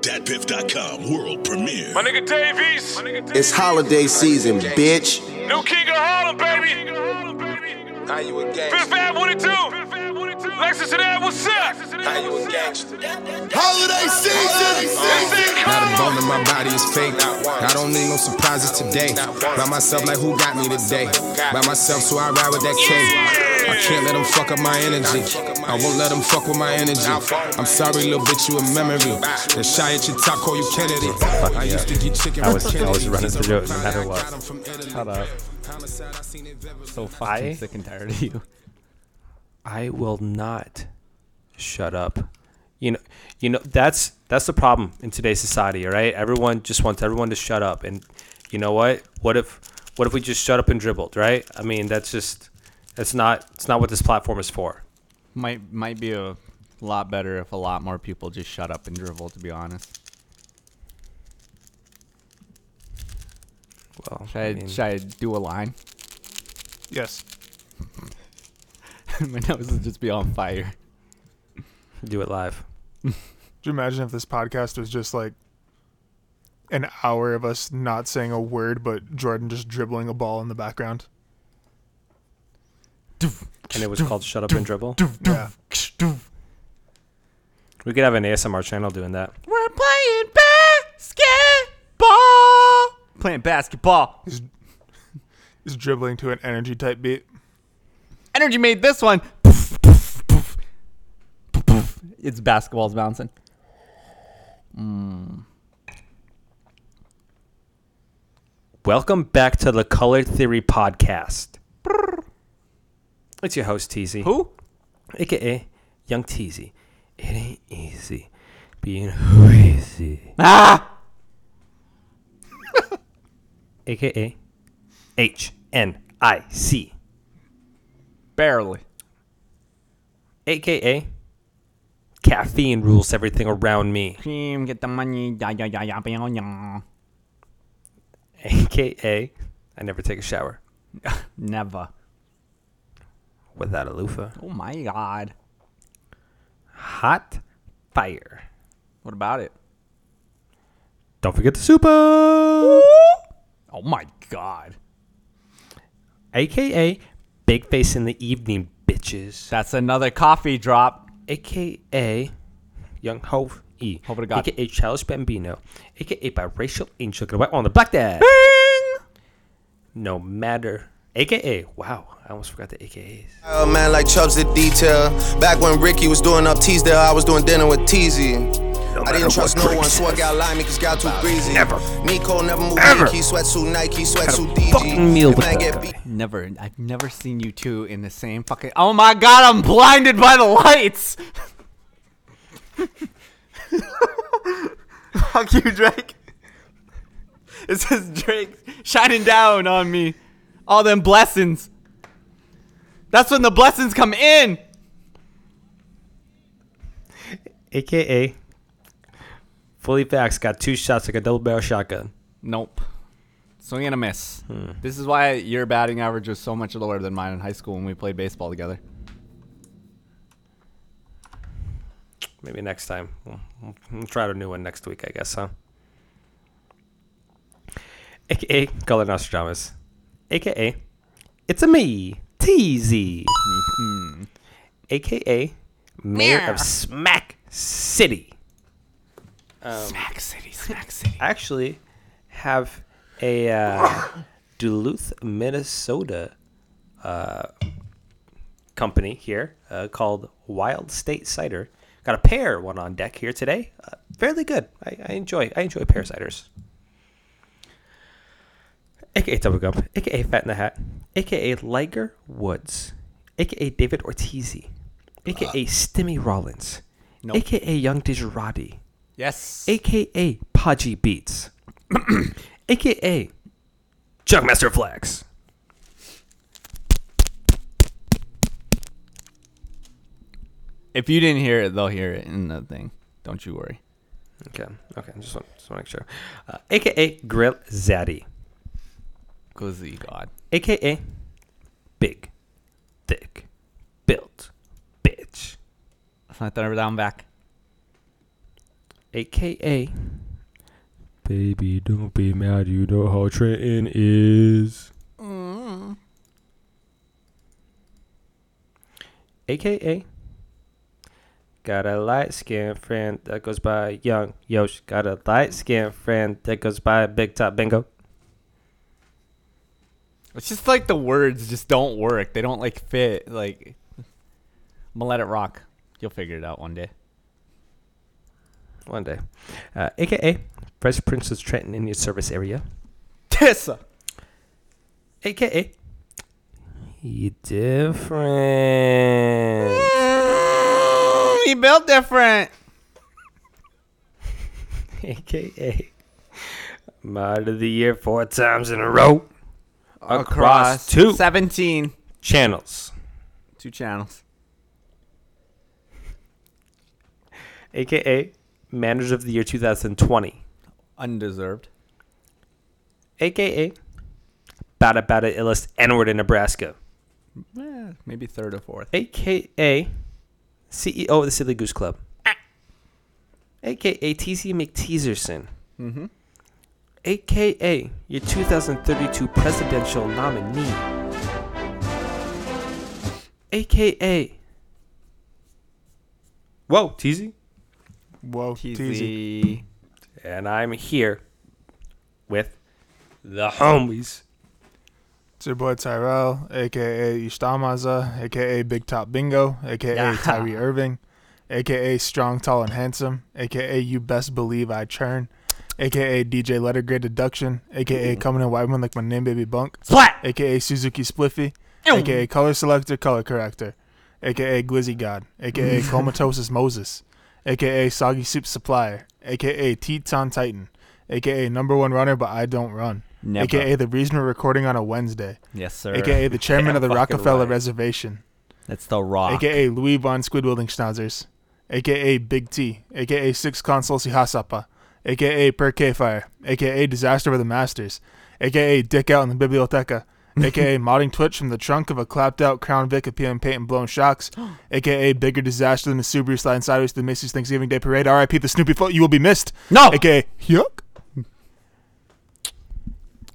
DatPiff.com world premiere. My nigga Davies. It's holiday season, bitch. New King of Harlem, baby. How you a gangster? Fifth Ave, what it do? Lexus and Ave, what's up? How you a gangster? Holiday season! Not a bone in my body is fake. I don't need no surprises today. By myself, like who got me today? By myself, so I ride with that K. I can't let them fuck up my energy. I won't let them fuck with my energy. I'm sorry, little bitch, you a memory. The shy at your top call you Kennedy. I used to get chicken I was- I was running through it no matter what. Got 'em from Italy. Shut up. Homicide, I seen it vivid. So I- fucking sick and tired of you. I will not shut up. You know, you know that's that's the problem in today's society. All right, everyone just wants everyone to shut up, and you know what? What if what if we just shut up and dribbled? Right? I mean, that's just that's not it's not what this platform is for. Might might be a lot better if a lot more people just shut up and dribble. To be honest, Well, should I, I mean, should I do a line? Yes. My nose would just be on fire. do it live. Could you imagine if this podcast was just like an hour of us not saying a word, but Jordan just dribbling a ball in the background? And it was called "Shut Up and Dribble." Yeah. We could have an ASMR channel doing that. We're playing basketball. Playing basketball. He's, he's dribbling to an energy type beat. Energy made this one. It's basketball's bouncing. Hmm. Welcome back to the Color Theory Podcast. It's your host TZ. Who? aka Young Teasy. It ain't easy being crazy. Ah! aka H N I C. Barely. aka Caffeine rules everything around me. Cream, get the money. Aka I never take a shower Never. Without a loofah. Oh my god. Hot fire. What about it? Don't forget the super. Oh my god. aka Big Face in the Evening, bitches. That's another coffee drop. aka Young Hove E, Hope to God. aka Childish Bambino, aka Biracial Angel, gonna white on the black dad. No matter, aka wow, I almost forgot the AKAs. Oh man, like Chubbs did detail. Back when Ricky was doing up Teasdale, I was doing dinner with Teasy. I didn't trust no one, so I got limey cause got too breezy. Never. Nico never moved Ever. Nike, sweatsuit Nike, sweatsuit DG. fucking meal If with I that get guy. beat- Never. I've never seen you two in the same fucking. Oh my god, I'm blinded by the lights! Fuck you, Drake. It says Drake shining down on me. All them blessings. That's when the blessings come in. AKA Fully Facts got two shots like a double barrel shotgun. Nope. Swing and a miss. Hmm. This is why your batting average was so much lower than mine in high school when we played baseball together. Maybe next time. We'll, we'll- we'll try out a new one next week, I guess, huh? AKA Color Nostradamus. AKA It's a me, TZ. AKA Mayor of Smack City. Smack City, Smack City. I actually have a uh, Duluth, Minnesota uh, company here uh, called Wild State Cider. Got a pear one on deck here today. Uh, fairly good. I, I enjoy. I enjoy pear ciders. AKA Double Gump, AKA Fat in the Hat, AKA Liger Woods, AKA David Ortiz, AKA Stimmy Rollins, Nope. AKA Young Digerati, Yes. aka Podgy Beats, aka Junkmaster Flex. If you didn't hear it, they'll hear it in the thing. Don't you worry. Okay, okay, just want, just want to make sure. Uh, aka Grill Zaddy, Glizzy God. aka Big, Thick, Built, Bitch, Let that down back. aka Baby, don't be mad. You know how Trenton is. Mm. AKA got a light skinned friend that goes by Young Yosh. Got a light skinned friend that goes by Big Top Bingo. It's just like the words just don't work. They don't like fit. Like, I'm gonna let it rock. You'll figure it out one day. One day. Uh, AKA Fresh Princess Trenton in your service area. Tessa. AKA you different. He built different. AKA Mod of the Year four times in a row. Across two 17. channels. Two channels. AKA Manager of the Year 2020. Undeserved. AKA Bada Bada Illest N-word in Nebraska. Eh, maybe third or fourth. AKA CEO of the Silly Goose Club. AKA TC McTeaserson. Mm-hmm. AKA your 2032 presidential nominee. AKA. Whoa, TZ. Whoa, teasy. Teasy. And I'm here with the homies. It's your boy Tyrell, aka Ishtamaza, aka Big Top Bingo, aka Yeah. Tyree Irving, aka Strong, Tall, and Handsome, aka You Best Believe I Churn, aka DJ Letter Grade Deduction, aka Coming in White One Like My Name Baby Bunk, Splat. aka Suzuki Spliffy, aka Color Selector Color Corrector, aka Glizzy God, aka Comatosis Moses, aka Soggy Soup Supplier, aka Teton Titan, aka Number One Runner But I Don't Run, Never. aka The Reason We're Recording on a Wednesday, Yes, sir. aka the chairman Yeah, of the Rockefeller right. Reservation, That's the rock. aka Louis von Squidwielding Schnauzers, aka Big T, aka Six Consul Sihasapa, aka Per K Fire, aka Disaster with the Masters, aka Dick Out in the Biblioteca, aka Modding Twitch from the trunk of a clapped out Crown Vic of PM paint and blown shocks, aka Bigger Disaster than the Subaru sliding sideways to the Macy's Thanksgiving Day Parade, RIP the Snoopy Foot, you will be missed, no. aka Yuck.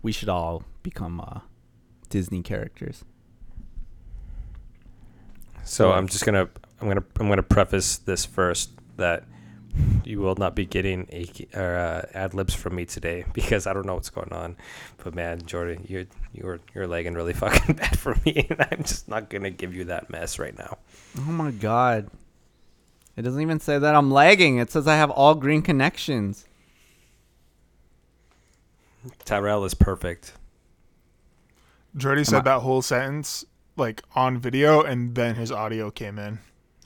we should all become uh, Disney characters. So I'm just gonna I'm gonna I'm gonna preface this first that you will not be getting a, or, uh, ad libs from me today because I don't know what's going on. But man, Jordan, you're you're you're lagging really fucking bad for me, and I'm just not gonna give you that mess right now. Oh my god. It doesn't even say that I'm lagging. It says I have all green connections. Tyrell is perfect. Jordy said that whole sentence like on video and then his audio came in.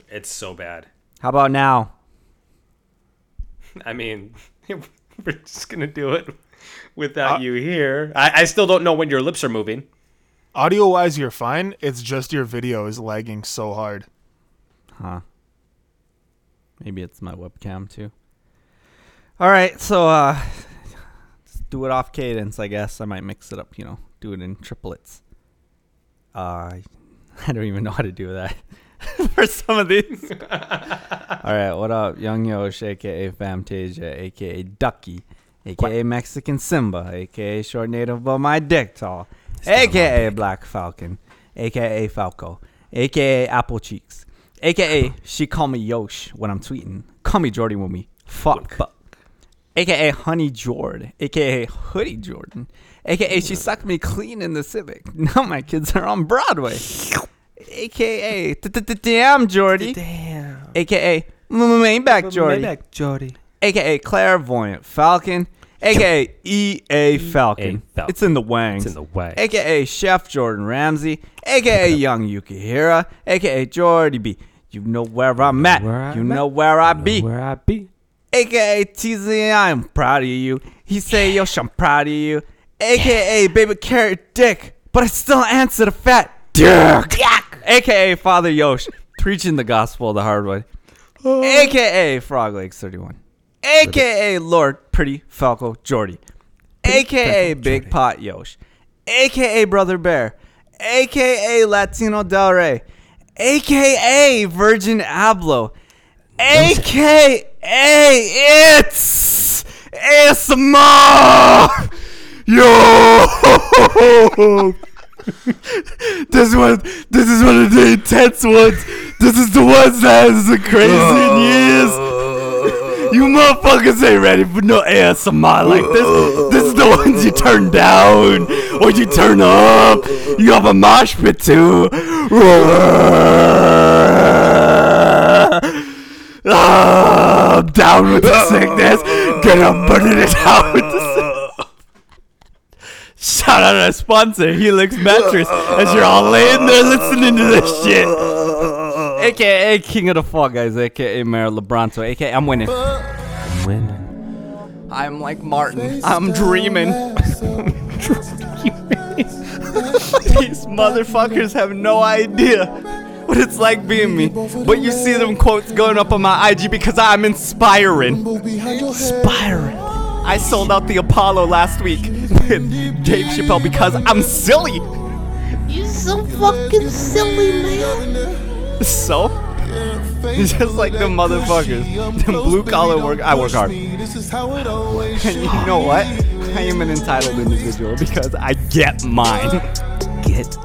It's so bad. How about now? I mean, we're just gonna do it without Uh, you here. I, I still don't know when your lips are moving. Audio wise, you're fine. It's just your video is lagging so hard. Huh. Maybe it's my webcam too. All right, so uh just do it off cadence, I guess. I might mix it up, you know, do it in triplets. Uh I don't even know how to do that for some of these. All right, what up, Young Yosh, aka Famtasia, aka Ducky, aka Mexican Simba, aka Short Native but my dick tall, aka Black Falcon, aka Falco, aka Apple Cheeks, aka She Call Me Yosh when I'm tweeting. Call me Jordy when we fuck. AKA Honey Jord, AKA Hoodie Jordan, AKA She Sucked Me Clean in the Civic. Now my kids are on Broadway. AKA Damn Jordy. Damn. AKA Maybach Jordy. Jordy. AKA Clairvoyant Falcon. AKA EA Falcon. Falcon. It's in the wangs. It's in the way. AKA Chef Jordan Ramsey. AKA Young Yukihira. AKA Jordy B. You know where I'm at. where I'm you at. know where I be. Where I be? AKA TZ, I'm proud of you. He say, yo, I'm proud of you. AKA baby carrot dick, but I still answer the fat dick. AKA Father Yosh, preaching the gospel the hard way. AKA Frog Legs 31. AKA Lord Pretty Falco Jordy. AKA Big Pot Yosh. AKA Brother Bear. AKA Latino Del Rey. AKA Virgin Ablo. AKA Hey, it's ASMR. Yo, this one, this is one of the intense ones. This is the ones that is the crazy in years. You motherfuckers ain't ready for no ASMR like this. This is the ones you turn down or you turn up. You have a mosh pit too. Ah, I'm down with the sickness. Gonna burn it out with the sickness. Shout out our sponsor, Helix Mattress, as you're all laying there listening to this shit. AKA King of the Fall Guys, AKA Mayor LeBronto, AKA I'm winning. I'm winning. I'm like Martin. I'm dreaming. These motherfuckers have no idea what it's like being me. But you see them quotes going up on my IG because I'm inspiring. Inspiring. I sold out the Apollo last week with Dave Chappelle because I'm silly. You're so fucking silly, man. So? Just like the motherfuckers. Them blue collar work. I work hard. And you know what? I am an entitled individual because I get mine. Get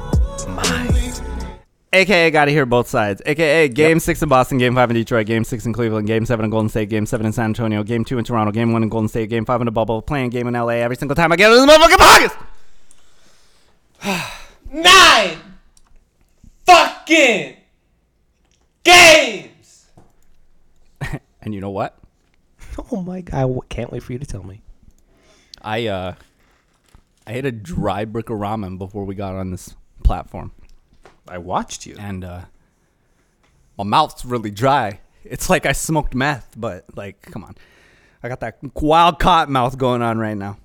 mine. AKA gotta hear both sides. AKA game six in Boston, game five in Detroit, game six in Cleveland, game seven in Golden State, game seven in San Antonio, game two in Toronto, game one in Golden State, game five in the bubble, playing game in LA every single time I get in the motherfucking pockets. Nine fucking games. And you know what? Oh my god! I can't wait for you to tell me. I uh I ate a dry brick of ramen before we got on this platform. I watched you. And uh my mouth's really dry. It's like I smoked meth, but like, come on. I got that wild cotton mouth going on right now.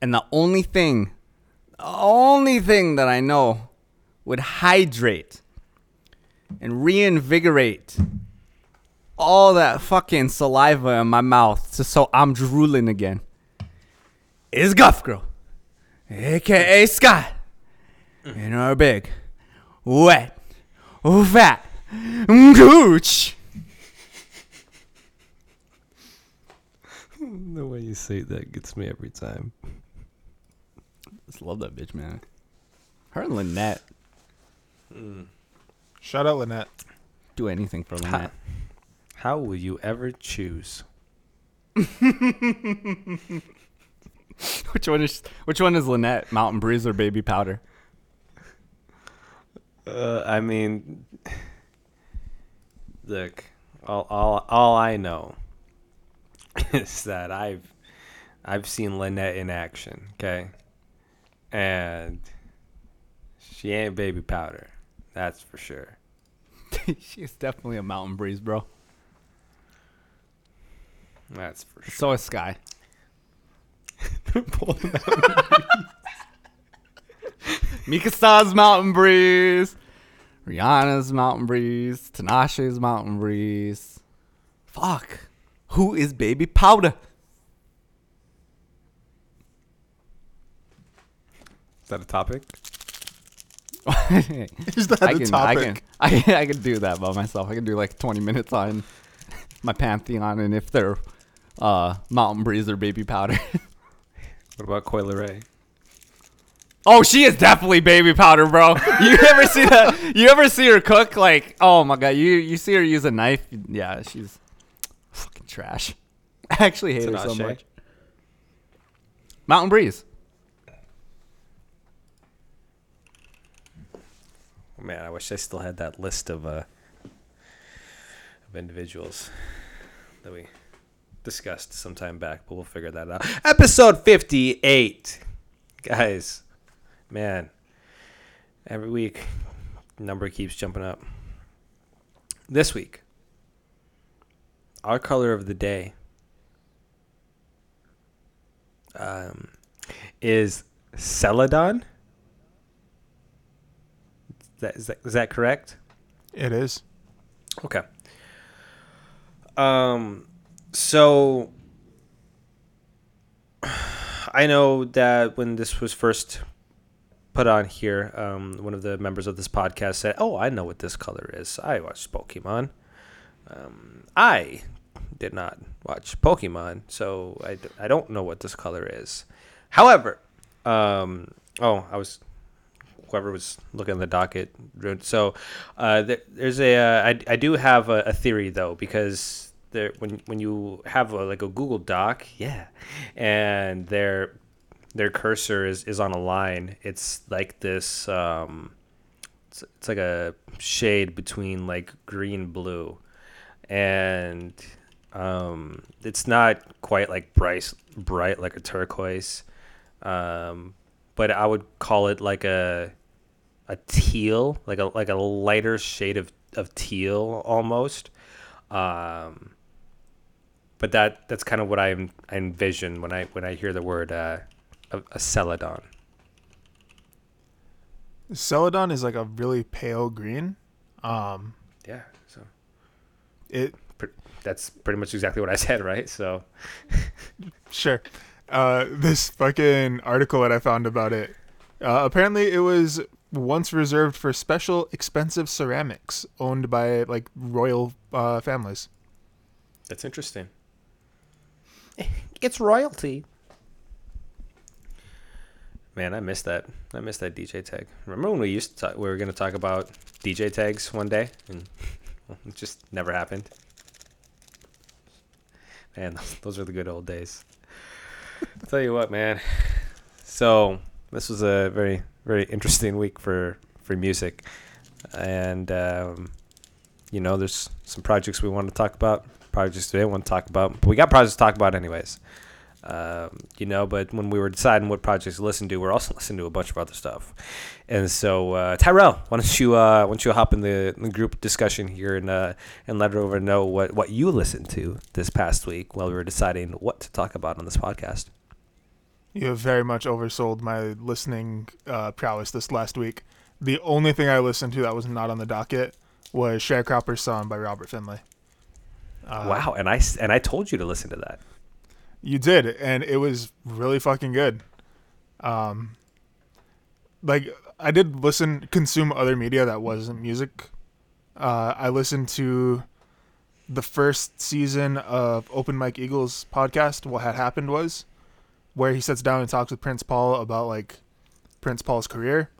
And the only thing, the only thing that I know would hydrate and reinvigorate all that fucking saliva in my mouth so I'm drooling again is Guff Girl, aka Scott, and our big, wet, fat gooch. The way you say that gets me every time. Just love that bitch, man. Her and Lynette hmm. Shout out Lynette. do anything for Lynette. How will you ever choose? Which one is which one is Lynette? Mountain Breeze or Baby Powder? Uh, I mean, look, all, all, all I know is that I've, I've seen Lynette in action. Okay, and she ain't baby powder. That's for sure. She's definitely a Mountain Breeze, bro. That's for sure. So is Sky. Mikasa's Mountain Breeze. Rihanna's Mountain Breeze. Tinashe's Mountain Breeze. Fuck. Who is Baby Powder? Is that a topic? Is that I the can, I can, I can, I can do that by myself. I can do like 20 minutes on my pantheon and if they're uh, Mountain Breeze or Baby Powder. What about Coil Ray? Oh, she is definitely Baby Powder, bro. You ever see that? You ever see her cook? Like, oh my god, you you see her use a knife? Yeah, she's fucking trash. I actually hate her so Tinashe? much. Mountain Breeze. Man, I wish I still had that list of uh of individuals that we discussed some time back, but we'll figure that out. Episode 58. Guys, man, every week number keeps jumping up. This week, our color of the day um, is Celadon. Is that, is that, is that correct? It is. Okay. Um, so I know that when this was first put on here, um, one of the members of this podcast said, "Oh, I know what this color is. I watched Pokemon." Um, I did not watch Pokemon, so I, I don't know what this color is. However, um, oh, I was whoever was looking at the docket. So uh, there, there's a uh, I, I do have a, a theory though because there when when you have a, like a Google Doc, yeah, and their their cursor is, is on a line. It's like this. Um, it's, it's like a shade between like green blue and um, it's not quite like bright bright like a turquoise um, but i would call it like a a teal like a like a lighter shade of, of teal almost um, but that that's kind of what I, envision when i when i hear the word uh, a, a celadon Celadon is like a really pale green. Um, yeah so it pr- that's pretty much exactly what i said right so Sure. Uh, this fucking article that I found about it. Uh, apparently, it was once reserved for special, expensive ceramics owned by like royal uh, families. That's interesting. It's royalty. Man, I missed that. I missed that DJ tag. Remember when we used to talk, we were going to talk about DJ tags one day, and it just never happened. Man, those, are the good old days. I'll tell you what, man. So this was a very, very interesting week for for music, and um, you know, there's some projects we want to talk about, projects we didn't want to talk about, but we got projects to talk about anyways. Um, you know, but when we were deciding what projects to listen to, we're also listening to a bunch of other stuff. And so, uh, Tyrell, why don't you uh, why don't you hop in the, the group discussion here and uh, and let everyone know what, what you listened to this past week while we were deciding what to talk about on this podcast. You have very much oversold my listening uh, prowess this last week. The only thing I listened to that was not on the docket was Sharecropper's Song by Robert Finley. Uh, wow, and I and I told you to listen to that. You did, and it was really fucking good. Um, like I did listen, consume other media that wasn't music. Uh, I listened to the first season of Open Mike Eagle's podcast. What had happened was where he sits down and talks with Prince Paul about like Prince Paul's career.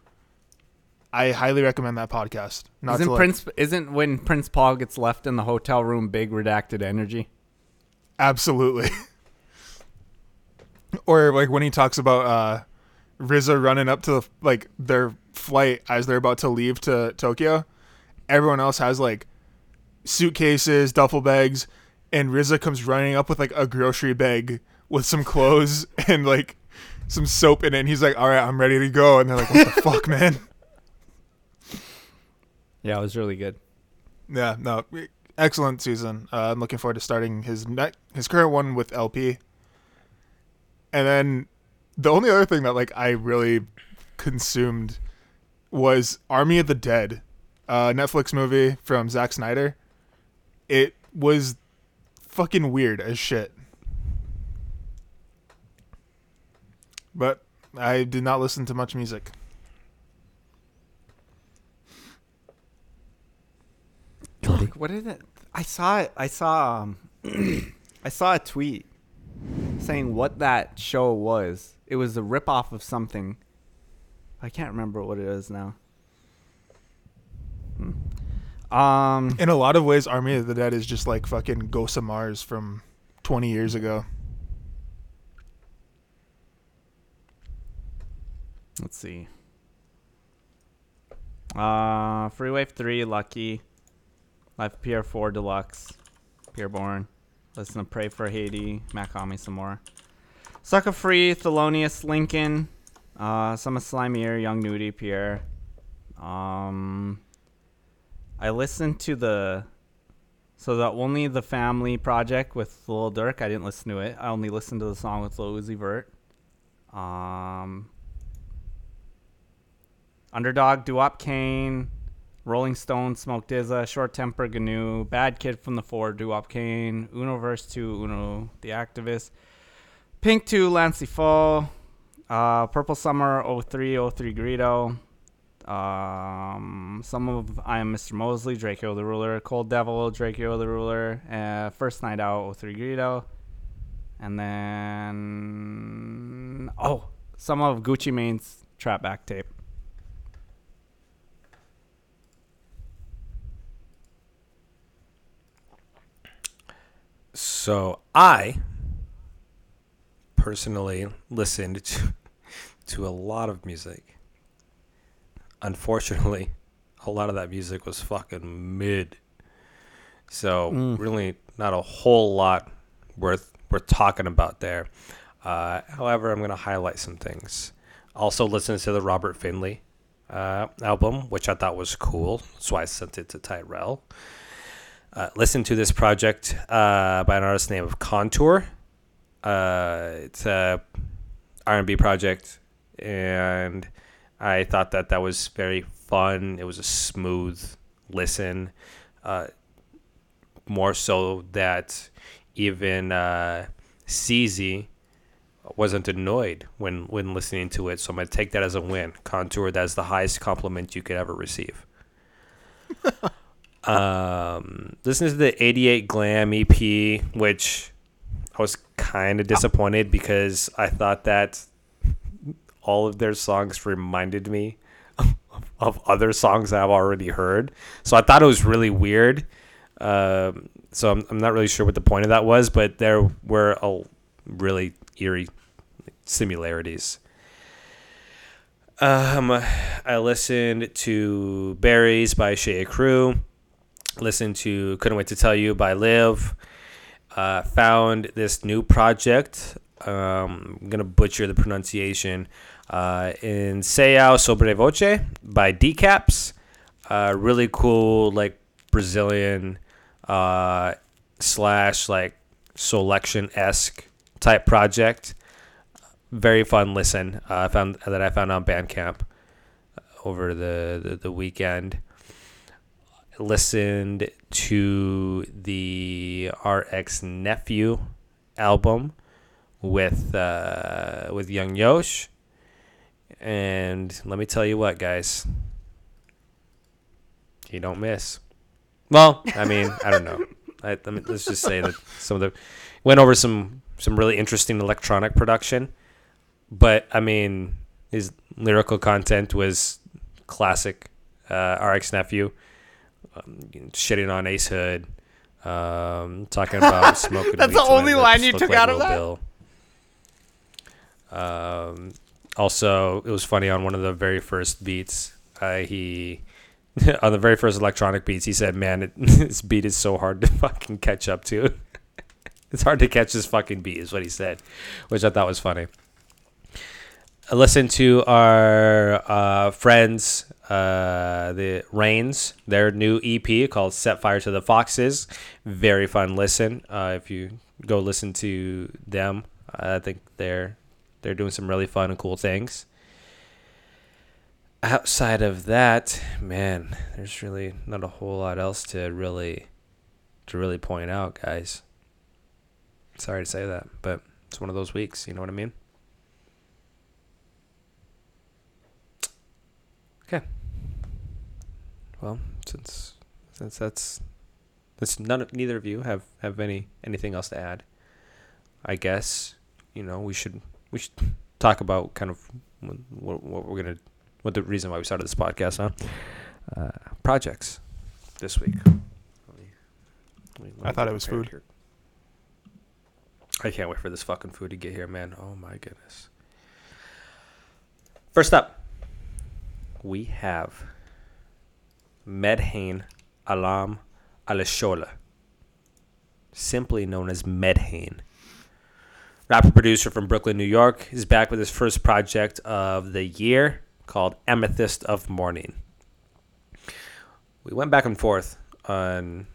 I highly recommend that podcast. Not isn't to, like- Prince isn't when Prince Paul gets left in the hotel room big redacted energy? Absolutely. or like when he talks about uh RZA running up to the, like their flight as they're about to leave to Tokyo. Everyone else has like suitcases, duffel bags, and RZA comes running up with like a grocery bag with some clothes and like some soap in it. And he's like, "All right, I'm ready to go." And they're like, "What the fuck, man?" Yeah, it was really good. Yeah, no, excellent season. Uh, I'm looking forward to starting his ne- his current one with LP. And then the only other thing that like I really consumed was Army of the Dead, uh, Netflix movie from Zack Snyder. It was fucking weird as shit. But I did not listen to much music. Fuck, what did it? I saw it. I saw. Um, I saw a tweet saying what that show was. It was a ripoff of something. I can't remember what it is now. Hmm. Um. In a lot of ways, Army of the Dead is just like fucking Ghosts of Mars from 20 years ago. Let's see. Uh, Freewave 3, Lucki. Life Pier 4 Deluxe. Pierborn. Listen to Pray for Haiti. Me some more. Sucker Free, Thelonious, Lincoln. Uh, some of Slimier, Young Nudy, Pierre. Um, I listened to the. So the only the family project with Lil Durk. I didn't listen to it. I only listened to the song with Lil Uzi Vert. Um, Underdog, Duop Kane, Rolling Stone, Smoke DZA, Short Temper, Gnu, Bad Kid from the Four, Duop Kane, Uno Verse 2, Uno the Activist, Pink 2, Lancey Fall, uh, Purple Summer 03, 03 Greedo, Um, some of I am Mr. Mosley, Drakeo the Ruler, Cold Devil, Drakeo the Ruler, uh, First Night Out with Regrito, and then oh, some of Gucci Mane's Trap Back tape. So I personally listened to, to a lot of music. Unfortunately, a lot of that music was fucking mid. So really not a whole lot worth worth talking about there. Uh, however, I'm gonna highlight some things. Also, listen to the Robert Finley uh, album, which I thought was cool. So I sent it to Tyrell uh, listen to this project uh, by an artist named Contour. Uh, it's a R&B project, and I thought that that was very fun. It was a smooth listen, uh, more so that even uh, CZ wasn't annoyed when when listening to it. So I'm gonna take that as a win. Contour, that's the highest compliment you could ever receive. um, listen to the 88 Glam EP, which I was kind of disappointed because I thought that all of their songs reminded me of, of other songs I've already heard. So I thought it was really weird. Um, so I'm, I'm not really sure what the point of that was, but there were a really eerie similarities. Um, I listened to Berries by Shea Crew. Listened to Couldn't Wait to Tell You by Liv. Uh, found this new project. Um, I'm gonna butcher the pronunciation. Uh, in Seao Sobre Voce by Decaps. Uh, really cool, like Brazilian uh, slash like selection esque type project. Very fun listen. Uh, I found that I found on Bandcamp over the, the, the weekend. Listened to the RX Nephew album with uh, with Young Yosh, and let me tell you what, guys, you don't miss. Well, I mean, I don't know. I, I mean, let's just say that some of the went over some some really interesting electronic production, but I mean, his lyrical content was classic. Uh, RX nephew um, shitting on Ace Hood, um, talking about smoking. That's the only line you took like out of that? Bill. Um, also, it was funny on one of the very first beats. Uh, he on the very first electronic beats, he said, "Man, it, this beat is so hard to fucking catch up to. it's hard to catch this fucking beat," is what he said, which I thought was funny. I listened to our uh, friends, uh, the Rains, their new EP called "Set Fire to the Foxes." Very fun listen. Uh, if you go listen to them, I think they're they're doing some really fun and cool things outside of that, man, there's really not a whole lot else to really to really point out, guys. Sorry to say that, but it's one of those weeks, you know what I mean? Okay. Well, since since that's since none of, neither of you have have any anything else to add, I guess, you know, we should we should talk about kind of what, what, we're to what the reason why we started this podcast, huh? Uh, projects this week. Let me- let me- let I thought it was food. here. I can't wait for this fucking food to get here, man. Oh my goodness. First up, we have Medhane Alam Alishola, simply known as Medhane rapper producer from Brooklyn, New York, is back with his first project of the year called Amethyst of Morning. We went back and forth on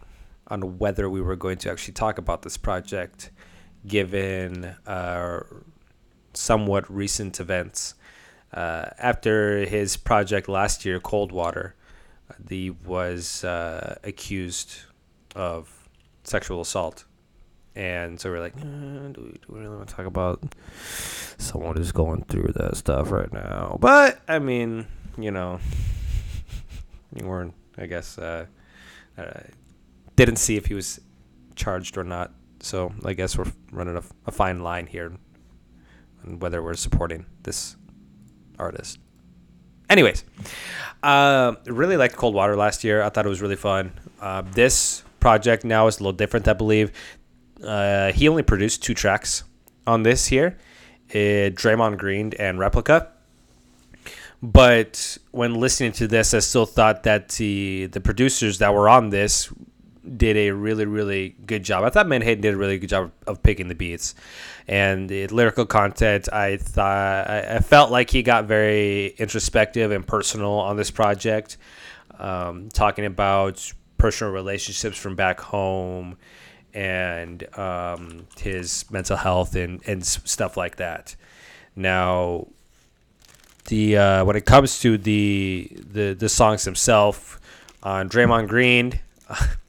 on whether we were going to actually talk about this project, given uh, somewhat recent events. Uh, after his project last year, Cold Water, he was uh, accused of sexual assault and so we're like, uh, do, we, do we really want to talk about someone who's going through that stuff right now? But I mean, you know, or I guess uh, uh, didn't see if he was charged or not. So I guess we're running a, a fine line here on whether we're supporting this artist. Anyways, uh, really liked Cold Water last year. I thought it was really fun. Uh, this project now is a little different, I believe. Uh, he only produced two tracks on this here, uh, Draymond Green and Replica. But when listening to this, I still thought that the the producers that were on this did a really really good job. I thought Medhane did a really good job of picking the beats and the lyrical content. I thought I, I felt like he got very introspective and personal on this project, um, talking about personal relationships from back home and um, his mental health and, and stuff like that. Now, the uh, when it comes to the the the songs themselves, on Draymond Green,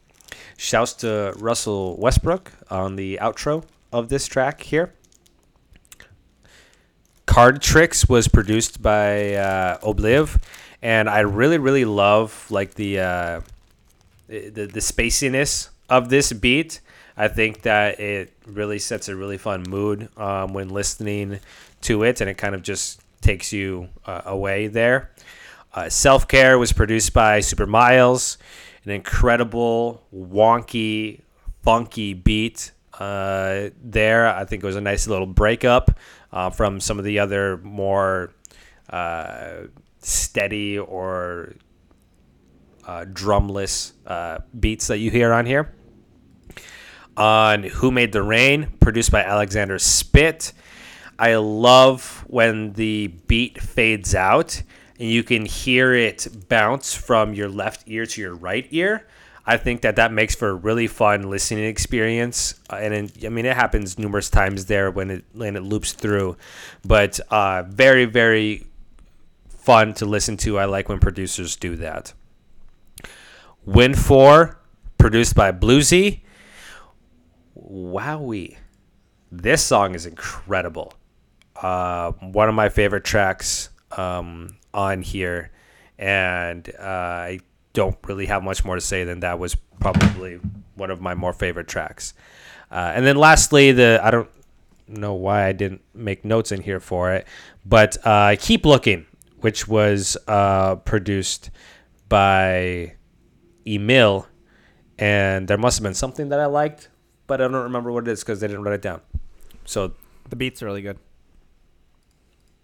shouts to Russell Westbrook on the outro of this track here. Card Tricks was produced by uh, Obliv, and I really really love like the uh, the the spaciness of this beat. I think that it really sets a really fun mood um, when listening to it, and it kind of just takes you uh, away there. Uh, Self Care was produced by Super Miles, an incredible, wonky, funky beat uh, there. I think it was a nice little breakup uh, from some of the other more uh, steady or uh, drumless uh, beats that you hear on here. On Who Made the Rain, produced by Alexander Spit. I love when the beat fades out and you can hear it bounce from your left ear to your right ear. I think that that makes for a really fun listening experience, uh, and I mean it happens numerous times there when it when it loops through, but uh, very very fun to listen to. I like when producers do that. Win four, produced by Bluesy. Wowie, this song is incredible. Uh, one of my favorite tracks um, on here, and uh, I don't really have much more to say than that was probably one of my more favorite tracks. Uh, and then lastly, the I don't know why I didn't make notes in here for it, but uh, keep looking, which was uh, produced by Emil, and there must have been something that I liked, but I don't remember what it is because they didn't write it down. So The beat's are really good.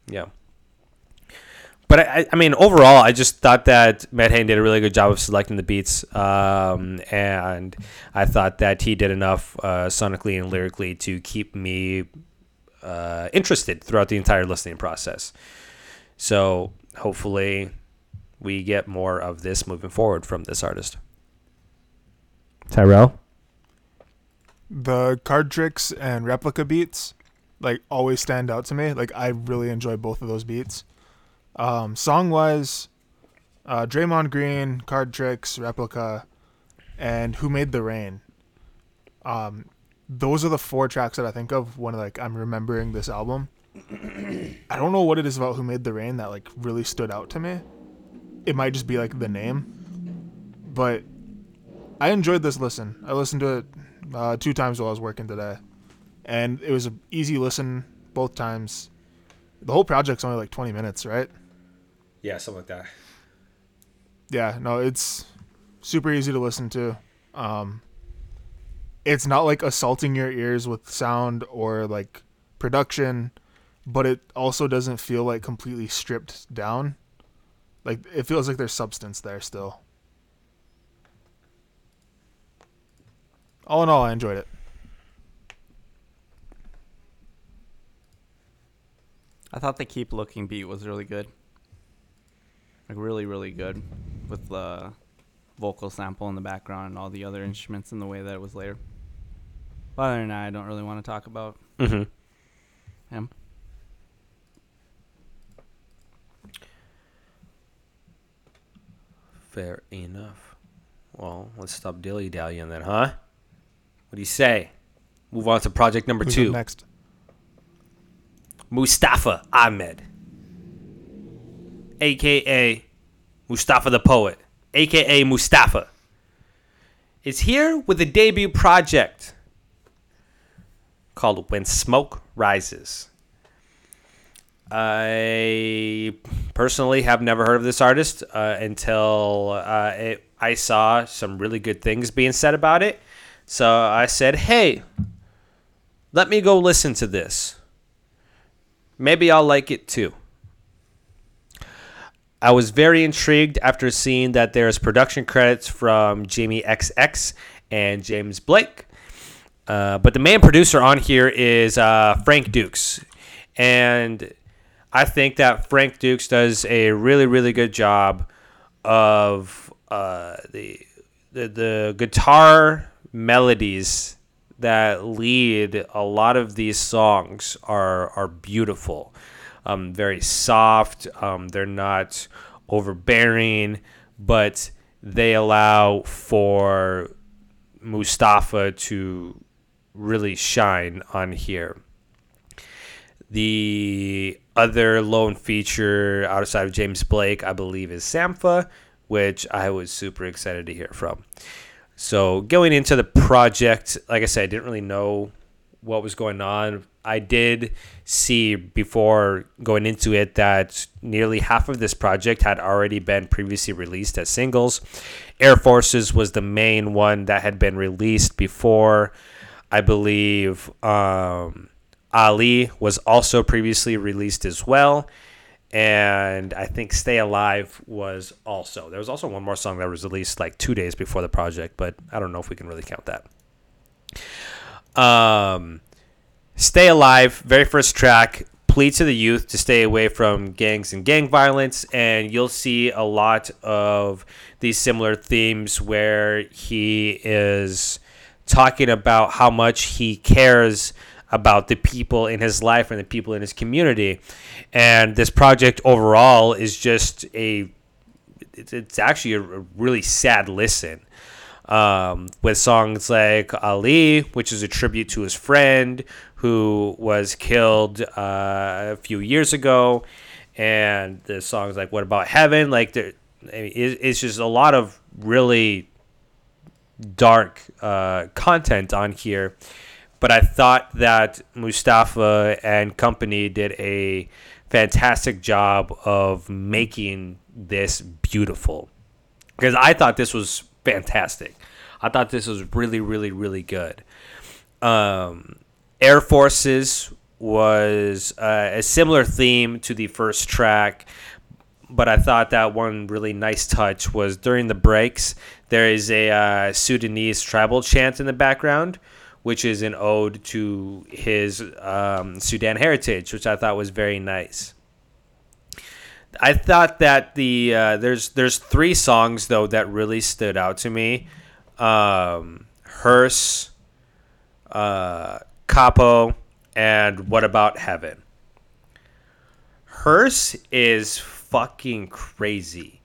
yeah. But I, I mean, overall, I just thought that Medhane did a really good job of selecting the beats, um, and I thought that he did enough uh, sonically and lyrically to keep me uh, interested throughout the entire listening process. So hopefully, we get more of this moving forward from this artist. Tyrell, The card tricks and replica beats, like always stand out to me. Like I really enjoy both of those beats. Um, song wise, uh, Draymond Green, card tricks, replica, and Who Made the Rain. Um, those are the four tracks that I think of when like I'm remembering this album. I don't know what it is about Who Made the Rain that like really stood out to me. It might just be like the name, but I enjoyed this listen. I listened to it uh, two times while I was working today, and it was an easy listen both times. The whole project's only like 20 minutes, right? Yeah, something like that. Yeah, no, it's super easy to listen to. Um, it's not like assaulting your ears with sound or like production, but it also doesn't feel like completely stripped down. Like it feels like there's substance there still. All in all, I enjoyed it. I thought the keep looking beat was really good. Like really, really good with the vocal sample in the background and all the other instruments and the way that it was layered. But other than that, I don't really want to talk about Mm-hmm. him. Fair enough. Well, let's stop dilly dallying then, huh? What do you say? Move on to project number Who's two. next? Mustafa Ahmed, aka Mustafa the Poet. aka Mustafa, is here with a debut project called When Smoke Rises. I personally have never heard of this artist uh, until uh, it, I saw some really good things being said about it. So I said, hey, let me go listen to this. Maybe I'll like it too. I was very intrigued after seeing that there's production credits from Jamie XX and James Blake. Uh, but the main producer on here is uh, Frank Dukes. And I think that Frank Dukes does a really, really good job of uh, the, the, the guitar melodies that lead a lot of these songs are, are beautiful um, very soft. Um, they're not overbearing, but they allow for Mustafa to really shine on here. The other lone feature outside of James Blake, I believe, is Sampha, which I was super excited to hear from. So going into the project, like I said, I didn't really know what was going on. I did see before going into it that nearly half of this project had already been previously released as singles. Air Forces was the main one that had been released before. I believe um, Ali was also previously released as well. And I think Stay Alive was also. There was also one more song that was released like two days before the project, but I don't know if we can really count that. Um, Stay Alive, very first track, plea to the youth to stay away from gangs and gang violence. And you'll see a lot of these similar themes where he is talking about how much he cares about the people in his life and the people in his community. And this project overall is just a, it's, actually a really sad listen um, with songs like Ali, which is a tribute to his friend who was killed uh, a few years ago, and the songs like "What About Heaven," like there, it's just a lot of really dark uh, content on here. But I thought that Mustafa and company did a fantastic job of making this beautiful because I thought this was fantastic. I thought this was really, really, really good. Um, Air Forces was uh, a similar theme to the first track, but I thought that one really nice touch was during the breaks. There is a uh, Sudanese tribal chant in the background, which is an ode to his um, Sudan heritage, which I thought was very nice. I thought that the uh, there's there's three songs though that really stood out to me. Um, Hearse, uh, Capo, and What About Heaven. Hearse is fucking crazy,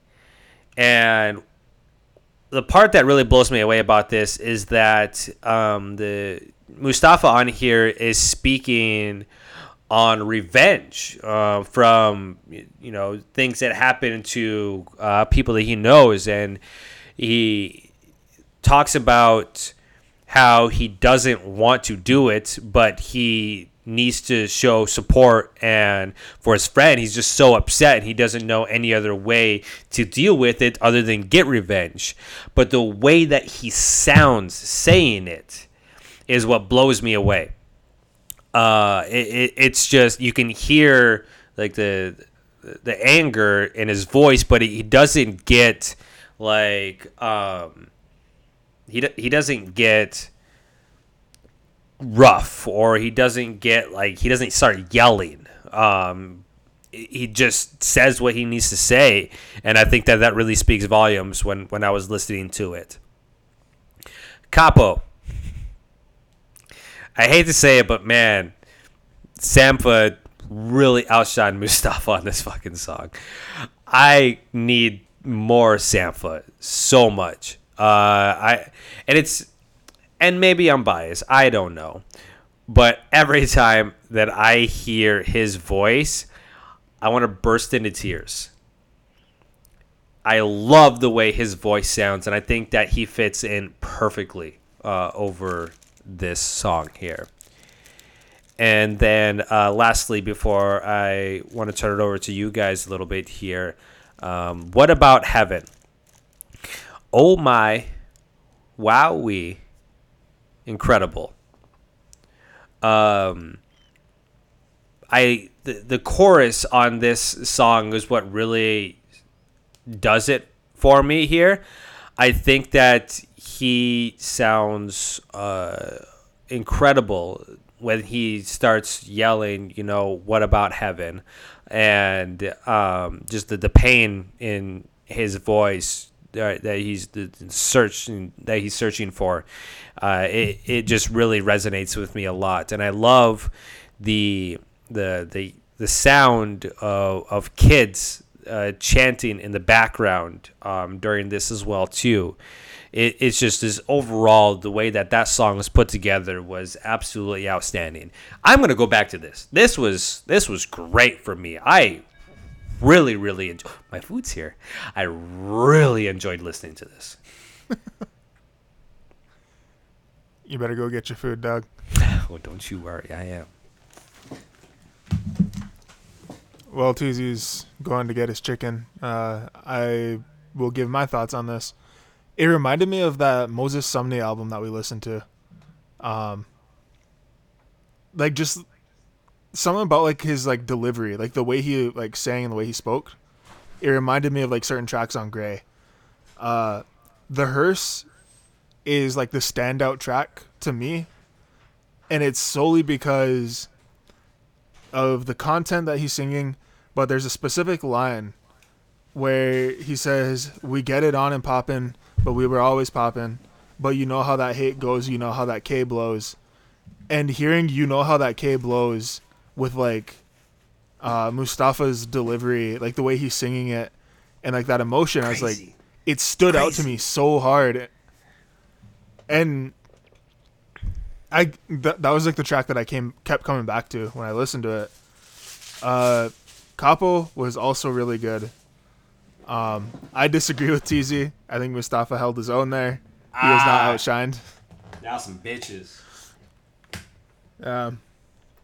and the part that really blows me away about this is that um, the Mustafa on here is speaking on revenge uh, from you know things that happen to uh, people that he knows, and he talks about how he doesn't want to do it, but he needs to show support and for his friend. He's just so upset and he doesn't know any other way to deal with it other than get revenge. But the way that he sounds saying it is what blows me away. Uh, it, it, it's just you can hear like the the anger in his voice, but he doesn't get like um, he he doesn't get rough or he doesn't get like he doesn't start yelling. Um, he just says what he needs to say, and I think that that really speaks volumes when when I was listening to it. Capo. I hate to say it, but man, Sampha really outshined Mustafa on this fucking song. I need more Sampha so much. Uh, I and it's and maybe I'm biased. I don't know, but every time that I hear his voice, I want to burst into tears. I love the way his voice sounds, and I think that he fits in perfectly uh, over this song here. And then, uh, lastly, before I want to turn it over to you guys a little bit here, um, what about Heaven? Oh my, wowee, incredible. Um, I the, the chorus on this song is what really does it for me here. I think that he sounds uh, incredible when he starts yelling, you know, what about heaven? And um, just the, the pain in his voice that he's searching that he's searching for, uh, it, it just really resonates with me a lot. And I love the the the the sound of, of kids uh, chanting in the background um, during this as well too. It, it's just this overall the way that that song was put together was absolutely outstanding. I'm gonna go back to this. This was this was great for me. I really really enjoyed my food's here. I really enjoyed listening to this. You better go get your food, Doug. Oh, don't you worry, I am. While Tuesday's going to get his chicken, uh, I will give my thoughts on this. It reminded me of that Moses Sumney album that we listened to. Um, like just something about like his like delivery, like the way he like sang and the way he spoke. It reminded me of like certain tracks on Gray. Uh, the hearse is like the standout track to me, and it's solely because of the content that he's singing, but there's a specific line where he says, "We get it on and poppin', but we were always poppin'. But you know how that hate goes. You know how that K blows." And hearing "You know how that K blows" with like uh, Mustafa's delivery, like the way he's singing it, and like that emotion, I was like, it stood out to me so hard. And I th- that was like the track that I came kept coming back to when I listened to it. Uh, Capo was also really good. Um, I disagree with TZ. I think Mustafa held his own there. He was not outshined. Now some bitches. Um,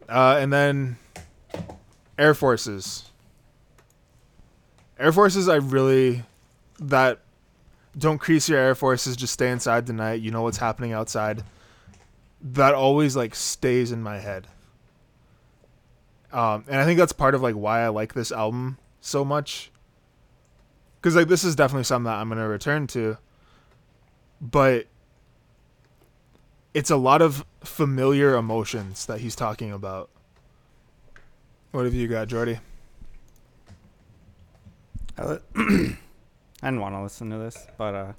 uh, and then Air Forces. Air Forces, I really that don't crease your Air Forces. Just stay inside tonight. You know what's happening outside. That always like stays in my head. Um, and I think that's part of like why I like this album so much. Cause like this is definitely something that I'm gonna return to. But it's a lot of familiar emotions that he's talking about. What have you got, Jordy? I, didn't want to listen to this, but uh,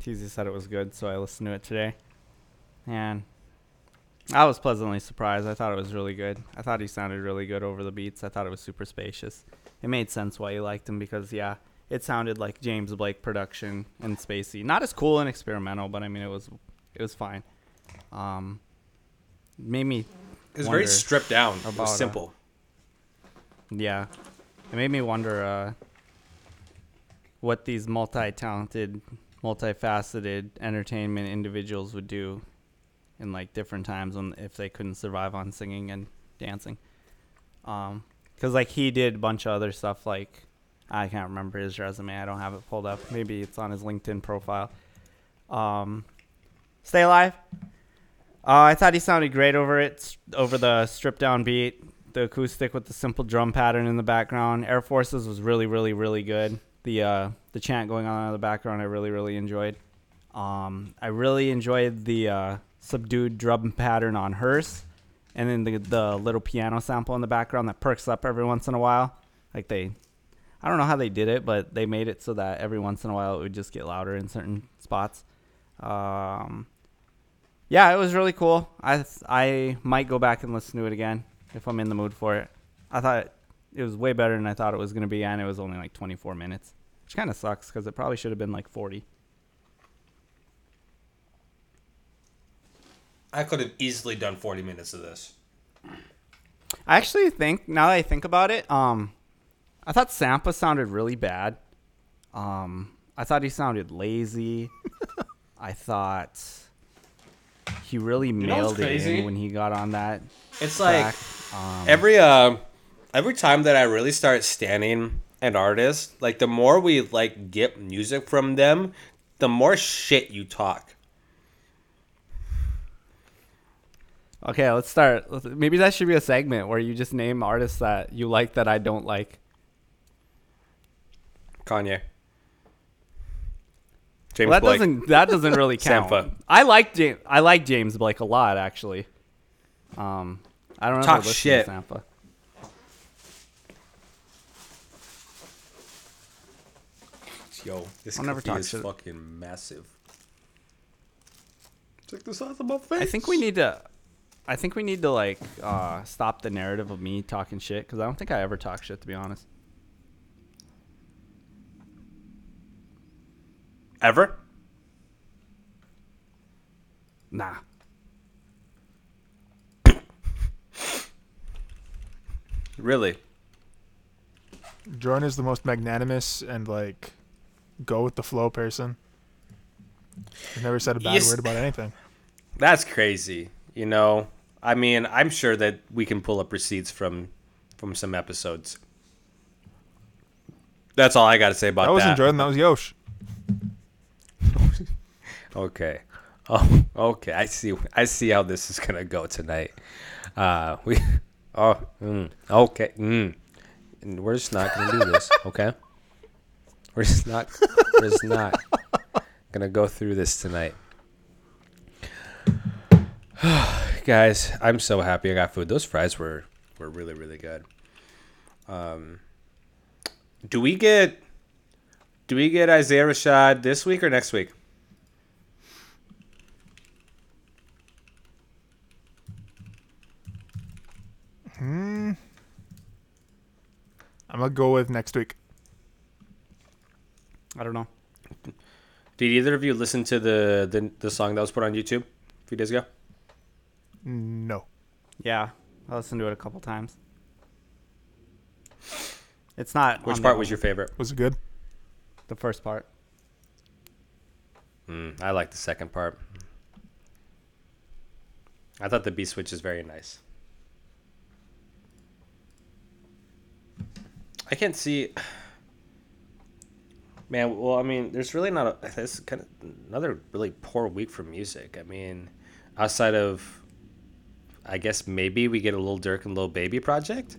TZ said it was good, so I listened to it today. And I was pleasantly surprised. I thought it was really good. I thought he sounded really good over the beats. I thought it was super spacious. It made sense why you liked him because, yeah, it sounded like James Blake production and spacey. Not as cool and experimental, but I mean, it was it was fine. Um, made me. It was very stripped down. It was uh, simple. Yeah. It made me wonder uh, what these multi talented, multifaceted entertainment individuals would do in like different times when if they couldn't survive on singing and dancing. Um, cause like he did a bunch of other stuff like I can't remember his resume. I don't have it pulled up. Maybe it's on his LinkedIn profile. Um, Stay Alive. Uh, I thought he sounded great over it, over the stripped down beat, the acoustic with the simple drum pattern in the background. Air Forces was really, really, really good. The uh, the chant going on in the background, I really, really enjoyed. Um, I really enjoyed the uh, subdued drum pattern on Hearse, and then the the little piano sample in the background that perks up every once in a while. Like they, I don't know how they did it, but they made it so that every once in a while it would just get louder in certain spots. Um, yeah, it was really cool. I I might go back and listen to it again if I'm in the mood for it. I thought it was way better than I thought it was gonna be, and it was only like 24 minutes, which kind of sucks because it probably should have been like 40. I could have easily done 40 minutes of this. I actually think now that I think about it, um, I thought Sampha sounded really bad. Um, I thought he sounded lazy. I thought he really what's mailed it in when he got on that. It's like. Um, every uh, every time that I really start standing an artist, like the more we like get music from them, the more shit you talk. okay, let's start. Maybe that should be a segment where you just name artists that you like that I don't like. Kanye. James Well, that Blake. doesn't that doesn't really count. Sampha. I like James. I like James Blake a lot actually. Um, I don't know. Talk if I listen shit. To Sampha. Yo, this I'll never talk is shit. fucking massive. Check this out on my face. I think we need to. I think we need to like uh, stop the narrative of me talking shit because I don't think I ever talk shit to be honest. Ever. Nah. Really? Jordan is the most magnanimous and like go with the flow person. He's never said a bad Yes. word about anything. That's crazy. You know, I mean, I'm sure that we can pull up receipts from from some episodes. That's all I got to say about That that. wasn't Jordan. That was Yosh. Okay. Oh, okay. I see. I see how this is gonna go tonight. Uh, we. Oh, mm, okay. Mm. And we're just not gonna do this. Okay. We're just not. We're just not gonna go through this tonight. Guys, I'm so happy I got food. Those fries were were really really good. Um, do we get do we get Isaiah Rashad this week or next week? I'm gonna go with next week. I don't know. Did either of you listen to the, the the song that was put on YouTube a few days ago? No. Yeah, I listened to it a couple times. It's not. Which part was your favorite? Was it good? the first part? Mm, I like the second part. I thought the B switch is very nice. I can't see. Man, well, I mean, there's really not a. This kind of another really poor week for music. I mean, outside of, I guess maybe we get a little Durk and Lil Baby project.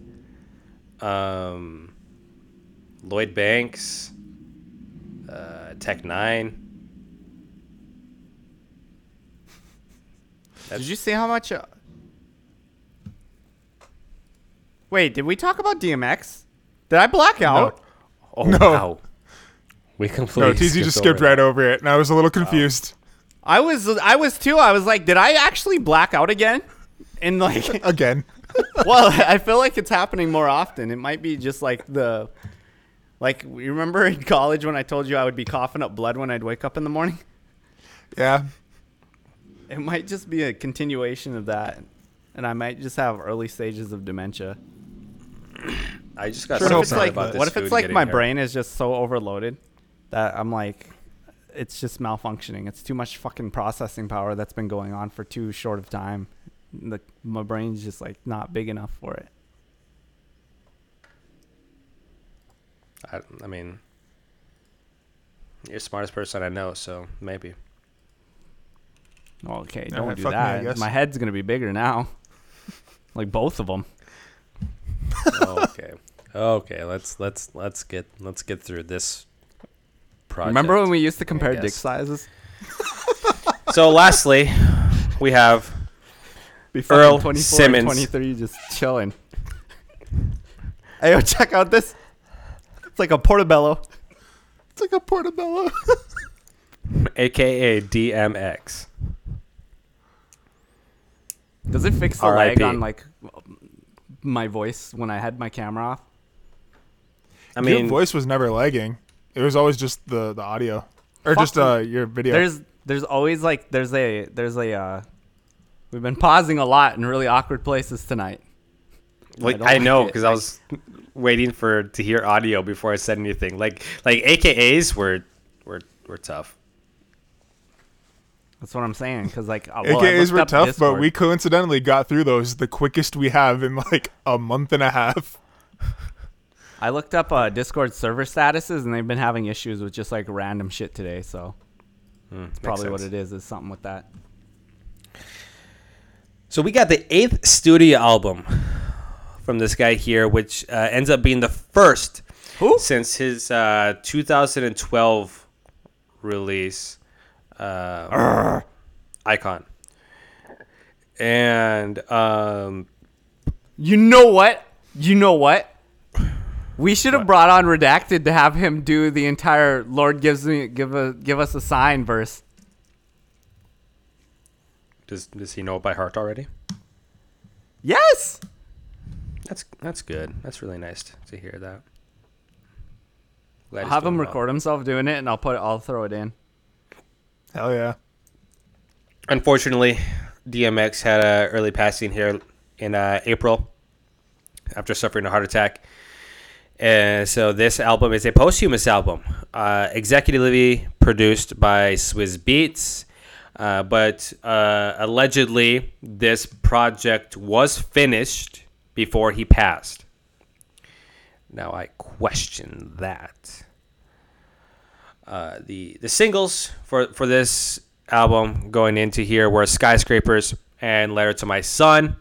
Um, Lloyd Banks, uh, Tech N9ne. Did you see how much? Uh... Wait, did we talk about DMX? Did I black out? Oh No. wow, we completely. No, TZ just over skipped that. right over it, and I was a little confused. I was. I was too. I was like, did I actually black out again? And like, Again. well, I feel like it's happening more often. It might be just like the, like you remember in college when I told you I would be coughing up blood when I'd wake up in the morning. Yeah. It might just be a continuation of that, and I might just have early stages of dementia. I just got Sure so hope What if it's excited like, about this what if food it's like my here. brain is just so overloaded that I'm like, it's just malfunctioning. It's too much fucking processing power that's been going on for too short of time. The, my brain's just like not big enough for it. I, I mean, you're the smartest person I know, so maybe. Okay, don't do fuck me, that. my head's gonna be bigger now, like both of them. Oh, okay, okay. Let's let's let's get let's get through this. Project. Remember when we used to compare dick sizes? So, lastly, we have Before Earl 24 Simmons. and 23 just chilling. hey, yo, check out this. It's like a portobello. It's like a portobello. AKA DMX. Does it fix the lag on like my voice when I had my camera off? I mean, your voice was never lagging. It was always just the, the audio. Or just uh, your video. There's there's always like there's a there's a uh, we've been pausing a lot in really awkward places tonight. like, don't I, know it. because I was waiting for to hear audio before I said anything. Like like AKAs were were were tough. That's what I'm saying. Because like, uh, well, AKAs were up tough, but we coincidentally got through those the quickest we have in like a month and a half. I looked up uh, Discord server statuses, and they've been having issues with just like random shit today. So Makes probably what sense. it is is something with that. So we got the eighth studio album from this guy here, which uh, ends up being the first Who? since his uh, 2012 release, uh, Icon. And um, You know what? You know what? We should have brought on Redacted to have him do the entire "Lord gives me give a give us a sign" verse. does does he know it by heart already? Yes. That's that's good. That's really nice to, to hear that. Glad I'll have him well. record himself doing it, and I'll put it. I'll throw it in. Hell yeah. Unfortunately, DMX had a early passing here in uh, April after suffering a heart attack. And so this album is a posthumous album, uh, executively produced by Swizz Beatz. Uh, but uh, allegedly, this project was finished before he passed. Now I question that. Uh, the the singles for for this album going into here were skyscrapers and letter to my son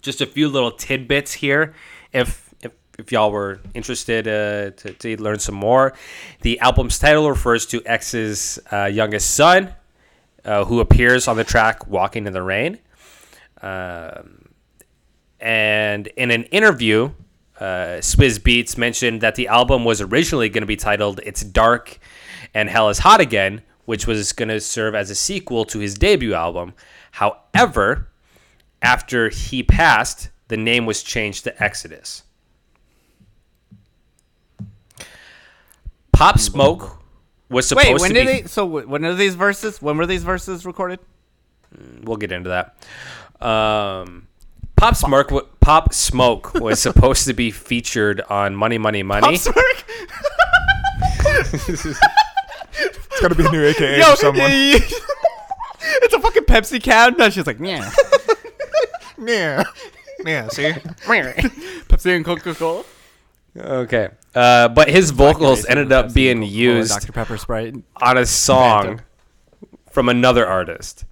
just a few little tidbits here if if, y'all were interested uh, to, to learn some more the album's title refers to x's uh, youngest son uh, who appears on the track walking in the rain um, and in an interview, uh, Swizz Beatz mentioned that the album was originally going to be titled "It's Dark and Hell Is Hot Again," which was going to serve as a sequel to his debut album. However, after he passed, the name was changed to Exodus. Pop Smoke was supposed Wait, when to did be. they? So when are these verses? When were these verses recorded? we'll get into that. Um, Pop Smoke, w- Pop Smoke was supposed to be featured on Money Money Money. Pop It's gotta be a new AKA Yo, for someone. it's a fucking Pepsi can. No, she's like, yeah, Yeah. Yeah, see? Pepsi and Coca Cola. Okay, uh, but his vocals ended up being used Dr Pepper Sprite. on a song from another artist.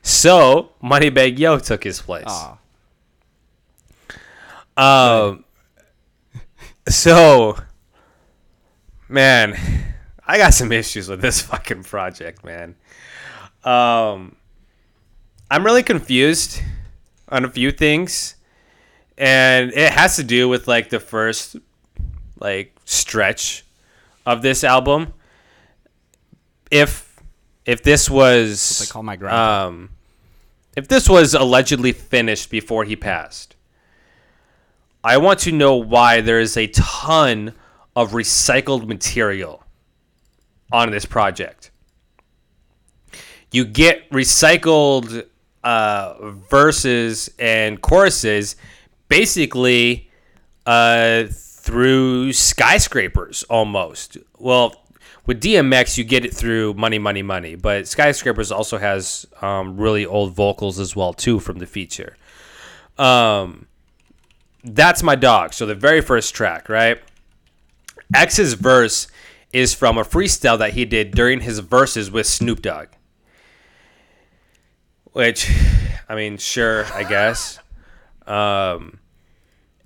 So Moneybagg Yo took his place. Aw. Um. So, man, I got some issues with this fucking project, man. Um, I'm really confused on a few things, and it has to do with like the first like stretch of this album. If if this was They call my grandpa. um, if this was allegedly finished before he passed, I want to know why there is a ton of recycled material on this project. You get recycled uh, verses and choruses basically uh, through skyscrapers almost. Well, with DMX, you get it through Money, Money, Money, but Skyscrapers also has um, really old vocals as well too from the feature. Um, that's my dog. So the very first track, right? X's verse is from a freestyle that he did during his verses with Snoop Dogg. Which, I mean, sure, I guess. Um,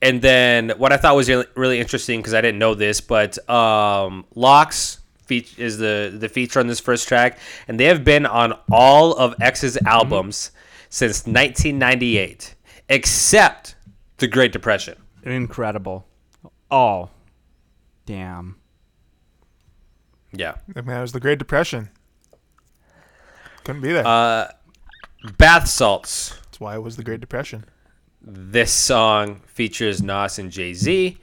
and then what I thought was really, really interesting because I didn't know this, but um, LOX feat- is the the feature on this first track, and they have been on all of X's albums since 1998, except the Great Depression. Incredible. Oh, damn. Yeah. Man, it was the Great Depression. Couldn't be there. Uh, Bath salts. That's why it was the Great Depression. This song features Nas and Jay Z.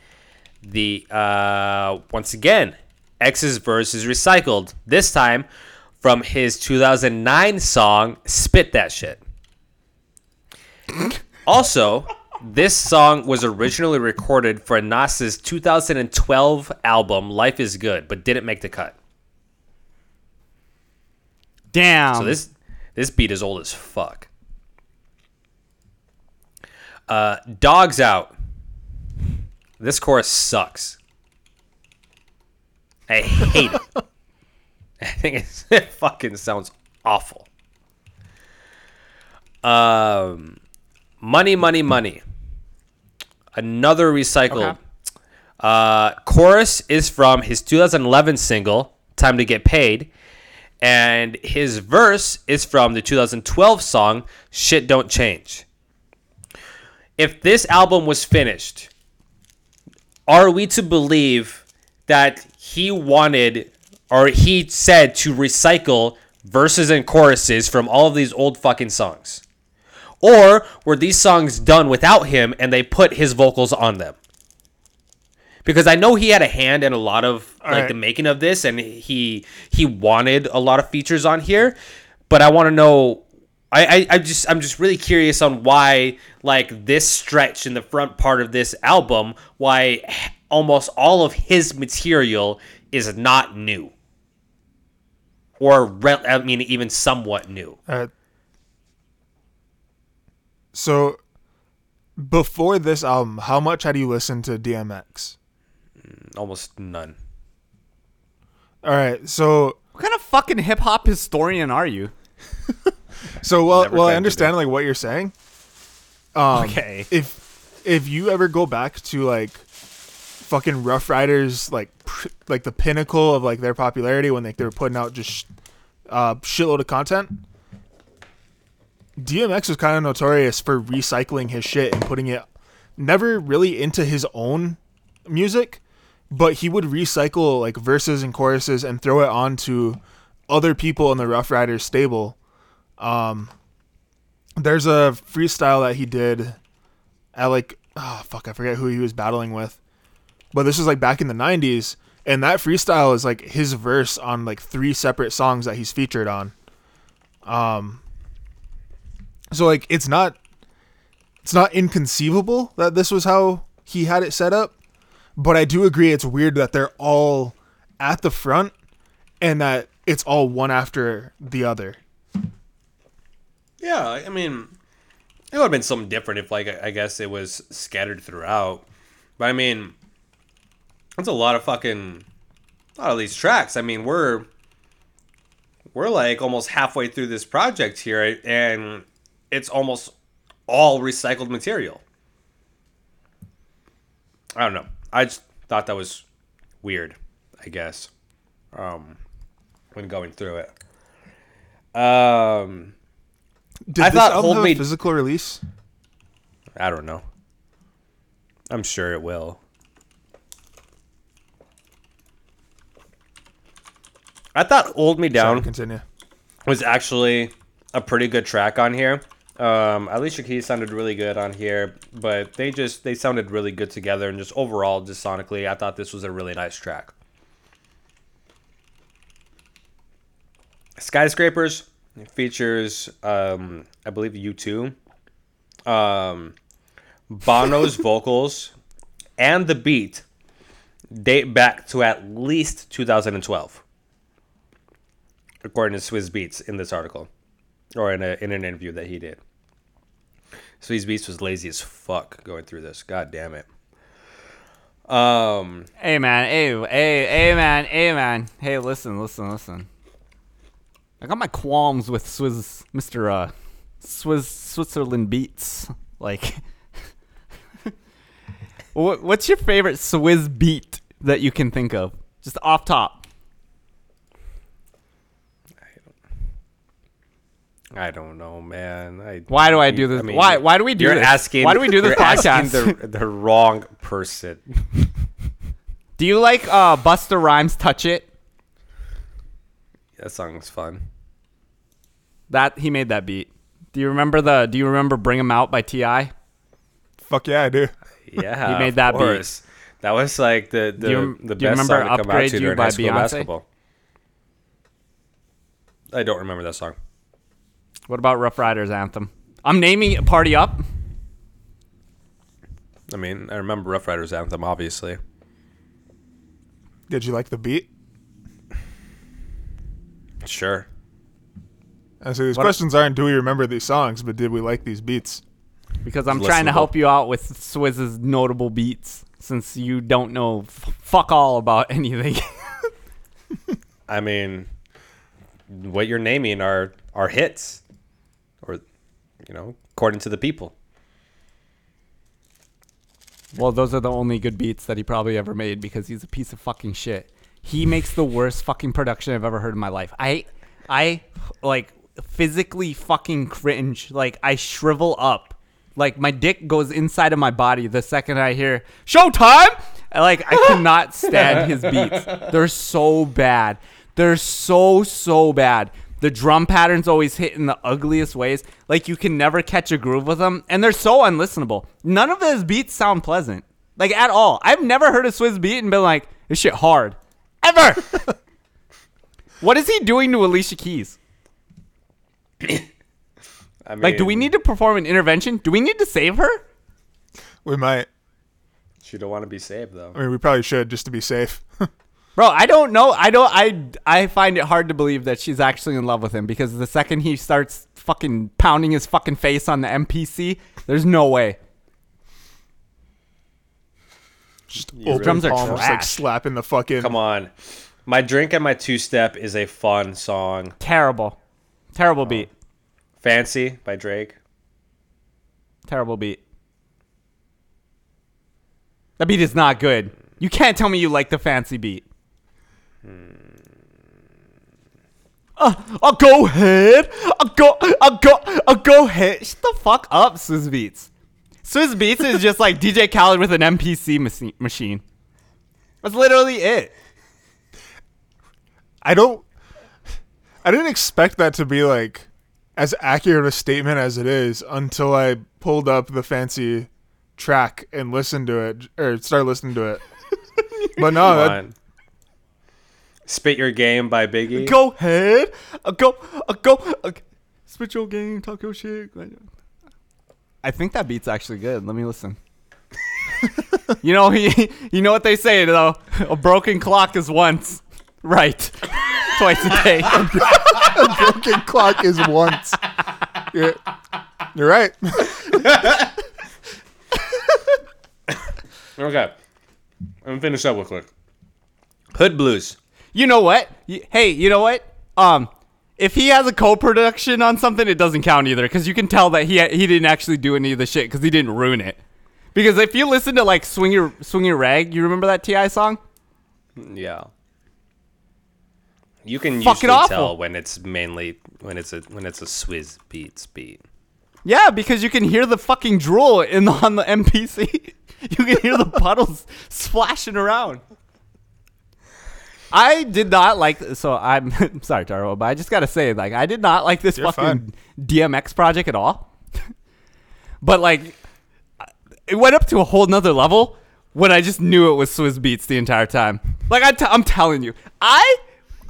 The uh, once again, X's verse is recycled. This time from his 2009 song "Spit That Shit." also, This song was originally recorded for Nas's 2012 album Life is Good, but didn't make the cut. Damn. So this this beat is old as fuck. Uh, Dogs Out. This chorus sucks. I hate it. I think it's, it fucking sounds awful. Um, money, money, money. Another recycled. Okay. Uh, chorus is from his 2011 single "Time to Get Paid," and his verse is from the 2012 song "Shit Don't Change." If this album was finished, are we to believe that he wanted or he said to recycle verses and choruses from all of these old fucking songs? Or were these songs done without him and they put his vocals on them? Because I know he had a hand in a lot of like right. the making of this and he he wanted a lot of features on here, but I want to know I, I, I just I'm just really curious on why like this stretch in the front part of this album why almost all of his material is not new or re- I mean even somewhat new. Uh, so, before this album, how much had you listened to DMX? Almost none. All right, so what kind of fucking hip hop historian are you? so well, Never well, I understand like what you're saying. Um, Okay. If if you ever go back to like fucking Ruff Ryders, like pr- like the pinnacle of like their popularity when like they were putting out just uh, shitload of content. DMX was kind of notorious for recycling his shit and putting it never really into his own music, but he would recycle like verses and choruses and throw it onto other people in the Ruff Ryders stable. Um, there's a freestyle that he did at like oh fuck I forget who he was battling with, but this was like back in the '90s, and that freestyle is like his verse on like three separate songs that he's featured on. Um, so like it's not it's not inconceivable that this was how he had it set up, but I do agree it's weird that they're all at the front and that it's all one after the other. Yeah, I mean, it would have been something different if, like, I guess it was scattered throughout. But I mean, that's a lot of fucking, a lot of these tracks. I mean, we're, we're like almost halfway through this project here, and it's almost all recycled material. I don't know. I just thought that was weird. I guess, um, when going through it. Um. Did I this thought album Hold have Me- a physical release? I don't know. I'm sure it will. I thought "Hold Me Sorry, Down" continue. was actually a pretty good track on here. Um, Alicia Keys sounded really good on here, but they just they sounded really good together and just overall, just sonically, I thought this was a really nice track. Skyscrapers features, um, I believe, U2. Um, Bono's vocals and the beat date back to at least 2012, according to Swizz Beatz in this article, or in, a, in an interview that he did. Swizz Beatz was lazy as fuck going through this. God damn it. Um, Hey man, hey, hey, hey man, hey man. Hey, listen, listen, listen. I got my qualms with Swiss, Mr. Uh, Swiss Switzerland Beats. Like, what, what's your favorite Swiss beat that you can think of? Just off top. I don't know, man. I, Why do I do this? Why- why do we do you're this? Asking, Why do we do this you're podcast? The, the wrong person. Do you like uh, Busta Rhymes "Touch It"? that song's fun. That he made that beat. Do you remember the? Do you remember "Bring 'Em Out" by T.I.? Fuck yeah, I do. Yeah, He made of that beat. That was like the the, you- the best song to come out to during high school Beyonce? basketball. I don't remember that song. What about Ruff Ryders anthem? I'm naming it "Party Up." I mean, I remember Ruff Ryders anthem, obviously. Did you like the beat? Sure. And so these questions aren't do we remember these songs, but did we like these beats? Because I'm trying to help you out with Swizz's notable beats, since you don't know f- fuck all about anything. I mean, what you're naming are are hits, or you know, according to the people. well, those are the only good beats that he probably ever made because he's a piece of fucking shit. He makes the worst fucking production I've ever heard in my life. I, I like physically fucking cringe. Like I shrivel up. Like my dick goes inside of my body the second I hear "Showtime." Like I cannot stand his beats. They're so bad. They're so so bad. The drum patterns always hit in the ugliest ways. Like you can never catch a groove with them, and they're so unlistenable. None of his beats sound pleasant, like at all. I've never heard a Swiss beat and been like, "This shit hard," ever. what is he doing to Alicia Keys? I mean, Like, do we need to perform an intervention? Do we need to save her? We might. She don't want to be saved though. I mean, we probably should just to be safe. Bro, I don't know. I don't. I I find it hard to believe that she's actually in love with him because the second he starts fucking pounding his fucking face on the MPC, there's no way. Just Open drums are palm, just, like trash. slapping the fucking. Come on, my drink and my two step is a fun song. Terrible, terrible beat. Fancy by Drake. Terrible beat. That beat is not good. You can't tell me you like the fancy beat. Uh, I'll go ahead. I'll go. I'll go. I'll go ahead. Shut the fuck up, Swizz Beatz. Swizz Beatz is just like DJ Khaled with an MPC machine. That's literally it. I don't. I didn't expect that to be like as accurate a statement as it is until I pulled up the fancy track and listened to it or started listening to it. but no, that. Spit Your Game by Biggie. Go ahead. I'll go. I'll go. I'll, spit your game. Talk your shit. I think that beat's actually good. Let me listen. you know, he, you know what they say though. A broken clock is once right, twice a day. A broken clock is once. You're, you're right. Okay. I'm gonna finish up real quick. Hood Blues. You know what? Y- Hey, you know what? Um, if he has a co-production on something, it doesn't count either because you can tell that he he didn't actually do any of the shit because he didn't ruin it. Because if you listen to like "Swing Your Swing Your Rag," you remember that T.I. song? Yeah. You can Fucking usually awful. tell when it's mainly when it's a when it's a Swizz Beatz beat. Yeah, because you can hear the fucking drool in the, on the MPC. you can hear the puddles splashing around. I did not like. So I'm sorry, Taro, but I just gotta say, like, I did not like this You're fucking fine. DMX project at all. but like, it went up to a whole nother level when I just knew it was Swizz Beatz the entire time. Like I t- I'm telling you, I,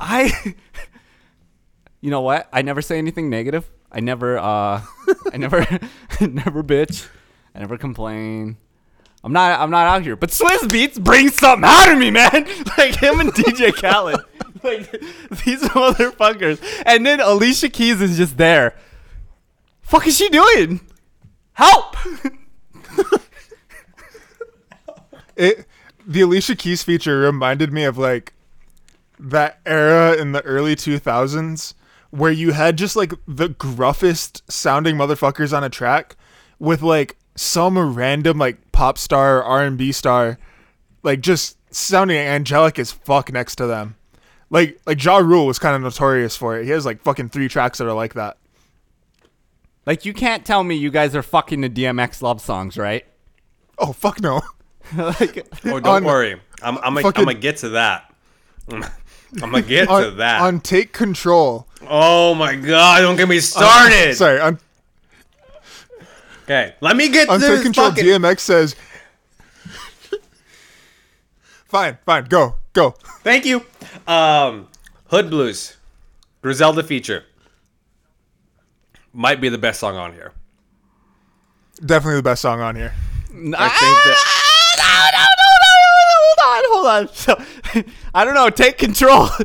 I, you know what? I never say anything negative. I never, uh, I never, never bitch. I never complain. I'm not, I'm not out here. But Swizz Beatz brings something out of me, man. Like him and DJ Khaled. Like these motherfuckers. And then Alicia Keys is just there. Fuck is she doing? Help! It the Alicia Keys feature reminded me of like that era in the early 2000s where you had just like the gruffest sounding motherfuckers on a track with like some random like pop star or R&B star like just sounding angelic as fuck next to them. Like like Ja Rule was kind of notorious for it. He has like fucking three tracks that are like that. Like you can't tell me you guys are fucking the DMX love songs, right? Oh fuck no. like, Oh, don't On- worry. I'm I'm gonna, I'm gonna get to that. I'm gonna get to that. on Take Control. oh my god! Don't get me started. Sorry, I'm, Okay, let me get on Take Control fucking- DMX says Fine, fine, go, go. Thank you. Um, Hood Blues, Griselda feature. Might be the best song on here. Definitely the best song on here. I think that no, no, no, no, hold on, hold on. So, I don't know. Take control.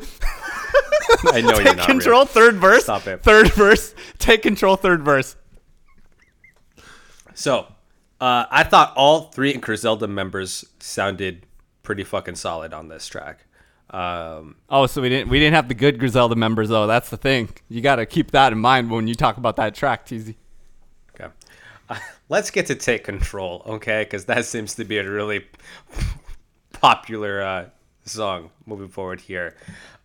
I know you're not. Take control. real. Third verse. Stop it. Third verse. Take control. Third verse. So, uh, I thought all three Griselda members sounded pretty fucking solid on this track. Um, Oh, so we didn't we didn't have the good Griselda members though. That's the thing. You got to keep that in mind when you talk about that track, TZ. okay. Uh, let's get to Take Control, okay? Because that seems to be a really popular uh, song moving forward here.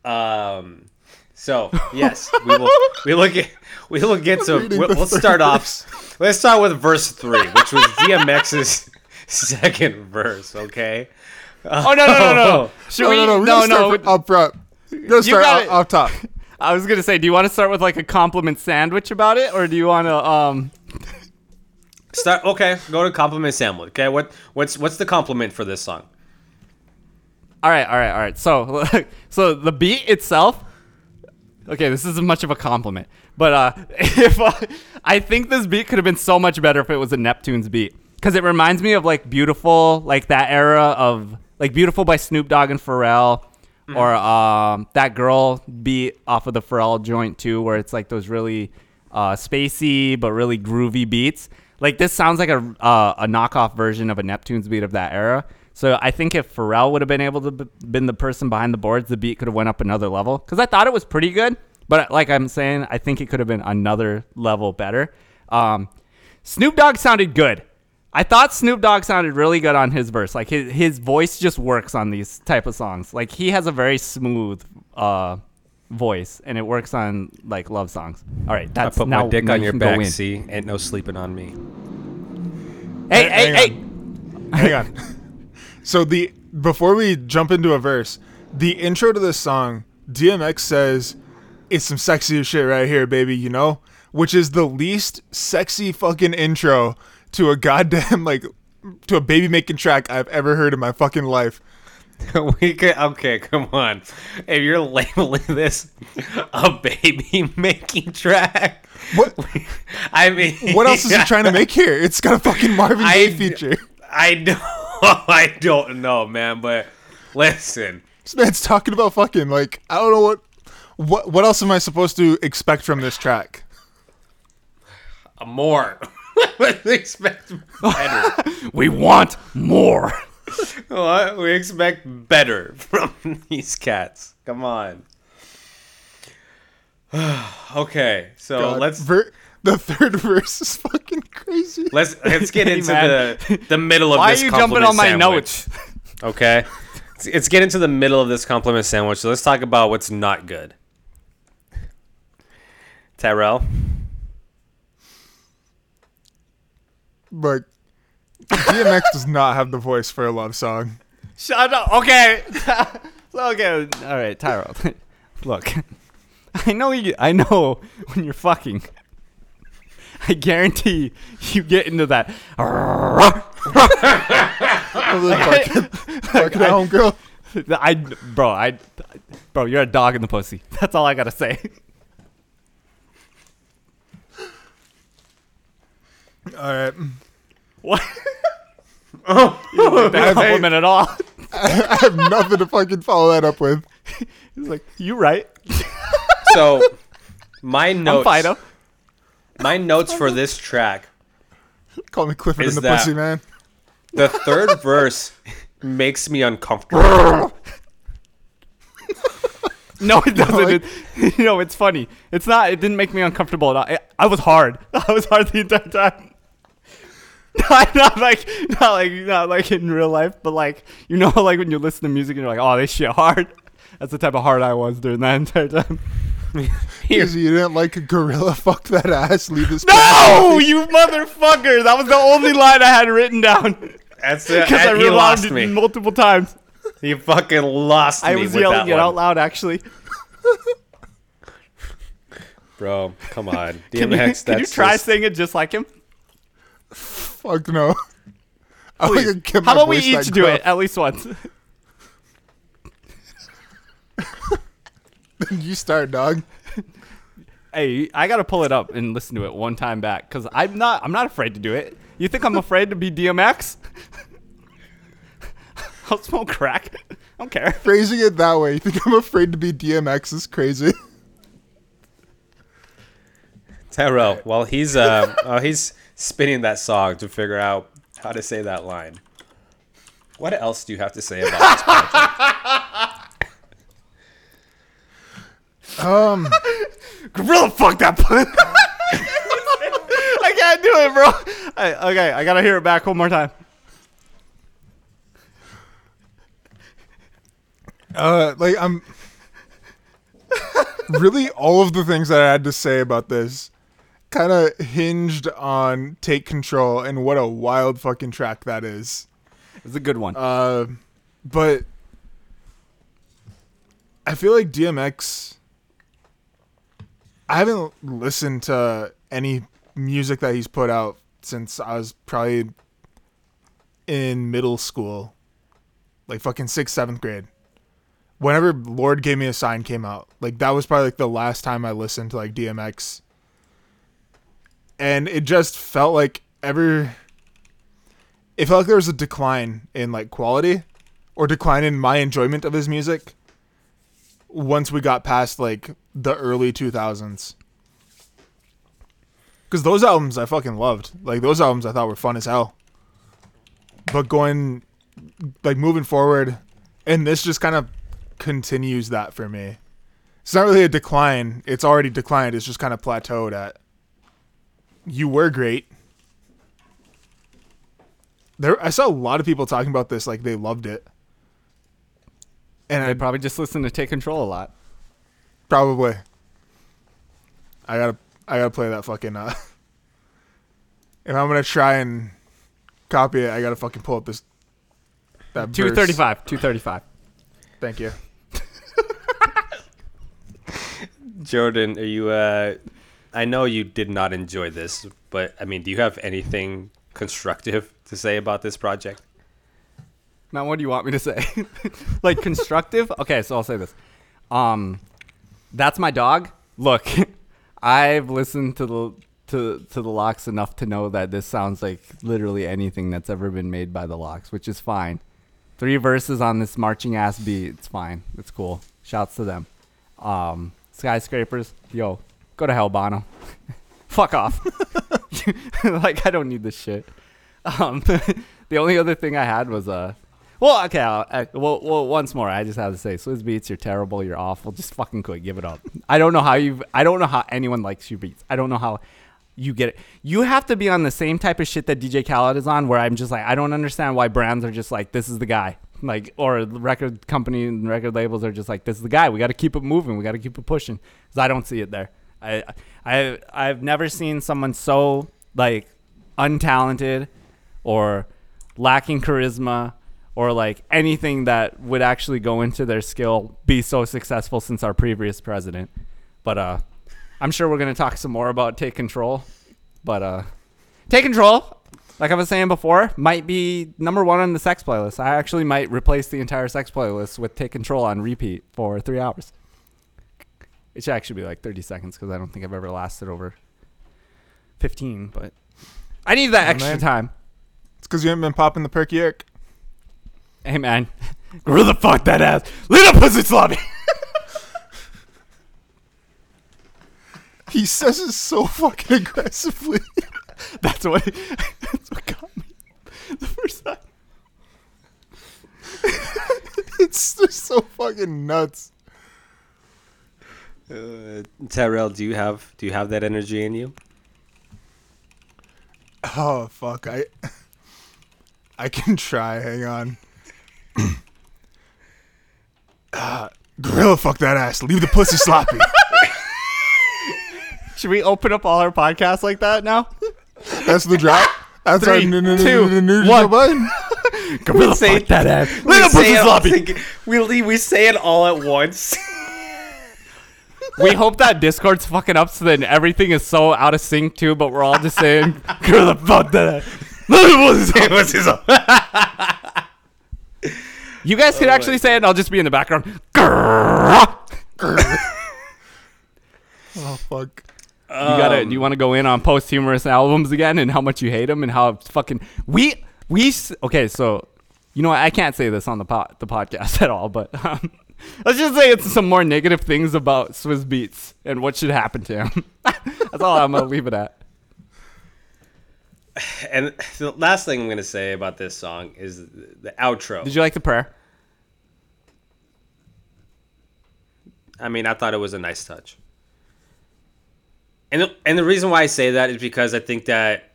Um, so yes, we will. We will get. We will get to. reading We'll, we'll start off. Let's start with verse three, which was DMX's second verse. Okay. Oh no no no no. Should no, we? no, no, we're no gonna no. start from up front. We're gonna start got off, it. off top. I was gonna say, do you want to start with like a compliment sandwich about it, or do you want to um? Start. Okay. Go to compliment sandwich. Okay. What? What's What's the compliment for this song? All right, all right, all right. So, so the beat itself. Okay, this isn't much of a compliment, but uh, if uh, I think this beat could have been so much better if it was a Neptunes beat, because it reminds me of like "Beautiful," like that era of like "Beautiful" by Snoop Dogg and Pharrell, or um, that girl beat off of the Pharrell joint too, where it's like those really uh, spacey but really groovy beats. Like this sounds like a uh, a knockoff version of a Neptunes beat of that era. So I think if Pharrell would have been able to b- been the person behind the boards, the beat could have went up another level. Because I thought it was pretty good, but like I'm saying, I think it could have been another level better. Um, Snoop Dogg sounded good. I thought Snoop Dogg sounded really good on his verse. Like his his voice just works on these type of songs. Like he has a very smooth uh, voice, and it works on like love songs. All right, that's I that's put now, my dick now on you your back. in. See, ain't no sleeping on me. Hey, hey, Hang hey! Hang on. So the before we jump into a verse, the intro to this song, DMX says, "It's some sexy shit right here, baby," you know, which is the least sexy fucking intro to a goddamn like to a baby making track I've ever heard in my fucking life. we could. Okay, come on. If you're labeling this a baby making track, What I mean, what else is he trying to make here? It's got a fucking Marvin Gaye feature. I know. I don't know, man. But listen, This man's talking about fucking like I don't know what what what else am I supposed to expect from this track? Uh, more. Let's expect better. We want more. what? We expect better from these cats. Come on. okay, so God, let's ver- the third verse is fucking crazy. let's let's get into the the middle of Why are this. you jumping compliment on my sandwich. notes? Okay. Let's, let's get into the middle of this compliment sandwich. So let's talk about what's not good. Tyrell. But DMX does not have the voice for a love song. Shut up. Okay. okay. All right, Tyrell. Look, I know you. I know when you're fucking. I guarantee you get into that. fucking, fucking I- home girl. I, bro, I, bro, you're a dog in the pussy. That's all I gotta say. All right, What? oh, you want that compliment at all. I have nothing to fucking follow that up with. He's like, you right. So my I'm notes Fido. My notes for this track, Call me Clifford in the that- pussy, man. the third verse makes me uncomfortable. No, it doesn't. like- It- you know, it's funny. It's not. It didn't make me uncomfortable at all. I, I was hard. I was hard the entire time. not, not like, not like, not like in real life, but like, you know, like when you listen to music and you're like, oh, this shit hard. That's the type of hard I was during that entire time. Easy, you didn't like a gorilla? Fuck that ass. Leave this. No, you motherfucker! That was the only line I had written down That's it. because I he rewound lost it me. multiple times. You fucking lost I me was with yelling that it one. out loud, actually. Bro, come on. DMX, Can you, can you try just- saying it just like him? Fuck no. Please. How about we each do gruff. it at least once? you start, dog. Hey, I gotta pull it up and listen to it one time back because I'm not I'm not afraid to do it. You think I'm afraid to be DMX? I'll smoke crack. I don't care. Phrasing it that way, you think I'm afraid to be DMX is crazy. Tyrell, while he's uh, while he's spinning that song to figure out how to say that line, what else do you have to say about this project? Um, Gorilla fuck that pun. I can't do it, bro. I, okay, I gotta hear it back one more time. uh, like I'm really all of the things that I had to say about this kind of hinged on "Take Control" and what a wild fucking track that is. It's a good one. Uh, but I feel like DMX. I haven't listened to any music that he's put out since I was probably in middle school, like fucking sixth, seventh grade. Whenever Lord Gave Me a Sign came out, like that was probably like the last time I listened to like DMX. And it just felt like ever it felt like there was a decline in like quality or decline in my enjoyment of his music once we got past like the early 2000s because those albums i fucking loved. Like those albums i thought were fun as hell. But going like moving forward and this just kind of continues that for me. It's not really a decline. It's already declined. It's just kind of plateaued at you were great. There I saw a lot of people talking about this like they loved it. And I I probably just listen to Take Control a lot. probably I gotta I gotta play that fucking uh if I'm gonna try and copy it, I gotta fucking pull up this that 235. 235. Thank you. Jordan, are you? Uh, I know you did not enjoy this, but I mean, do you have anything constructive to say about this project? Now, what do you want me to say? like constructive? Okay, so I'll say this. Um, that's my dog. Look, I've listened to the to to the LOX enough to know that this sounds like literally anything that's ever been made by the LOX, which is fine. Three verses on this marching ass beat. It's fine. It's cool. Shouts to them. Um, skyscrapers. Yo, go to hell, Bono. Fuck off. like I don't need this shit. Um, the only other thing I had was uh, well, okay, I'll, I, well, well, once more, I just have to say, Swizz Beatz, you're terrible, you're awful. Just fucking quit, give it up. I don't know how you, I don't know how anyone likes your beats. I don't know how you get it. You have to be on the same type of shit that DJ Khaled is on, where I'm just like, I don't understand why brands are just like, this is the guy, like, or record company and record labels are just like, this is the guy. We got to keep it moving. We got to keep it pushing. Because I don't see it there. I, I, I've never seen someone so like untalented or lacking charisma or like anything that would actually go into their skill be so successful since our previous president. But uh I'm sure we're gonna talk some more about take control. But uh take control, like I was saying before, might be number one on the sex playlist. I actually might replace the entire sex playlist with take control on repeat for three hours. It should actually be like 30 seconds because I don't think I've ever lasted over 15. But I need that extra man. time. It's because you haven't been popping the perky Eric. Hey man, gorilla fuck that ass. Little pussy sloppy. He says it so fucking aggressively. That's what. That's what got me the first time. it's just so fucking nuts. Uh, Tyrell, do you have do you have that energy in you? Oh fuck! I I can try. Hang on. Uh, gorilla, fuck that ass. Leave the pussy sloppy. Should we open up all our podcasts like that now? That's the drop. That's our Three, n- n- two, n- n- one. button. Gorilla say fuck that ass. We Little say, pussy it all sloppy. toge- we, we say it all at once. We hope that Discord's fucking up so then everything is so out of sync too, but we're all just saying, Gorilla fuck that ass. Little pussy sloppy. You guys can actually say it and I'll just be in the background. Oh fuck. You gotta? Do you want to go in on posthumous albums again and how much you hate them and how fucking we we okay? So you know what? I can't say this on the pod, the podcast at all, but um, let's just say it's some more negative things about Swizz Beatz and what should happen to him. That's all I'm gonna leave it at. And the last thing I'm gonna say about this song is the, outro. Did you like the prayer? I mean, I thought it was a nice touch. And the, and the reason why I say that is because I think that,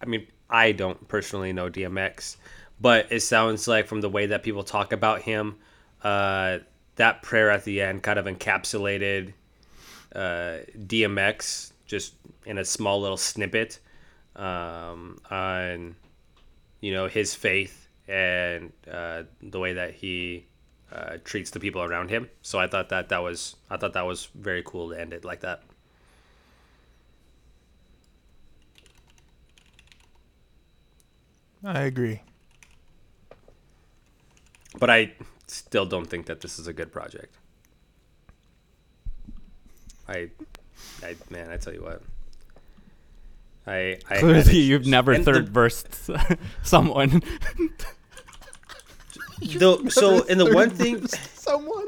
I mean, I don't personally know DMX, but it sounds like from the way that people talk about him, uh, that prayer at the end kind of encapsulated uh, DMX just in a small little snippet um, on, you know, his faith and uh, the way that he uh, treats the people around him. So I thought that that was I thought that was very cool to end it like that. I agree. But I still don't think that this is a good project. I, I man, I tell you what. I, I had Clearly, you've issues. never And third the- versed someone. the- so and the one thing Someone.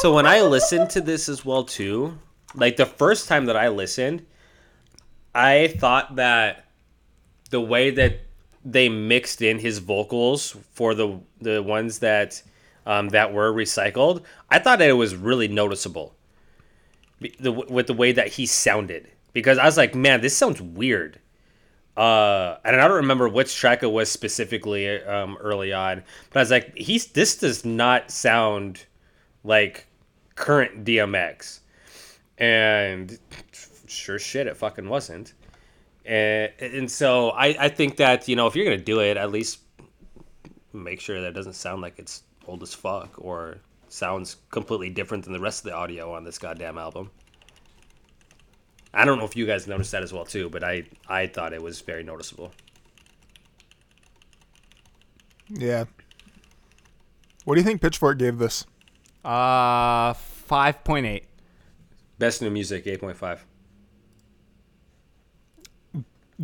so when I listened to this as well too, like the first time that I listened, I thought that the way that they mixed in his vocals for the the ones that um, that were recycled, I thought that it was really noticeable. The, with the way that he sounded, because I was like, man, this sounds weird. Uh, and I don't remember which track it was specifically um, early on, but I was like, he's this does not sound like current DMX. And sure shit, it fucking wasn't. And, and so I, I think that, you know, if you're to do it, at least make sure that it doesn't sound like it's old as fuck or sounds completely different than the rest of the audio on this goddamn album. I don't know if you guys noticed that as well too, but I, I thought it was very noticeable. Yeah. What do you think Pitchfork gave this? Uh, five point eight. Best new music, 8.5.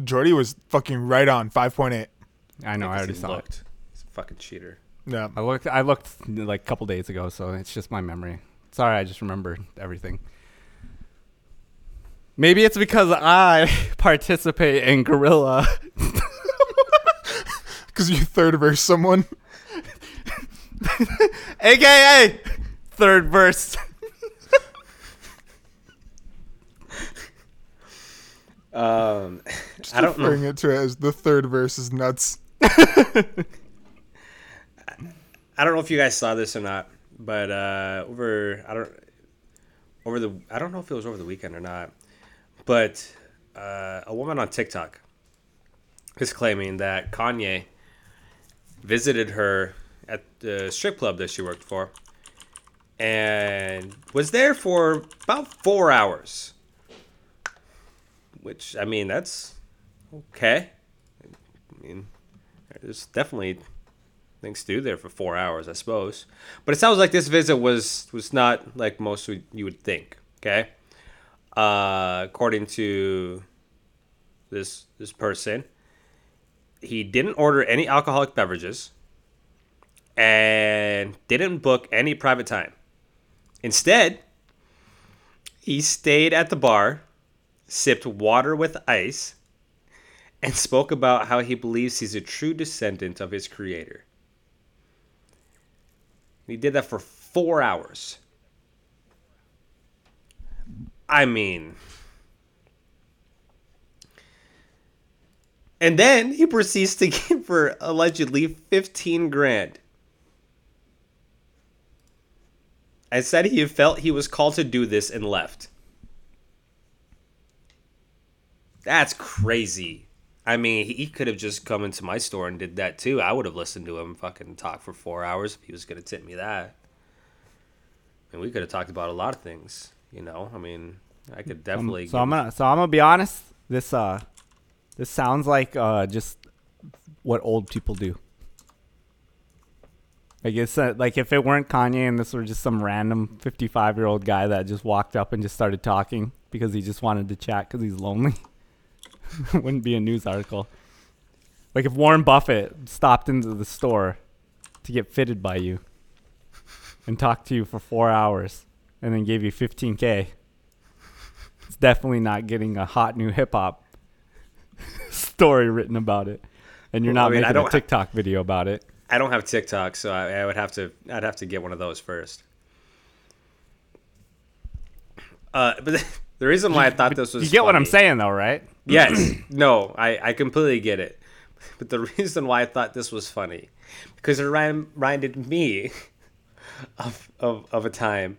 Jordy was fucking right on 5.8. I know. I already He saw it. looked. He's a fucking cheater. Yeah. I looked. I looked like a couple days ago, so it's just my memory. Sorry, I just remembered everything. Maybe it's because I participate in Gorilla. Because you third verse someone. AKA third verse. Um, Just I don't know. referring it to it as the third verse is nuts. I don't know if you guys saw this or not, but uh, over I don't over the I don't know if it was over the weekend or not, but uh, a woman on TikTok is claiming that Kanye visited her at the strip club that she worked for and was there for about four hours. Which I mean, that's okay. I mean, there's definitely things to do there for four hours, I suppose. But it sounds like this visit was was not like most you would think. Okay, uh, according to this this person, he didn't order any alcoholic beverages and didn't book any private time. Instead, he stayed at the bar, sipped water with ice, and spoke about how he believes he's a true descendant of his creator. He did that for four hours. I mean. And then he proceeds to give her allegedly 15 grand. I said he felt he was called to do this and left. That's crazy. I mean, he could have just come into my store and did that too. I would have listened to him fucking talk for four hours if he was gonna tip me that. And we could have talked about a lot of things, you know. I mean, I could definitely. Um, so I'm gonna. So I'm gonna be honest. This uh, this sounds like uh, just what old people do. Like it's uh, like if it weren't Kanye and this were just some random 55 year old guy that just walked up and just started talking because he just wanted to chat because he's lonely, wouldn't be a news article. Like if Warren Buffett stopped into the store to get fitted by you and talked to you for four hours and then gave you 15k, it's definitely not getting a hot new hip hop story written about it, and you're Well, not I mean, making a TikTok video about it. I don't have TikTok, so I, I would have to. I'd have to get one of those first. Uh, but the, reason why I thought this was You get what I'm saying, though, right? Yes. no, I, I completely get it. But the reason why I thought this was funny, because it reminded me of, of, of a time,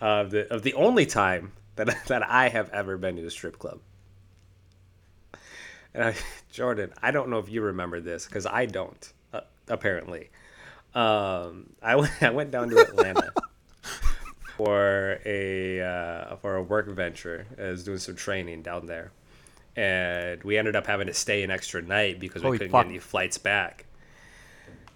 of the of the only time that that I have ever been to a strip club. And I, Jordan, I don't know if you remember this because I don't. Uh, apparently, um, I went I went down to Atlanta for a uh, for a work venture. I was doing some training down there, and we ended up having to stay an extra night because we Holy couldn't fuck. get any flights back.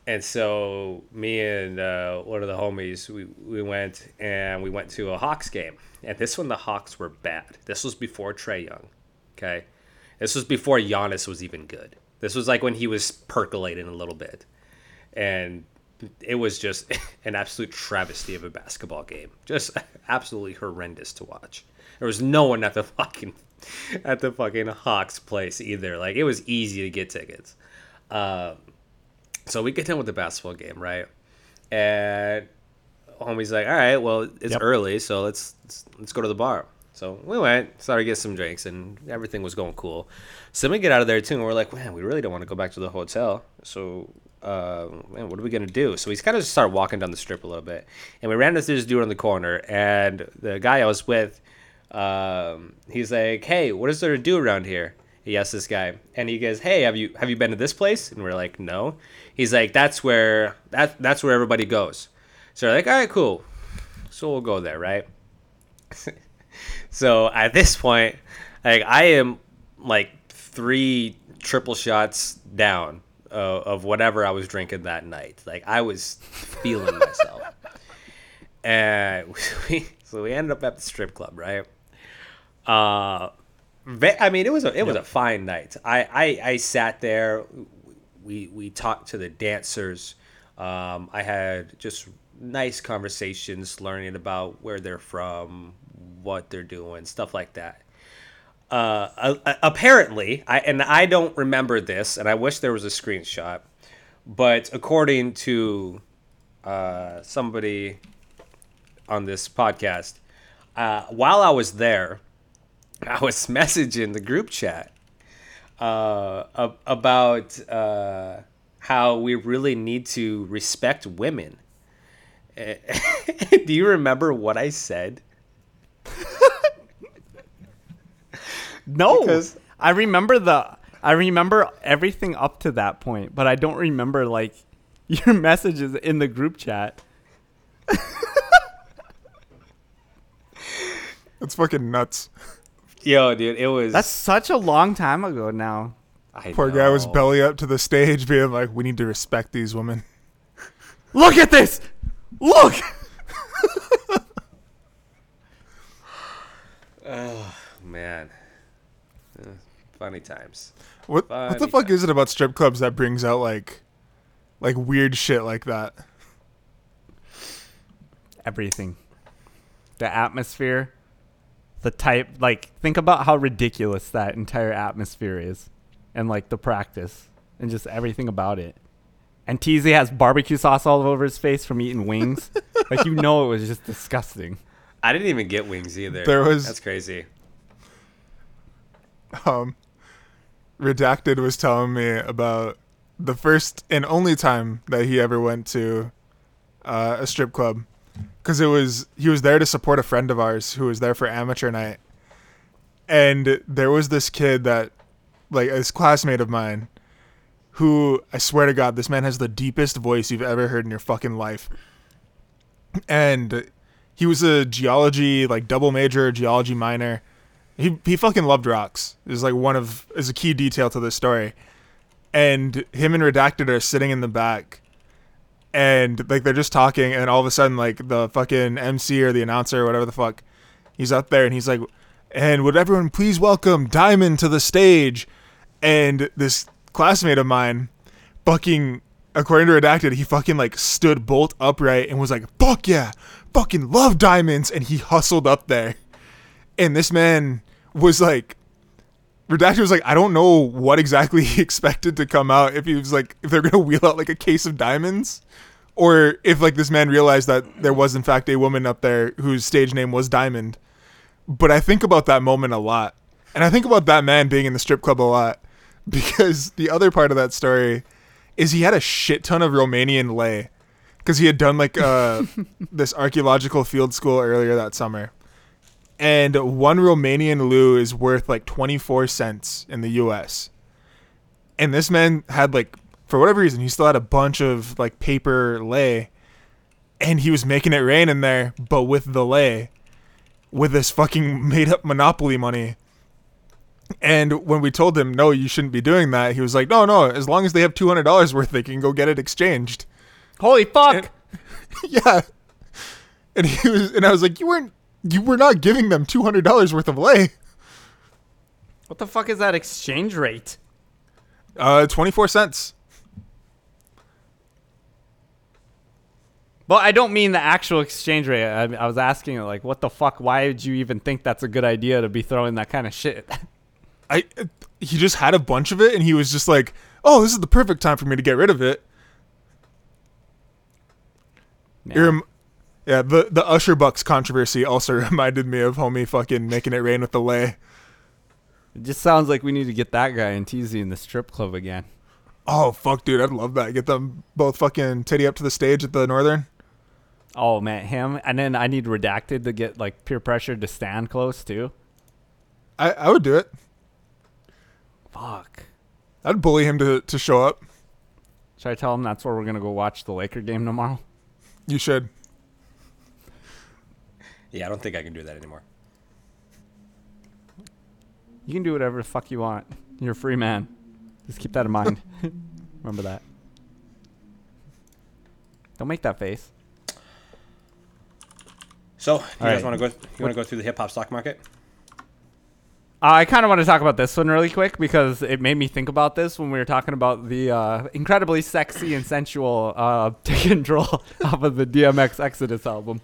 And so me and uh, one of the homies, we, we went and we went to a Hawks game. And this one, the Hawks were bad. This was before Trae Young. Okay, this was before Giannis was even good. This was like when he was percolating a little bit, and it was just an absolute travesty of a basketball game. Just absolutely horrendous to watch. There was no one at the fucking at the fucking Hawks place either. Like it was easy to get tickets. Um, so we get done with the basketball game, right? And homie's like, "All right, well, it's Yep. early, so let's, let's let's go to the bar." So we went, started to get some drinks, and everything was going cool. So then we get out of there too, and we're like, "Man, we really don't want to go back to the hotel." So, uh, man, what are we gonna do? So we kind of just started walking down the strip a little bit, and we ran into this dude on the corner, and the guy I was with, um, he's like, "Hey, what is there to do around here?" He asked this guy, and he goes, "Hey, have you have you been to this place?" And we're like, "No." He's like, "That's where that that's where everybody goes." So we're like, "All right, cool." So we'll go there, right? so at this point, like I am like three triple shots down uh, of whatever I was drinking that night. Like I was feeling myself, and we so we ended up at the strip club, right? Uh, I mean, it was a it was a fine night. I, I I sat there. We we talked to the dancers. Um, I had just nice conversations, learning about where they're from, what they're doing, stuff like that. Uh, apparently, I and I don't remember this, and I wish there was a screenshot. But according to uh, somebody on this podcast, uh, while I was there, I was messaging the group chat uh, about uh, how we really need to respect women. Do you remember what I said? No, Because- I remember the. I remember everything up to that point, but I don't remember like your messages in the group chat. It's fucking nuts. Yo, dude, it was. That's such a long time ago now. I Poor guy was belly up to the stage, being like, "We need to respect these women." Look at this. Look. oh man. Uh, funny times. What what the Funny fuck is it about strip clubs that brings out like, like weird shit like that? Everything. The atmosphere. The type. Like, think about how ridiculous that entire atmosphere is, and like the practice, and just everything about it. And TZ has barbecue sauce all over his face from eating wings. like you know, it was just disgusting. I didn't even get wings either. There was- That's crazy. um, Redacted was telling me about the first and only time that he ever went to uh, a strip club because it was he was there to support a friend of ours who was there for amateur night, and there was this kid that like this classmate of mine who I swear to God this man has the deepest voice you've ever heard in your fucking life, and he was a geology like double major geology minor he he fucking loved rocks. Is like one of is a key detail to this story. And him and Redacted are sitting in the back, and like they're just talking, and all of a sudden like the fucking MC or the announcer or whatever the fuck, he's up there and he's like, and would everyone please welcome Diamond to the stage, and this classmate of mine, fucking according to redacted, he fucking like stood bolt upright and was like, fuck yeah, fucking love diamonds, and he hustled up there, and this man was like Redacted was like, I don't know what exactly he expected to come out if he was like, if they're gonna wheel out like a case of diamonds, or if like this man realized that there was in fact a woman up there whose stage name was Diamond. But I think about that moment a lot, and I think about that man being in the strip club a lot, because the other part of that story is he had a shit ton of Romanian lei, because he had done like uh, this archaeological field school earlier that summer and one Romanian leu is worth like 24 cents in the US. And this man had like for whatever reason he still had a bunch of like paper lei and he was making it rain in there but with the lei with this fucking made up monopoly money. And when we told him no you shouldn't be doing that he was like no no as long as they have $200 worth they can go get it exchanged. Holy fuck! And- yeah. And he was and I was like you weren't you were not giving them two hundred dollars worth of lei. what the fuck is that exchange rate? Uh, twenty four cents. Well, I don't mean the actual exchange rate. I, I was asking, like, what the fuck? Why would you even think that's a good idea to be throwing that kind of shit? I he just had a bunch of it, and he was just like, "Oh, this is the perfect time for me to get rid of it." It rem- yeah, the the Usher Bucks controversy also reminded me of homie fucking making it rain with the lei. It just sounds like we need to get that guy and Teasy in the strip club again. Oh fuck, dude, I'd love that. Get them both fucking titty up to the stage at the Northern. Oh man, him, and then I need redacted to get like peer pressure to stand close too. I I would do it. Fuck. I'd bully him to to show up. Should I tell him that's where we're gonna go watch the Laker game tomorrow? You should. Yeah, I don't think I can do that anymore. You can do whatever the fuck you want. You're a free man. Just keep that in mind. Remember that. Don't make that face. So, you guys right. want to go? You want to go through the hip hop stock market? Uh, I kind of want to talk about this one really quick because it made me think about this when we were talking about the uh, incredibly sexy and sensual uh, Take Control off of the DMX Exodus album.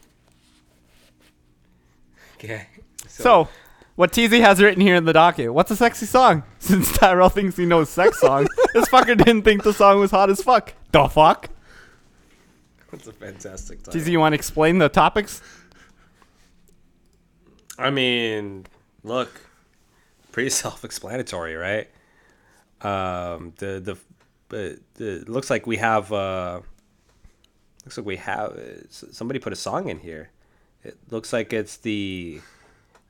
Okay. So, what TZ has written here in the docket. What's a sexy song? Since Tyrell thinks he knows sex songs, this fucker didn't think the song was hot as fuck. The fuck? That's a fantastic title. TZ, you want to explain the topics? I mean, look, pretty self-explanatory, right? Um, the the, uh, the looks like we have uh, looks like we have uh, somebody put a song in here. It looks like it's the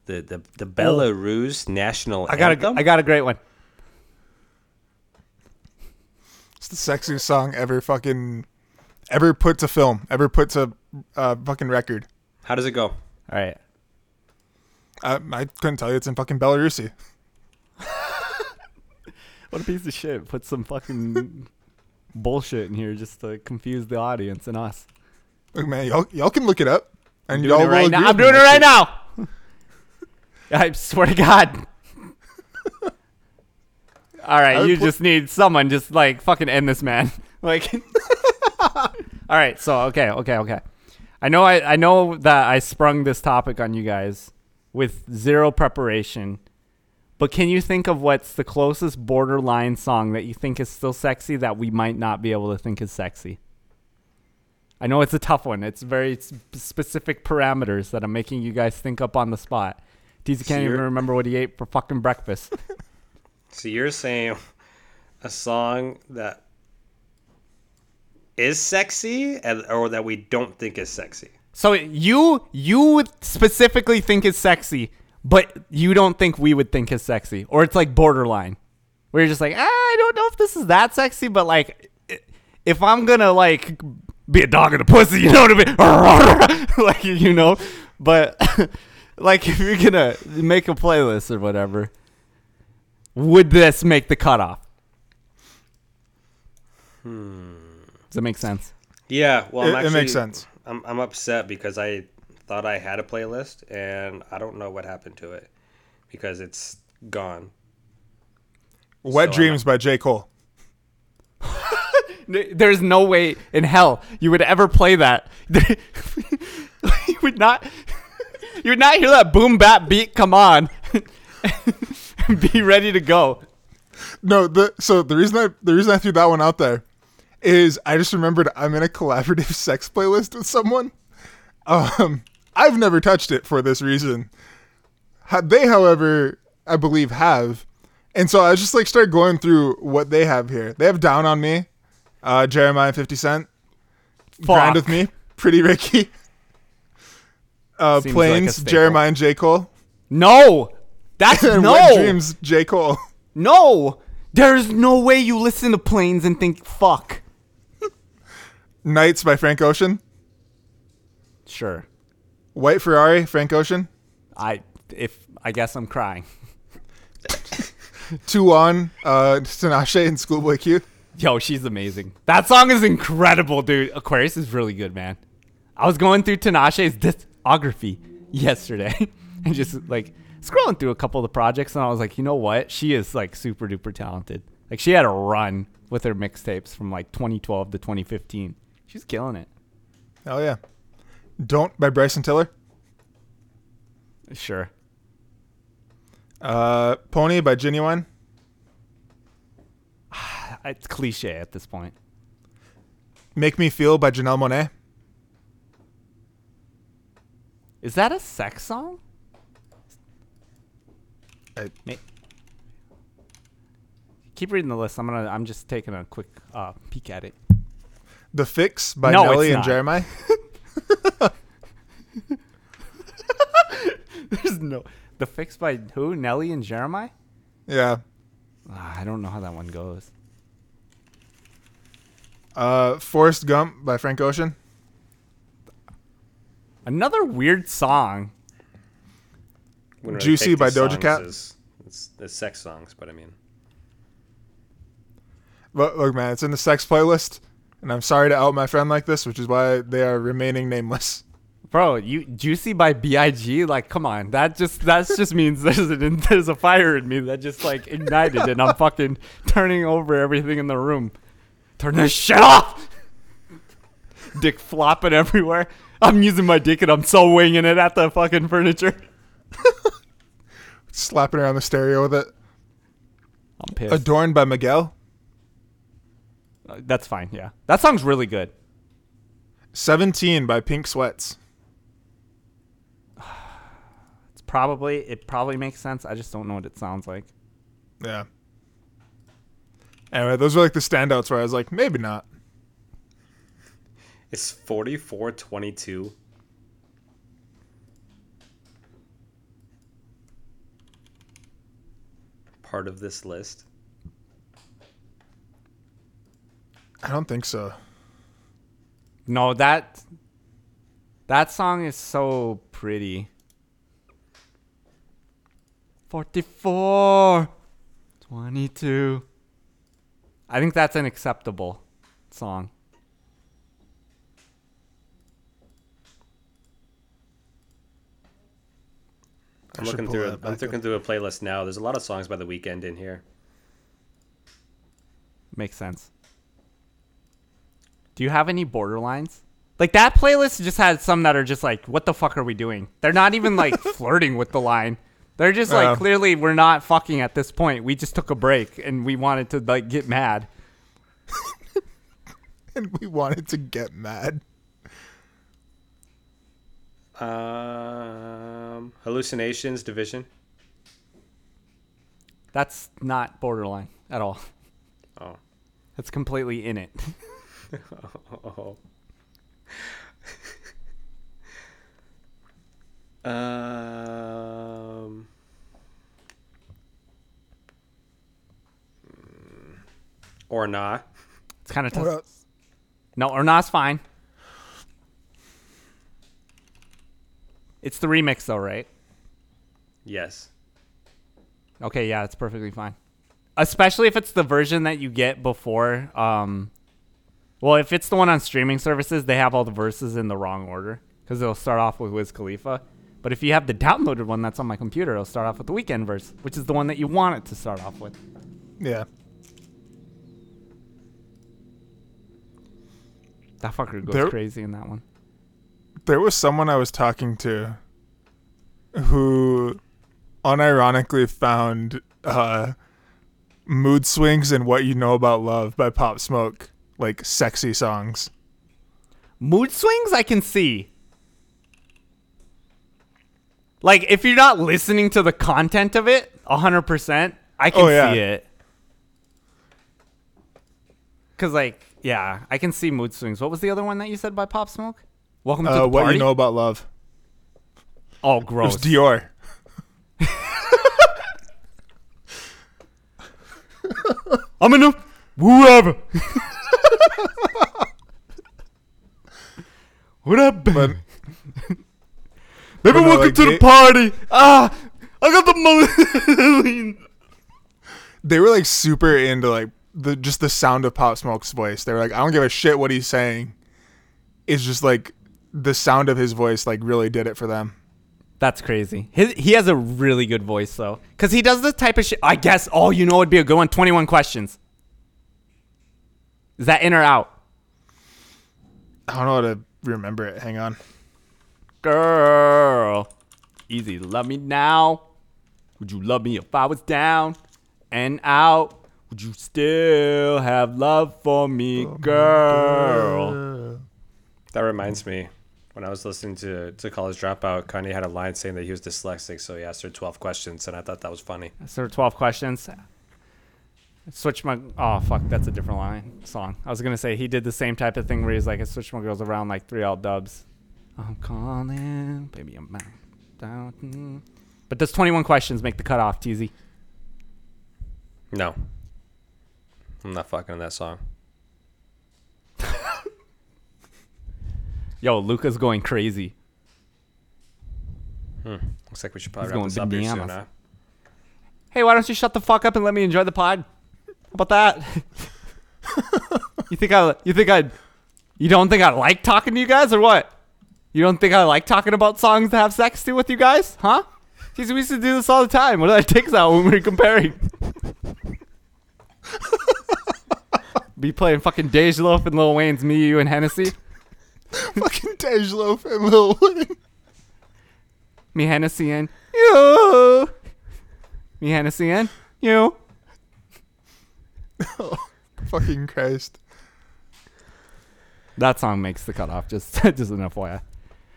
the the, the Belarus national I got anthem. a, I got a great one. It's the sexiest song ever fucking ever put to film, ever put to uh, fucking record. How does it go? All right. I, I couldn't tell you it's in fucking Belarusi. What a piece of shit. Put some fucking bullshit in here just to confuse the audience and us. Look, man, y'all, y'all can look it up, and y'all will right now. I'm doing it right now. I swear to God. All right, you put- just need someone just like fucking end this man. Like All right, so okay, okay, okay. I know I I know that I sprung this topic on you guys with zero preparation. But can you think of what's the closest borderline song that you think is still sexy that we might not be able to think is sexy? I know it's a tough one. It's very s- specific parameters that I'm making you guys think up on the spot. Teasy can't even remember what he ate for fucking breakfast. So you're saying a song that is sexy, and, or that we don't think is sexy? so you you would specifically think is sexy, but you don't think we would think is sexy, or it's like borderline, where you're just like, ah, I don't know if this is that sexy, but like, if I'm gonna like be a dog in a pussy, you know what I mean? like you know, but like if you're gonna make a playlist or whatever, would this make the cutoff? Does that make sense? Yeah, well, I'm It- it makes sense. I'm I'm upset because I thought I had a playlist and I don't know what happened to it because it's gone. Wet So Dreams by J. Cole. There's no way in hell you would ever play that. you would not. You would not hear that boom bap beat come on. be ready to go. No, the so the reason I the reason I threw that one out there is I just remembered I'm in a collaborative sex playlist with someone. Um, I've never touched it for this reason. They, however, I believe have, and so I just like started going through what they have here. They have "Down on Me," uh, Jeremih Fifty Cent, "Grind with Me," Pretty Ricky, uh, Seems like "Planes," staple. Jeremih and J Cole, No, that's and no, "Wet Dreams," J Cole. no. There's no way you listen to planes and think fuck. "Nights" by Frank Ocean, Sure, "White Ferrari," Frank Ocean. I if I guess I'm crying. two on uh Tinashe and Schoolboy Q. Yo, she's amazing. That song is incredible, dude. Aquarius is really good, man. I was going through Tinashe's discography yesterday and just like scrolling through a couple of the projects, and I was like, you know what? She is like super duper talented. Like she had a run with her mixtapes from like 2012 to 2015. She's killing it. Hell yeah. Don't by Bryson Tiller. Sure. Uh Pony by Ginuwine. It's cliche at this point. Make Me Feel by Janelle Monáe. Is that a sex song? I- Keep reading the list. I'm gonna. I'm just taking a quick uh, peek at it. The Fix by No, Nelly and. Jeremih. There's no. The Fix by who? Nelly and Jeremih? Yeah. Ah, I don't know how that one goes. Uh Forrest Gump by Frank Ocean. Another weird song. Wouldn't Juicy by Doja songs Cat. As, as, as sex songs, but I mean, Look, look man, it's in the sex playlist. And I'm sorry to out my friend like this, which is why they are remaining nameless. Bro, you Juicy by B.I.G. Like, come on. That just that just means there's an there's a fire in me that just like ignited, and I'm fucking turning over everything in the room. Turn this shit off. Dick flopping everywhere. I'm using my dick and I'm so winging it at the fucking furniture. Slapping around the stereo with it. I'm pissed. Adorned by Miguel. Uh, That's fine. Yeah, that song's really good. 17 by Pink Sweats. It's probably it probably makes sense. I just don't know what it sounds like. Yeah. Anyway, those were like the standouts where I was like, maybe not. it's forty four twenty two. Part of this list. I don't think so. No, that that song is so pretty. 44 22 I think that's an acceptable song. I'm looking through. that A, I'm back looking up. through a playlist now. There's a lot of songs by The Weeknd in here. Makes sense. Do you have any borderlines? Like that playlist just has some that are just like, what the fuck are we doing? They're not even like flirting with the line. They're just like Yeah. clearly we're not fucking at this point. We just took a break and we wanted to like get mad. And we wanted to get mad. Um, hallucinations dvsn. That's not borderline at all. Oh. That's completely in it. Oh. Um. Or not. It's kind of What tough. else? No, or not's fine. It's the remix though, right? Yes. Okay, yeah, it's perfectly fine. Especially if it's the version that you get before um Well, if it's the one on streaming services, they have all the verses in the wrong order because it'll start off with Wiz Khalifa. But if you have the downloaded one that's on my computer, it'll start off with the Weeknd verse, which is the one that you want it to start off with. Yeah. That fucker goes There- crazy in that one. There was someone I was talking to who unironically found uh, Mood Swings and What You Know About Love by Pop Smoke like sexy songs. Mood swings, I can see. Like, if you're not listening to the content of it 100%, I can Oh, yeah. see it. Because, like, yeah, I can see mood swings. What was the other one that you said by Pop Smoke? Welcome to Uh, the what party. You Know About Love. oh, gross. It was Dior. I'm in a whoever. what up, baby? But Baby, But welcome like, to the party. Ah, I got the money. they were like super into like the just the sound of Pop Smoke's voice. They were like, I don't give a shit what he's saying. It's just like the sound of his voice like really did it for them. That's crazy. His, he has a really good voice though, because he does the type of shit. I guess. Oh, you know, would be a good one. Twenty-one questions. Is that in or out? I don't know how to remember it. Hang on. Girl, easy. Love me now. Would you love me if I was down and out? Would you still have love for me, girl? That reminds me, when I was listening to, to College Dropout, Kanye had a line saying that he was dyslexic, so he asked her 12 questions, and I thought that was funny. So twelve questions. Switch my oh fuck, that's a different line song. I was gonna say he did the same type of thing where he's like, I switch my girls around like three all dubs. I'm calling, baby, I'm back down. But does 21 questions make the cutoff, Teasy? No. I'm not fucking in that song. Yo, Luca's going crazy. Hmm. Looks like we should probably He's wrap going this up here soon, huh? Hey, why don't you shut the fuck up and let me enjoy the pod? How about that? you think I? You think I? You don't think I like talking to you guys or what? You don't think I like talking about songs to have sex to with you guys, huh? Jeez, we used to do this all the time. What did I take out when we were comparing? Be playing fucking Dej Loaf and Lil Wayne's Me, You, and Hennessy. Fucking Dej Loaf and Lil Wayne. Me, Hennessy, and you. Me, Hennessy, and you. Oh, Fucking Christ. That song makes the cutoff. Just, just an FYI.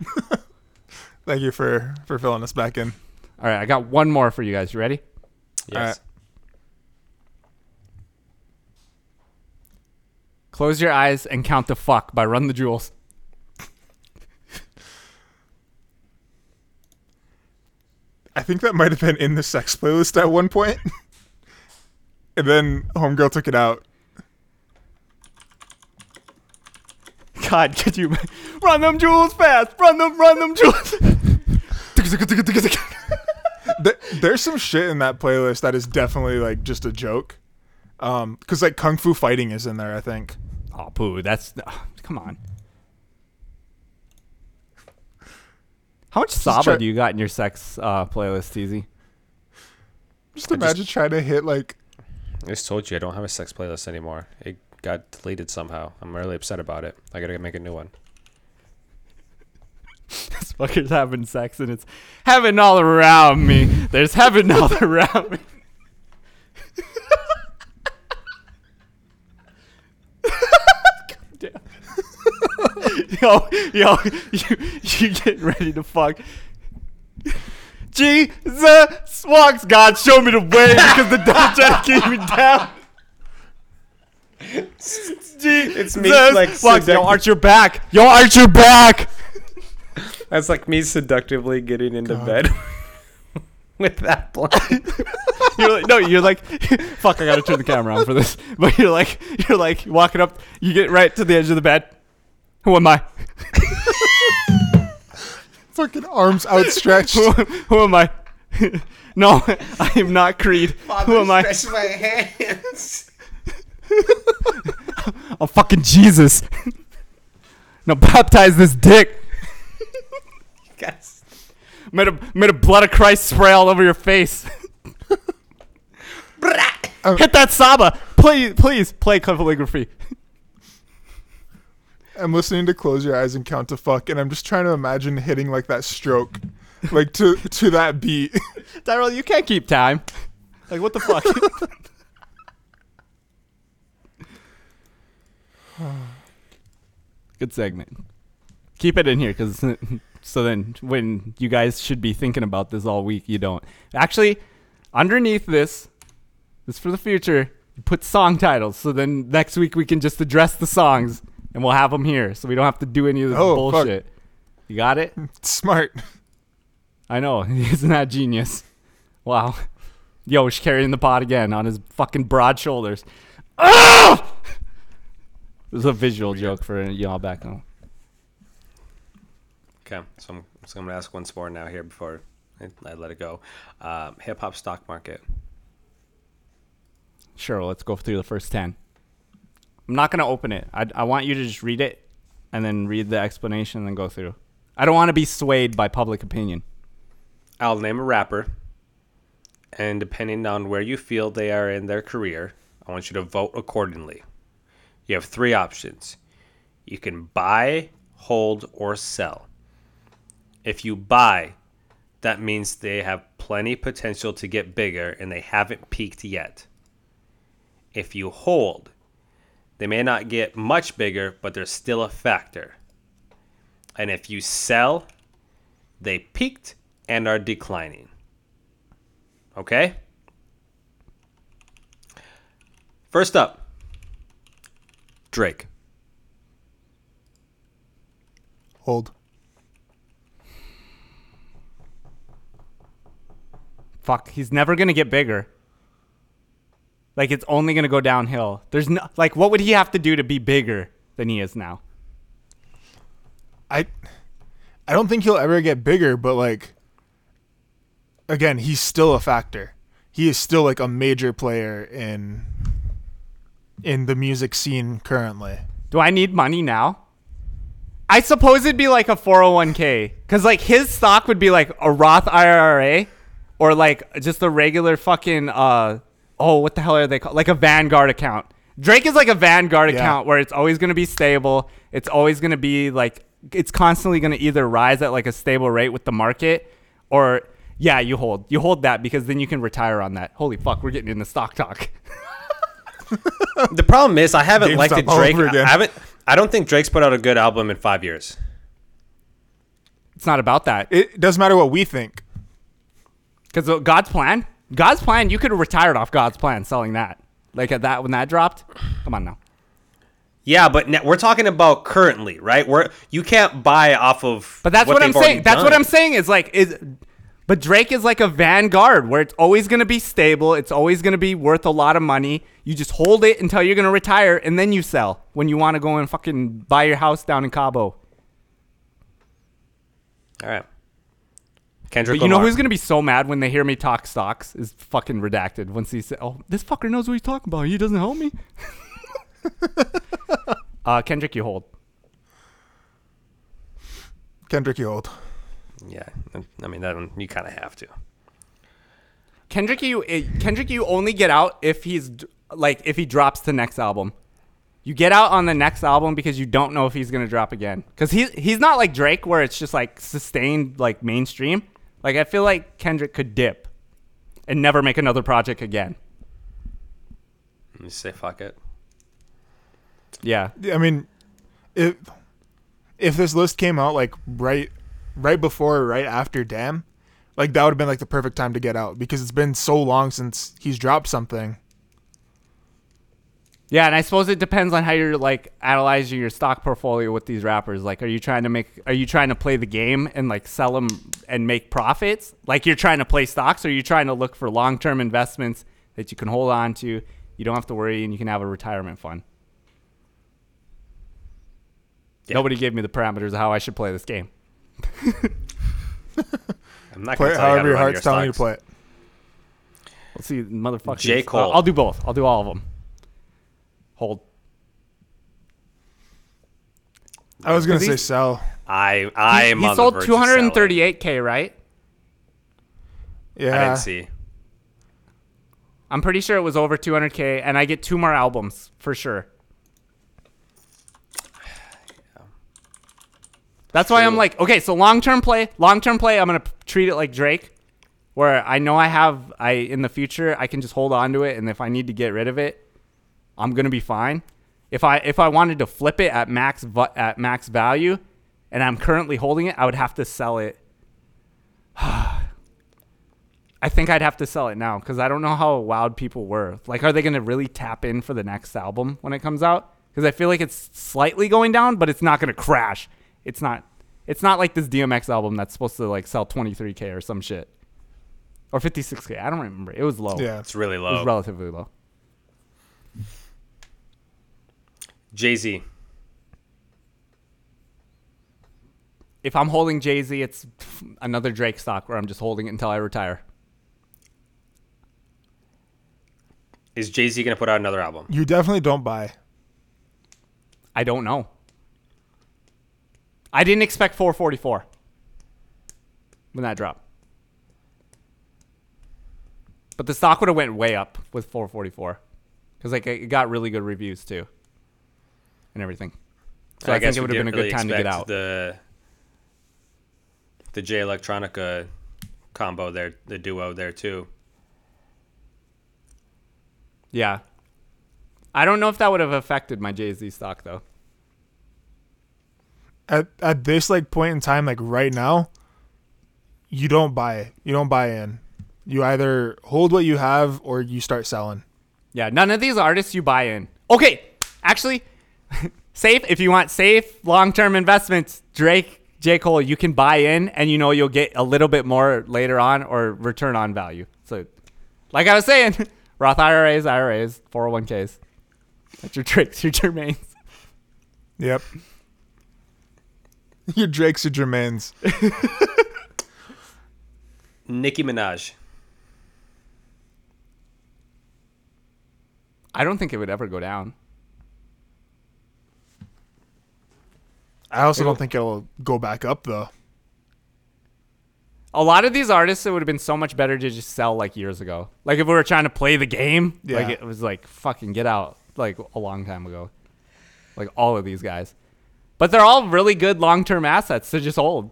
Thank you for for filling us back in. All right, I got one more for you guys. You ready? Yes. Alright. Close your eyes and count the fuck by Run the Jewels. I think that might have been in the sex playlist at one point. and then Homegirl took it out. God, could you run them jewels fast? Run them, run them jewels. Th- There's some shit in that playlist that is definitely like just a joke. Um, cause like kung fu fighting is in there, I think. oh, poo. That's come on. How much Saba try- do you got in your sex uh, playlist, Easy? Just imagine trying to hit like I just told you I don't have a sex playlist anymore. It got deleted somehow. I'm really upset about it. I gotta make a new one. This fucker's having sex and it's heaven all around me. There's heaven all around me. Yo, yo, you, you getting ready to fuck. Jesus walks, God, show me the way because the trying to keep me down. Jesus me, like, walks, yo, seduct- arch your back. Yo, arch your back. That's like me seductively getting into bed with that blind. You're like, no, you're like, fuck, I gotta turn the camera on for this. But you're like, you're like walking up, you get right to the edge of the bed. Who am I? fucking arms outstretched. Who, who am I? no, I am not Creed. Who am I? my hands. I'm fucking Jesus. now baptize this dick. Guys. Made a made a blood of Christ spray all over your face. Um, Hit that Saba. Please, please play calligraphy. I'm listening to Close Your Eyes and Count to Fuck, and I'm just trying to imagine hitting like that stroke, like to to that beat. Tyrell, you can't keep time. Like what the fuck? Good segment. Keep it in here because so then when you guys should be thinking about this all week, you don't. Actually, underneath this, this for the future. Put song titles so then next week we can just address the songs and we'll have them here so we don't have to do any of this Oh, fuck. bullshit. You got it? Smart. I know. Isn't that genius? Wow. Yo, he's carrying the pot again on his fucking broad shoulders. Ah! Is a visual joke for y'all back home. Okay, so I'm, so I'm gonna ask once more now here before I, I let it go. Um, Hip hop stock market. Sure, let's go through the first 10. I'm not going to open it. I, I want you to just read it and then read the explanation and then go through. I don't want to be swayed by public opinion. I'll name a rapper, and depending on where you feel they are in their career, I want you to vote accordingly. You have three options. You can buy, hold, or sell. If you buy, that means they have plenty potential to get bigger and they haven't peaked yet. If you hold, they may not get much bigger, but they're still a factor. And if you sell, they peaked and are declining. Okay? First up, Drake. Hold. Fuck, he's never going to get bigger. Like it's only going to go downhill. There's no like what would he have to do to be bigger than he is now? I I don't think he'll ever get bigger, but like again, he's still a factor. He is still like a major player in in the music scene currently. Do I need money now? I suppose it'd be like a 401k cuz like his stock would be like a Roth IRA or like just a regular fucking uh oh what the hell are they called like a Vanguard account. Drake is like a Vanguard Yeah. account where it's always going to be stable. It's always going to be like it's constantly going to either rise at like a stable rate with the market or yeah, you hold. You hold that because then you can retire on that. Holy fuck, we're getting into stock talk. The problem is I haven't liked it Drake. I haven't I don't think Drake's put out a good album in 5 years. it's not about that. It doesn't matter what we think. Because God's plan, God's plan, you could have retired off God's plan selling that. Like at that when that dropped. Come on now. Yeah, but ne- we're talking about currently, right? Where you can't buy off of But that's what, I'm saying. That's what. I'm saying is like is but Drake is like a vanguard where it's always going to be stable, it's always going to be worth a lot of money. You just hold it until you're going to retire and then you sell when you want to go and fucking buy your house down in Cabo. All right. Kendrick But you know who's going to be so mad when they hear me talk stocks is fucking redacted once he said, "Oh, this fucker knows what he's talking about. He doesn't help me." uh Kendrick, you hold. Kendrick you hold. Yeah, I mean that one, you kind of have to. Kendrick, you eh, Kendrick, you only get out if he's like if he drops the next album. You get out on the next album because you don't know if he's gonna drop again. Cause he's he's not like Drake where it's just like sustained like mainstream. Like I feel like Kendrick could dip and never make another project again. You say fuck it. Yeah, I mean, if if this list came out like right right before or right after Damn, like that would have been like the perfect time to get out because it's been so long since he's dropped something. yeah, and I suppose it depends on how you're like analyzing your stock portfolio with these rappers. Like, are you trying to make? Are you trying to play the game and like sell them and make profits? Like you're trying to play stocks, or are you trying to look for long term investments that you can hold on to? You don't have to worry, and you can have a retirement fund. Yeah. Nobody gave me the parameters of how I should play this game. I'm not Play it to you however your heart's your telling you to play it. Let's see, motherfucker. J. Cole. I'll do both. I'll do all of them. Hold. I was gonna say sell. I I he am he on sold the verge 238k, right? Yeah. I didn't see. I'm pretty sure it was over 200k, and I get two more albums for sure. That's why I'm like, okay, so long term play, long term play, I'm gonna p- treat it like Drake, where I know I have, I in the future I can just hold on to it, and if I need to get rid of it, I'm gonna be fine. If I if I wanted to flip it at max va- at max value, and I'm currently holding it, I would have to sell it. I think I'd have to sell it now because I don't know how wowed people were. Like, are they to really tap in for the next album when it comes out? Because I feel like it's slightly going down, but it's not to crash. It's not. It's not like this DMX album that's supposed to like sell 23k or some shit, or 56k. I don't remember. It was low. Yeah. It's really low. it was relatively low. Jay Z. If I'm holding Jay Z, it's another Drake stock where I'm just holding it until I retire. Is Jay Z gonna put out another album? You definitely don't buy. I don't know. I didn't expect 444 when that dropped. But the stock would have went way up with 444 because like it got really good reviews too, and everything. So I, think guess it would have been a didn't good really time to get out. The the Jay Electronica combo there, the duo there too. yeah, I don't know if that would have affected my Jay Z stock though. At at this like point in time, like right now, you don't buy. You don't buy in. You either hold what you have or you start selling. Yeah, none of these artists you buy in. Okay, actually, safe if you want safe long-term investments. Drake, J Cole, you can buy in, and you know you'll get a little bit more later on or return on value. So, like I was saying, Roth IRAs, IRAs, 401ks. That's your tricks, your Jermaines. Yep. your Drakes, your Jermaines. Nicki Minaj. I don't think it would ever go down. I also don't think it'll go back up though. A lot of these artists, it would have been so much better to just sell like years ago. Like if we were trying to play the game, like it was like fucking get out like a long time ago. Like all of these guys. But they're all really good long term assets to just hold.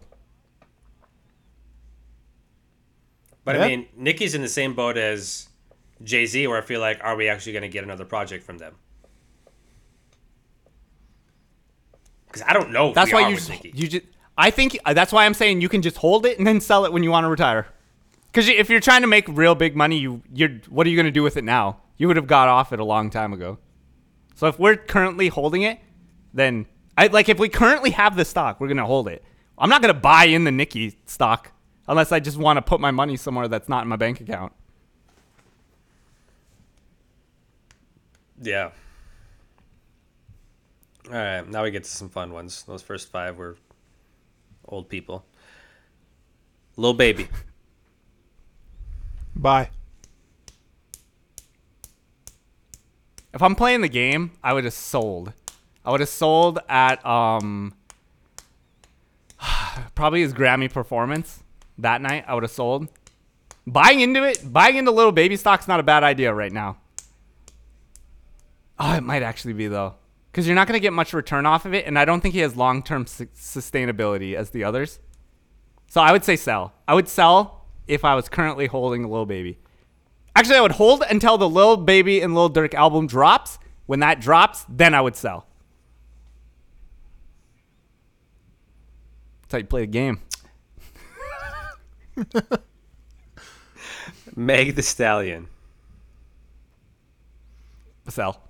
But Yeah. I mean, Nicki's in the same boat as Jay Z, where I feel like, are we actually gonna get another project from them? Because I don't know. If That's we why are you with just, Nicki. you just I think uh, that's why I'm saying you can just hold it and then sell it when you want to retire. Because if you're trying to make real big money, you you're what are you going to do with it now? You would have got off it a long time ago. So if we're currently holding it, then I like if we currently have the stock, we're going to hold it. I'm not going to buy in the Nikki stock unless I just want to put my money somewhere that's not in my bank account. Yeah. All right, now we get to some fun ones. Those first five were old people. Lil Baby. Bye. If I'm playing the game, I would have sold. I would have sold at um probably his Grammy performance that night. I would have sold. Buying into it, buying into Lil Baby stock's not a bad idea right now. Oh, it might actually be though, because you're not gonna get much return off of it, and I don't think he has long-term su- sustainability as the others. So I would say sell. I would sell if I was currently holding a Lil Baby. Actually, I would hold until the Lil Baby and Lil Durk album drops. When that drops, then I would sell. That's how you play the game. Meg Thee Stallion. Sell.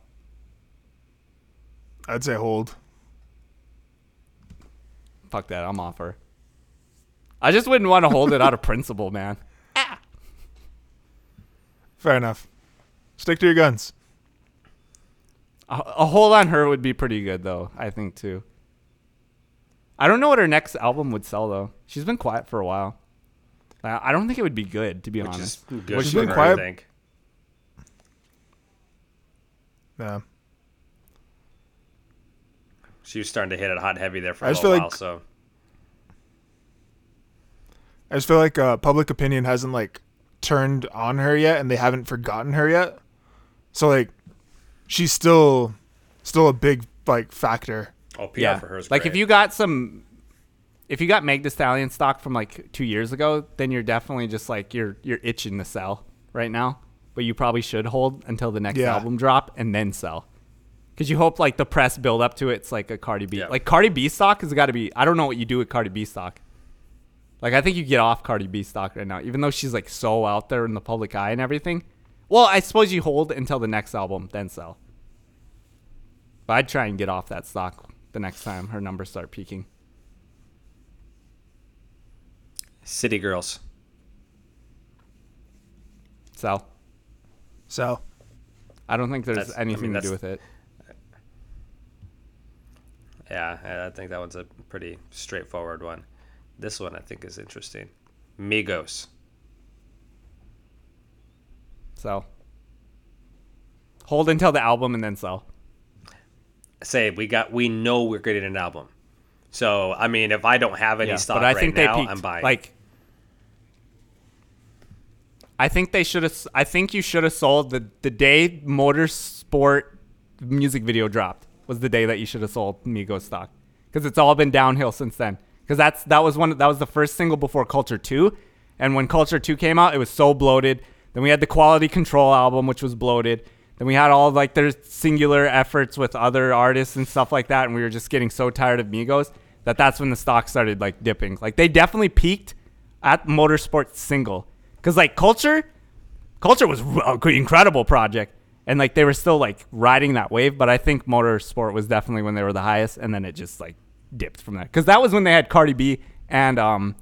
I'd say hold. Fuck that. I'm off her. I just wouldn't want to hold it out of principle, man. Ah. Fair enough. Stick to your guns. A, a hold on her would be pretty good, though. I think too. I don't know what her next album would sell though. She's been quiet for a while. I I don't think it would be good, to be Which honest. is good Well, she's for been her, quiet- I think. Yeah. She was starting to hit it hot heavy there for I a little feel while. like- So I just feel like uh, public opinion hasn't like turned on her yet, and they haven't forgotten her yet. So like, she's still, still a big like factor. Oh, PR yeah. for her is like great. if you got some, if you got Meg Thee Stallion stock from like two years ago, then you're definitely just like you're you're itching to sell right now. But you probably should hold until the next Yeah. album drop and then sell. Because you hope like the press build up to it, it's like a Cardi B. Yeah. Like Cardi B stock has got to be. I don't know what you do with Cardi B stock. Like I think you get off Cardi B stock right now, even though she's like so out there in the public eye and everything. Well, I suppose you hold until the next album, then sell. But I'd try and get off that stock the next time her numbers start peaking. City Girls. Sell. So I don't think there's That's- I anything mean, to do with it. Yeah, I- I think that one's a pretty straightforward one. This one I think is interesting. Migos. Sell. Hold until the album and then sell. Say we got we know we're getting an album. So I mean, if I don't have any Yeah, stock but I right think now, they peaked. I'm buying. Like, I think they should have. I think you should have sold the the day Motorsport music video dropped was the day that you should have sold Migos stock because it's all been downhill since then. Because that's that was one that was the first single before Culture Two, and when Culture Two came out, it was so bloated. Then we had the Quality Control album, which was bloated. Then we had all like their singular efforts with other artists and stuff like that, and we were just getting so tired of Migos that that's when the stock started like dipping. Like they definitely peaked at Motorsport single because like Culture, Culture was an incredible project, and like they were still like riding that wave. But I think Motorsport was definitely when they were the highest, and then it just like dipped from there because that was when they had Cardi B and um,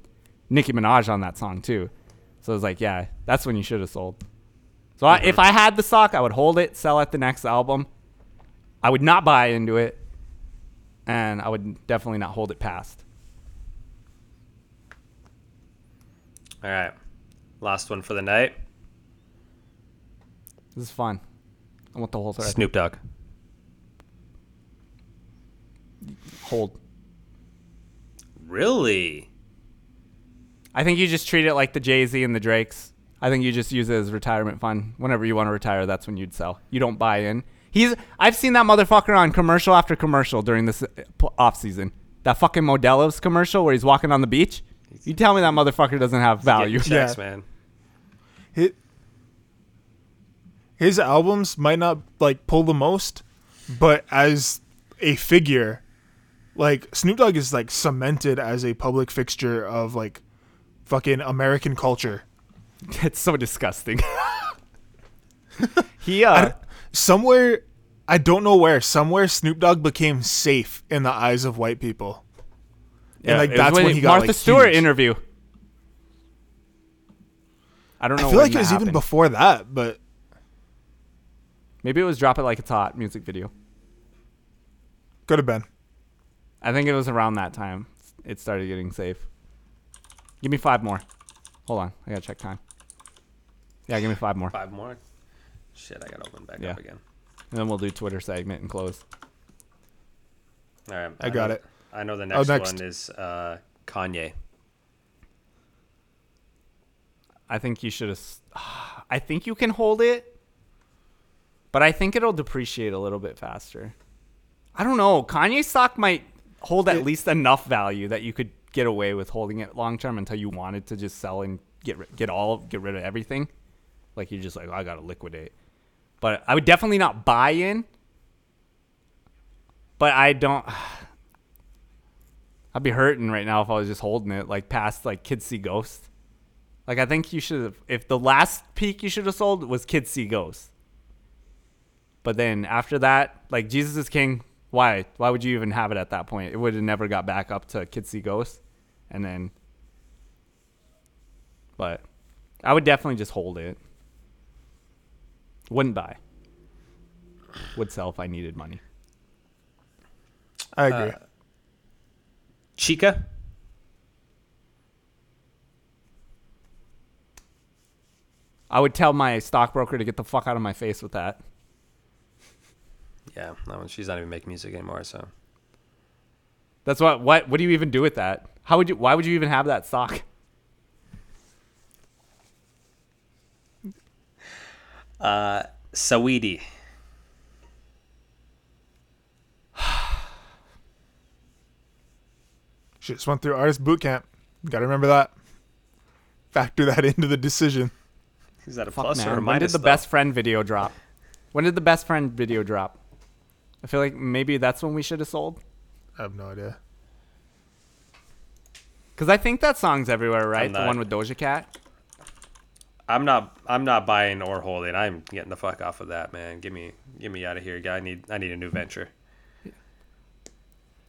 Nicki Minaj on that song too. So it was like, yeah, that's when you should have sold. So I, if I had the stock, I would hold it, sell at the next album. I would not buy into it, and I would definitely not hold it past. All right, last one for the night. This is fun. I want the whole thread. Snoop Dogg. Hold. Really? I think you just treat it like the Jay Z and the Drakes. I think you just use it as retirement fund. Whenever you want to retire, that's when you'd sell. You don't buy in. He's. I've seen that motherfucker on commercial after commercial during this uh, off season. That fucking Modelo's commercial where he's walking on the beach. You tell me that motherfucker doesn't have value. Getting checks, Yeah. man. his, his albums might not like pull the most, but as a figure, like Snoop Dogg is like cemented as a public fixture of like fucking American culture. It's so disgusting. he uh Somewhere, I don't know where, somewhere Snoop Dogg became safe in the eyes of white people. yeah, and like that's when he got the. Martha like, Stewart huge. interview. I don't know. I feel when like it was even before that, but Maybe it was "Drop It Like It's Hot" music video. could have been. I think it was around that time it started getting safe. Give me five more. Hold on, I gotta check time. Yeah, give me five more, Five more. Shit, I gotta open back Yeah. up again. and then we'll do Twitter segment and close. All right, I got know- it. I know the Oh, next, next. one is uh, Kanye. I think you should have. I think you can hold it, but I think it'll depreciate a little bit faster. I don't know. Kanye stock might hold at It- least enough value that you could get away with holding it long term until you wanted to just sell and get ri- get all get rid of everything. Like you're just like, oh, I gotta liquidate. But I would definitely not buy in. But I don't. I'd be hurting right now if I was just holding it like past like Kids See Ghosts. Like I think you should have. If the last peak you should have sold was Kids See Ghosts. But then after that, like Jesus is King. Why? Why would you even have it at that point? It would have never got back up to Kids See Ghosts, and then. But, I would definitely just hold it. Wouldn't buy. Would sell if I needed money. I agree. Uh, Chika. I would tell my stockbroker to get the fuck out of my face with that. Yeah, that one. She's not even making music anymore. So That's what. What? What do you even do with that? How would you? Why would you even have that stock? Uh, Saweetie. She just went through artist boot camp. Got to remember that. Factor that into the decision. Is that a Fuck, plus or a man. When did the though? best friend video drop? When did the best friend video drop? I feel like maybe that's when we should have sold. I have no idea. Cause I think that song's everywhere, right? The one with Doja Cat. I'm not. I'm not buying or holding. I'm getting the fuck off of that, man. Give me. Get me out of here, guy. I need. I need a new venture.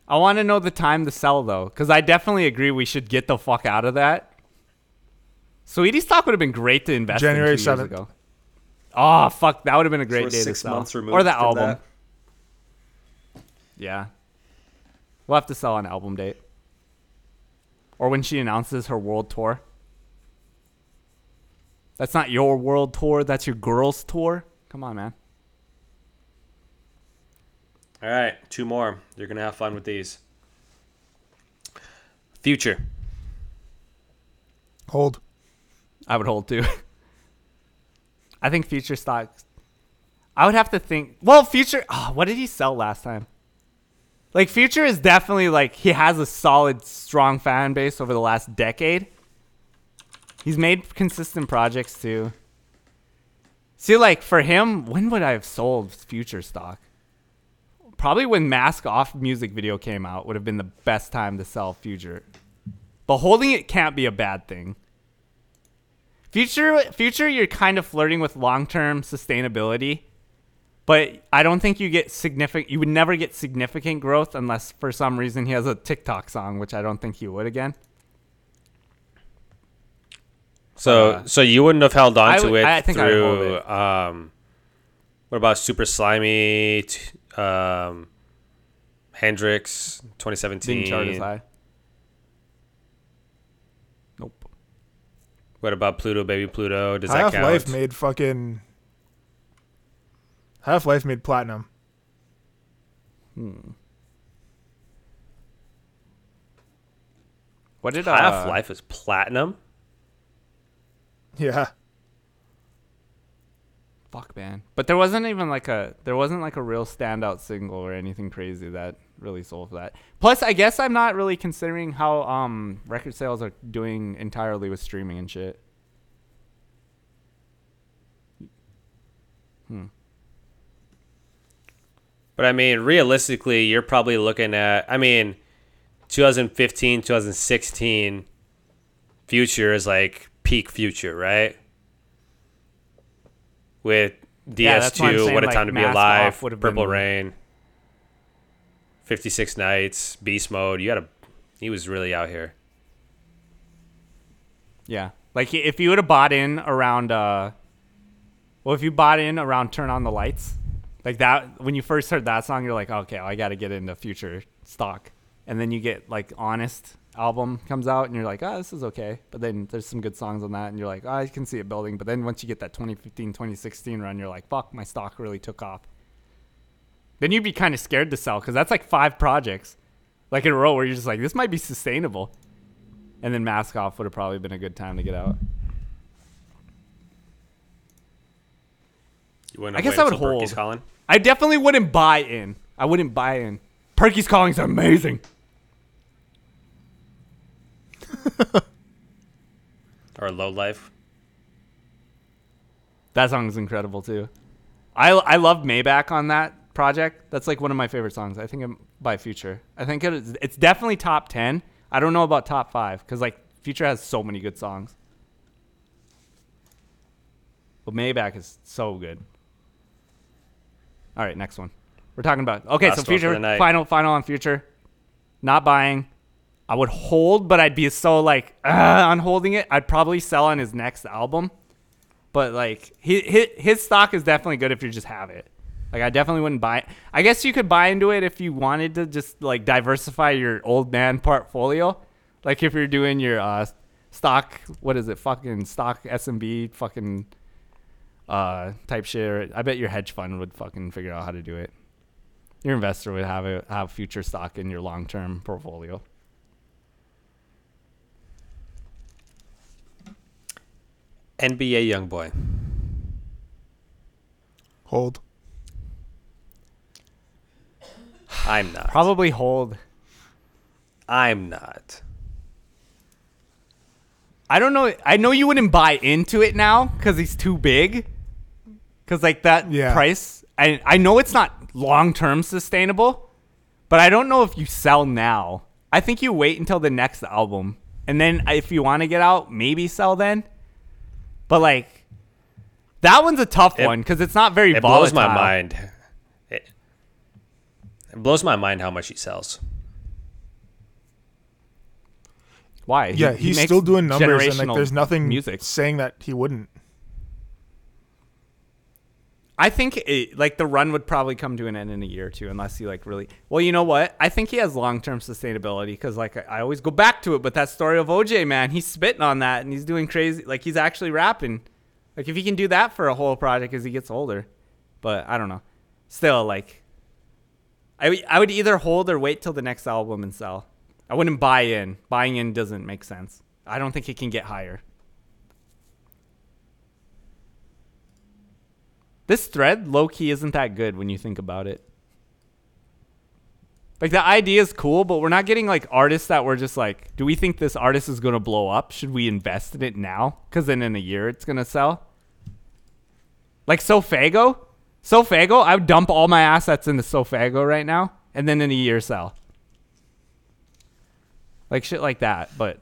I want to know the time to sell though, because I definitely agree we should get the fuck out of that. Saweetie stock would have been great to invest January in two years 7th. ago. Oh fuck, that would have been a great we're day to six sell. months removed or the from album. that. Yeah, we'll have to sell on album date, or when she announces her world tour. That's not your world tour. That's your girls' tour. Come on, man. All right, two more. You're gonna have fun with these. Future. Hold. I would hold too. I think future stocks. I would have to think. Well, future. Oh, what did he sell last time? Like future is definitely like he has a solid, strong fan base over the last decade. He's made consistent projects too. See, like for him, when would I have sold future stock? Probably when Mask Off music video came out would have been the best time to sell future. But holding it can't be a bad thing. Future, future, you're kind of flirting with long-term sustainability, but I don't think you get significant. You would never get significant growth unless, for some reason, he has a TikTok song, which I don't think he would again. So, Uh, so you wouldn't have held on to would- it I think I would hold through. it. Um, what about Super Slimey? t- Um, Hendrix, Didn't 2017. chart as high. Nope. What about Pluto, Baby Pluto? Does that Half Life made fucking. Half Life made platinum. Hmm. What did uh, Half Life is platinum. Yeah. Fuck, man. But there wasn't even like a there wasn't like a real standout single or anything crazy that really sold for that. Plus, I guess I'm not really considering how um record sales are doing entirely with streaming and shit. Hmm. But I mean, realistically, you're probably looking at. I mean, 2015, 2016, Future is like peak Future, right? With Yeah, what DS2, saying, What a like, Time to Be Alive, Purple been- Rain, 56 Nights, Beast Mode. You had a. He was really out here. Yeah. Like if you would have bought in around uh well if you bought in around Turn on the Lights, like that when you first heard that song you're like, "Okay, I got to get into future stock." And then you get like Honest album comes out and you're like, "Oh, this is okay." But then there's some good songs on that and you're like, oh, "I can see it building." But then once you get that 2015, 2016 run, you're like, "Fuck, my stock really took off." Then you'd be kind of scared to sell cuz that's like five projects like in a row where you're just like, "This might be sustainable." And then Mask Off would have probably been a good time to get out. You wouldn't I guess I would hold. Calling? I definitely wouldn't buy in. I wouldn't buy in. Perky's Calling's amazing. Or Low Life. That song is incredible too. I I love Maybach on that project. That's like one of my favorite songs. I think by Future. I think it is, it's definitely top ten. I don't know about top five because like Future has so many good songs. But Maybach is so good. All right, next one. We're talking about okay. Last so Future final final on Future. Not buying. I would hold, but I'd be so like on holding it. I'd probably sell on his next album. But like his, his stock is definitely good if you just have it. Like I definitely wouldn't buy. it. I guess you could buy into it if you wanted to just like diversify your old man portfolio. Like if you're doing your uh, stock, what is it? Fucking stock S and P, fucking uh, type shit. I bet your hedge fund would fucking figure out how to do it. your investor would have a, have future stock in your long term portfolio. NBA YoungBoy. Hold. I'm not. Probably hold. I'm not. I don't know. I know you wouldn't buy into it now because he's too big. Because like that Yeah. price, I I know it's not long term sustainable, but I don't know if you sell now. I think you wait until the next album, and then if you want to get out, maybe sell then. But like, that one's a tough It- one because it's not very It volatile. blows my mind. It, it blows my mind how much he sells. Why? Yeah, He- he he's makes still doing numbers, and like there's nothing music. saying that he wouldn't. I think it, like the run would probably come to an end in a year or two, unless he like really. Well, you know what? I think he has long term sustainability because like I, always go back to it, but that story of OJ, man, he's spitting on that and he's doing crazy. Like he's actually rapping. Like if he can do that for a whole project as he gets older, but I don't know. Still, like, I w- I would either hold or wait till the next album and sell. I wouldn't buy in. Buying in doesn't make sense. I don't think it can get higher. This thread, low key, isn't that good when you think about it. Like the idea is cool, but we're not getting like artists that we're just like, do we think this artist is gonna blow up? Should we invest in it now? Because then in a year it's gonna sell. Like Sofaygo, Sofaygo, I would dump all my assets into Sofaygo right now, and then in a year sell. Like shit like that. But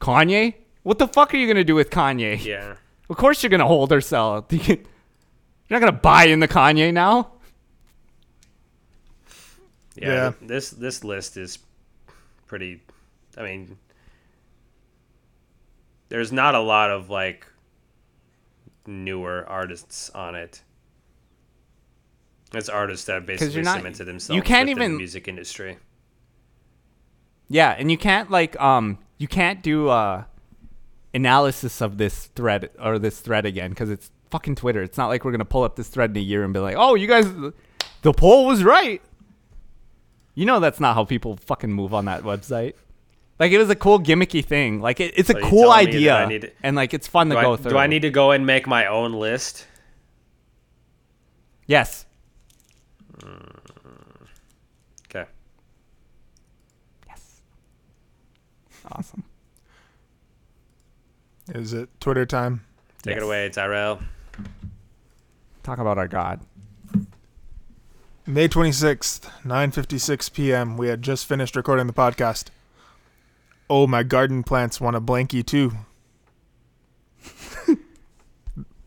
Kanye, what the fuck are you gonna do with Kanye? Yeah. Of course you're gonna hold or sell. You're not gonna buy in the Kanye now. Yeah, Yeah. This this list is pretty. I mean, there's not a lot of like newer artists on it. It's artists that have basically not- cemented themselves. you can't within the even- music industry. Yeah, and you can't like um you can't do uh analysis of this thread or this thread again because it's fucking Twitter. It's not like we're gonna pull up this thread in a year and be like, oh, you guys, the poll was right. You know that's not how people fucking move on that website. Like it was a cool gimmicky thing. Like it, it's a So you cool telling me that idea, I need to- and like it's fun to Do go I, through. do I need to go and make my own list? Yes. Mm. Okay. Yes. Awesome. Is it Twitter time? Take Yes. it away, Tyrell. Talk about our God. May 26th, 9:56 p.m. We had just finished recording the podcast. Oh, my garden plants want a blankie too.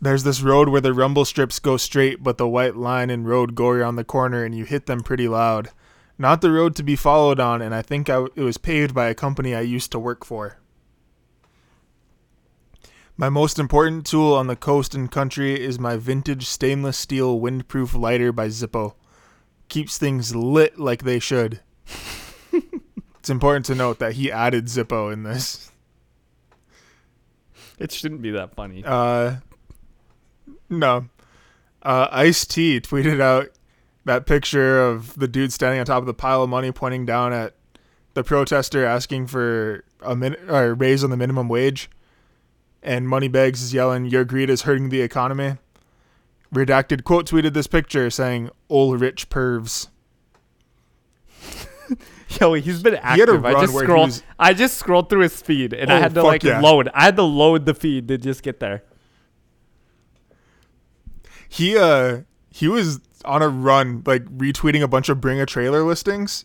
There's this road where the rumble strips go straight, but the white line and road go around the corner and you hit them pretty loud. Not the road to be followed on, and I think I, it was paved by a company I used to work for. My most important tool on the coast and country is my vintage stainless steel windproof lighter by Zippo. Keeps things lit like they should. it's important to note that he added Zippo in this. It shouldn't be that funny. Uh, no. Uh, Ice T tweeted out that picture of the dude standing on top of the pile of money, pointing down at the protester asking for a min- or raise on the minimum wage, and Moneybags is yelling, "Your greed is hurting the economy." Redacted quote tweeted this picture saying, "Ol' rich pervs." Yo, he's been had a. I just he scrolled. was- I just scrolled through his feed, and I Oh, had to like yeah. load. I had to load the feed to just get there. he uh he was on a run like retweeting a bunch of bring a trailer listings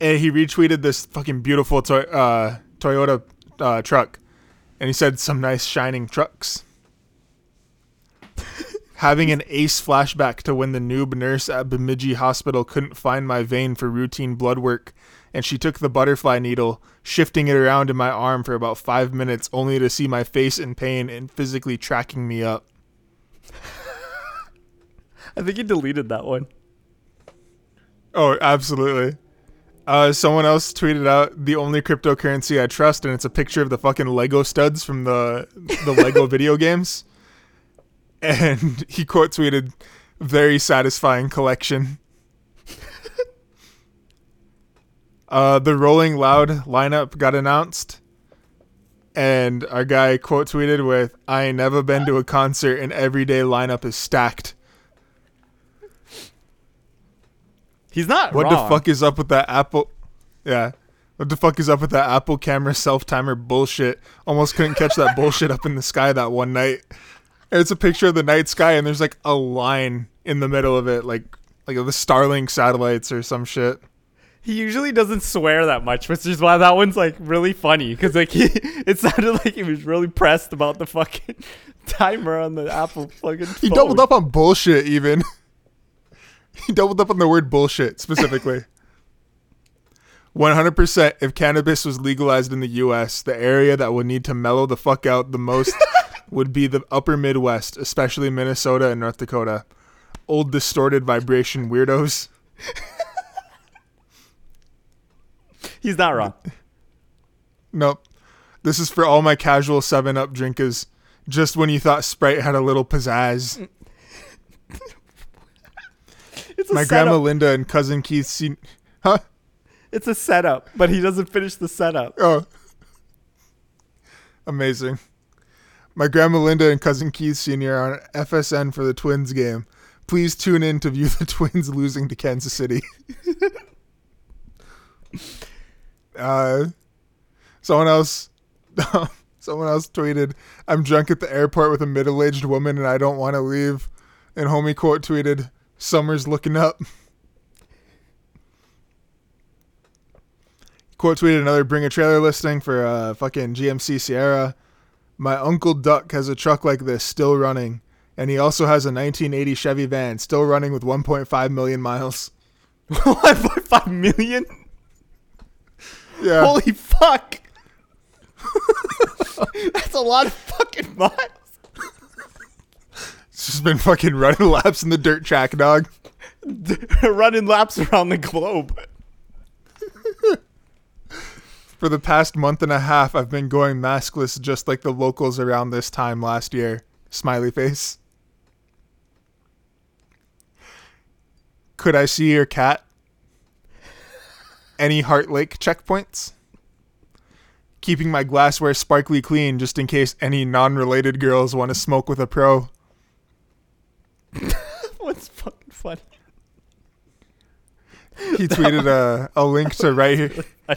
and he retweeted this fucking beautiful to- uh, toyota uh, truck and he said some nice shining trucks having an ace flashback to when the noob nurse at bemidji hospital couldn't find my vein for routine blood work and she took the butterfly needle shifting it around in my arm for about five minutes only to see my face in pain and physically tracking me up I think he deleted that one. Oh, absolutely. Uh, someone else tweeted out the only cryptocurrency I trust, and it's a picture of the fucking Lego studs from the the Lego video games. And he quote tweeted, "Very satisfying collection." uh, the Rolling Loud lineup got announced, and our guy quote tweeted with, "I ain't never been to a concert, and everyday lineup is stacked." He's not What wrong. the fuck is up with that Apple? Yeah. What the fuck is up with that Apple camera self timer bullshit? Almost couldn't catch that bullshit up in the sky that one night. And it's a picture of the night sky, and there's like a line in the middle of it, like like the Starlink satellites or some shit. He usually doesn't swear that much, which is why that one's like really funny because like he, it sounded like he was really pressed about the fucking timer on the Apple fucking. He doubled up on bullshit, even. he doubled up on the word bullshit specifically. 100% if cannabis was legalized in the US, the area that would need to mellow the fuck out the most would be the upper Midwest, especially Minnesota and North Dakota. Old distorted vibration weirdos. He's not wrong. Nope. This is for all my casual 7 Up drinkers. Just when you thought Sprite had a little pizzazz. Mm. It's My setup. grandma Linda and cousin Keith seen. Huh? It's a setup, but he doesn't finish the setup. Oh. Amazing. My grandma Linda and cousin Keith are on FSN for the Twins game. Please tune in to view the Twins losing to Kansas City. uh, someone else, someone else tweeted, "I'm drunk at the airport with a middle-aged woman and I don't want to leave." And homie quote tweeted, "Summer's looking up." Quote tweeted another bring a trailer listing for uh, fucking GMC Sierra. My uncle Duck has a truck like this still running, and he also has a 1980 Chevy van still running with 1.5 million miles. 1.5 million. Yeah, Holy fuck! That's a lot of fucking miles. It's just been fucking running laps in the dirt track, dog. Running laps around the globe. For the past month and a half, I've been going maskless just like the locals around this time last year. Smiley face. Could I see your cat? Any Heart Lake checkpoints? Keeping my glassware sparkly clean just in case any non related girls want to smoke with a pro. What's fucking funny? He tweeted a, a link to right here.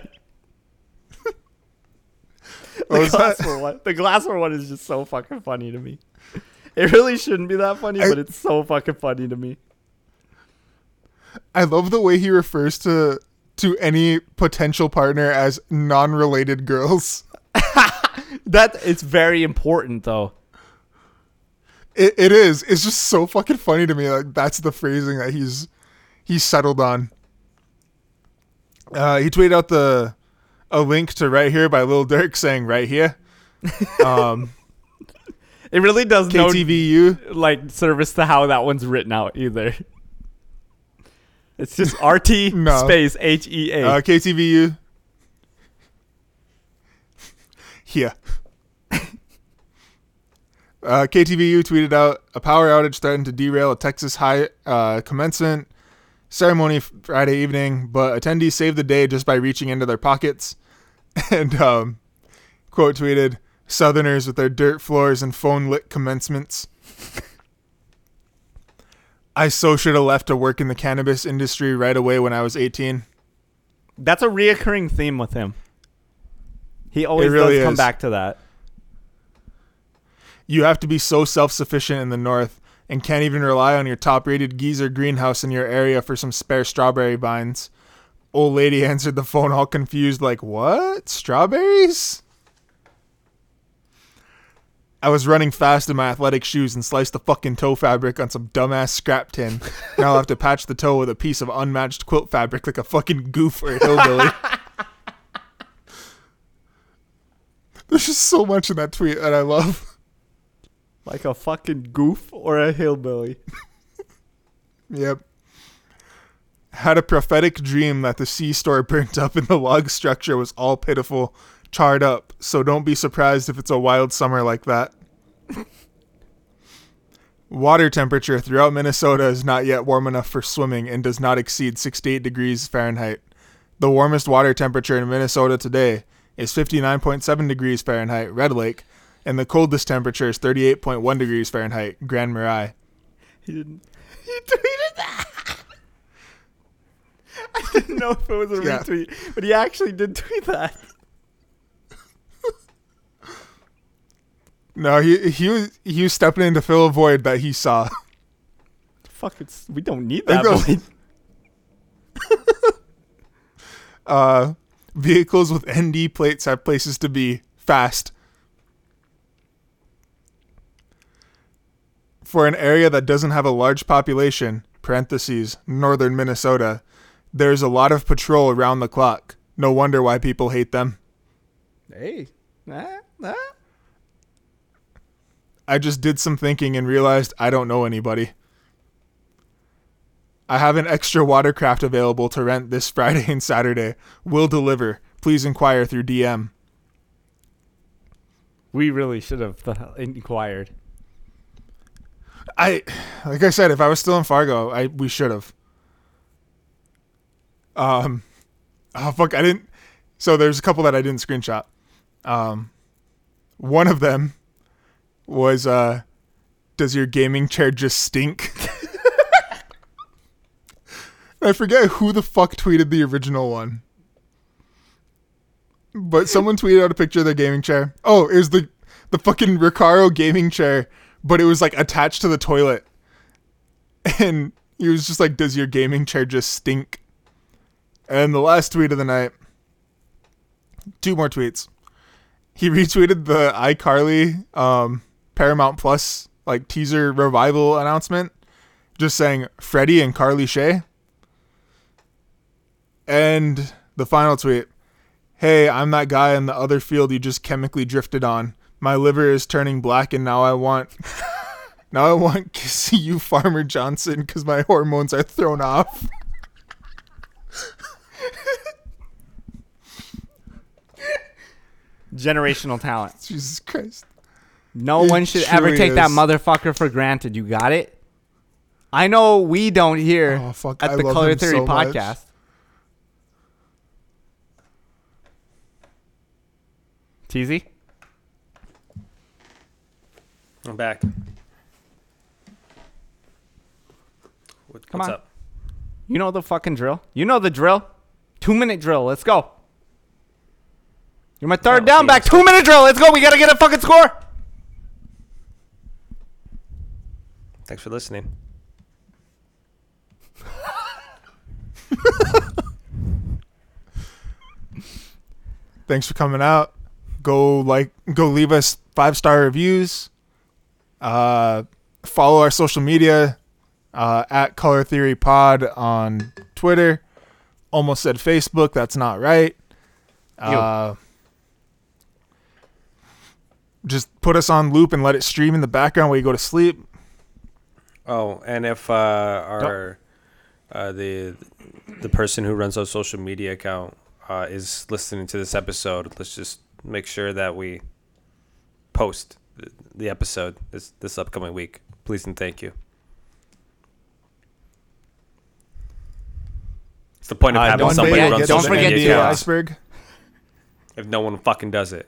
What The was that? glassware one. The glassware one is just so fucking funny to me. It really shouldn't be that funny, I- but it's so fucking funny to me. I love the way he refers to to any potential partner as non-related girls. That it's very important though. It, it is. It's just so fucking funny to me. Like that's the phrasing that he's he's settled on. Uh, he tweeted out the a link to right here by Lil Durk saying right here. Um, It really does no KTVU. like service to how that one's written out either. It's just RT No. space H E A. Uh, KTVU. Here. Uh, KTVU tweeted out a power outage threatened to derail a Texas high uh, commencement ceremony Friday evening, but attendees saved the day just by reaching into their pockets. And um, quote tweeted, "Southerners with their dirt floors and phone lit commencements." I so should have left to work in the cannabis industry right away when I was 18. That's a reoccurring theme with him. He always really does come is. back to that. You have to be so self sufficient in the north and can't even rely on your top rated geezer greenhouse in your area for some spare strawberry vines. Old lady answered the phone all confused, like, What? Strawberries? I was running fast in my athletic shoes and sliced the fucking toe fabric on some dumbass scrap tin. Now I'll have to patch the toe with a piece of unmatched quilt fabric like a fucking goof or a hillbilly. There's just so much in that tweet that I love. Like a fucking goof or a hillbilly. Yep. Had a prophetic dream that the sea store burnt up and the log structure was all pitiful, charred up, so don't be surprised if it's a wild summer like that. Water temperature throughout Minnesota is not yet warm enough for swimming and does not exceed 68 degrees Fahrenheit. The warmest water temperature in Minnesota today is 59.7 degrees Fahrenheit, Red Lake, and the coldest temperature is 38.1 degrees Fahrenheit, Grand Marais. He didn't. He tweeted that. I didn't know if it was a Yeah. retweet, but he actually did tweet that. No, he he was he was stepping in to fill a void that he saw. Fuck, it's we don't need that. void. Uh, vehicles with ND plates have places to be fast. For an area that doesn't have a large population, parentheses, northern Minnesota, there's a lot of patrol around the clock. No wonder why people hate them. Hey, nah, nah. I just did some thinking and realized I don't know anybody. I have an extra watercraft available to rent this Friday and Saturday. Will deliver. Please inquire through DM. We really should have th- inquired. I like I said, if I was still in Fargo, I we should have. Um oh fuck, I didn't so there's a couple that I didn't screenshot. Um one of them was uh does your gaming chair just stink? I forget who the fuck tweeted the original one. But someone tweeted out a picture of their gaming chair. Oh, it was the the fucking Recaro gaming chair, but it was like attached to the toilet. And he was just like, Does your gaming chair just stink? And the last tweet of the night, two more tweets. He retweeted the iCarly um, Paramount Plus like teaser revival announcement, just saying Freddie and Carly Shay. And the final tweet Hey, I'm that guy in the other field you just chemically drifted on. My liver is turning black and now I want. now I want to see you, Farmer Johnson, because my hormones are thrown off. Generational talent. Jesus Christ. No It one should ever take that motherfucker for granted. You got it? I know we don't here Oh, fuck, at I the Color Theory so much. podcast. Teasy? I'm back. What, Come what's on. up? You know the fucking drill. You know the drill. Two minute drill. Let's go. You're my third down back. Two minute drill. Let's go. We gotta get a fucking score. Thanks for listening. Thanks for coming out. Go like go leave us five star reviews. Uh, follow our social media uh, at Color Theory Pod on Twitter. Almost said Facebook. That's not right. Uh, just put us on loop and let it stream in the background while you go to sleep. Oh, and if uh, our uh, the the person who runs our social media account uh, is listening to this episode, let's just make sure that we post the, the episode this this upcoming week. Please and thank you. It's the point of Uh, having don't somebody forget- run don't forget to, uh, iceberg. if no one fucking does it.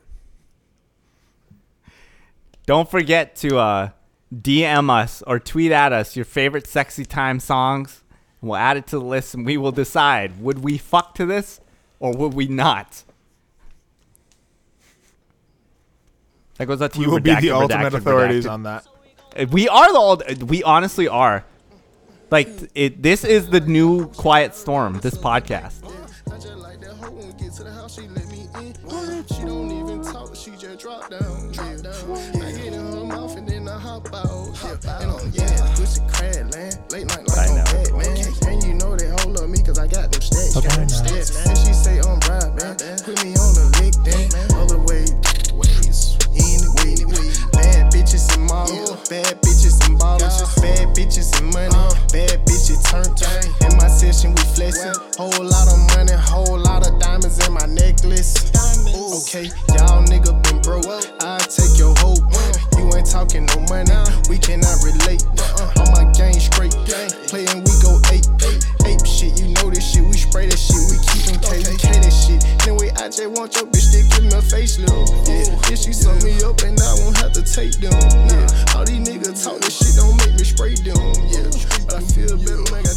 Don't forget to uh, DM us or tweet at us your favorite sexy time songs. We'll add it to the list and we will decide would we fuck to this or would we not? That goes out to We you. will be the redacted, ultimate redacted, authorities redacted. on that. Uh, We are the old. We honestly are. Like it. This is the new Quiet Storm. This podcast. I just like that hoe when we get to the house, she let me in. She don't even talk, she just drop down. Drop down. I get in her mouth and then I hop out. Yeah, and I'm yeah, pussy crab land, late night like I on know. Batman. And you know they hold up me cause I got them stacks. Got them stacks. And she say I'm right, man. Put me on the lick, then bitches and models, bad bitches and bottles, bad bitches and money, bad bitches turned. In my session we flexing, whole lot of money, whole lot of diamonds in my necklace. Okay, y'all nigga been broke. I take your hope even talking no money. We cannot relate. Uh-uh. All my game straight. Playing, we go ape. Ape shit, you know this shit. We spray that shit. We keep in K. We K that shit. Anyway, I just want your bitch to give me a facelift. Yeah, if she suck me up and I won't have to take them. Yeah, all these niggas talk this shit don't make me spray them. Yeah, but I feel better, man.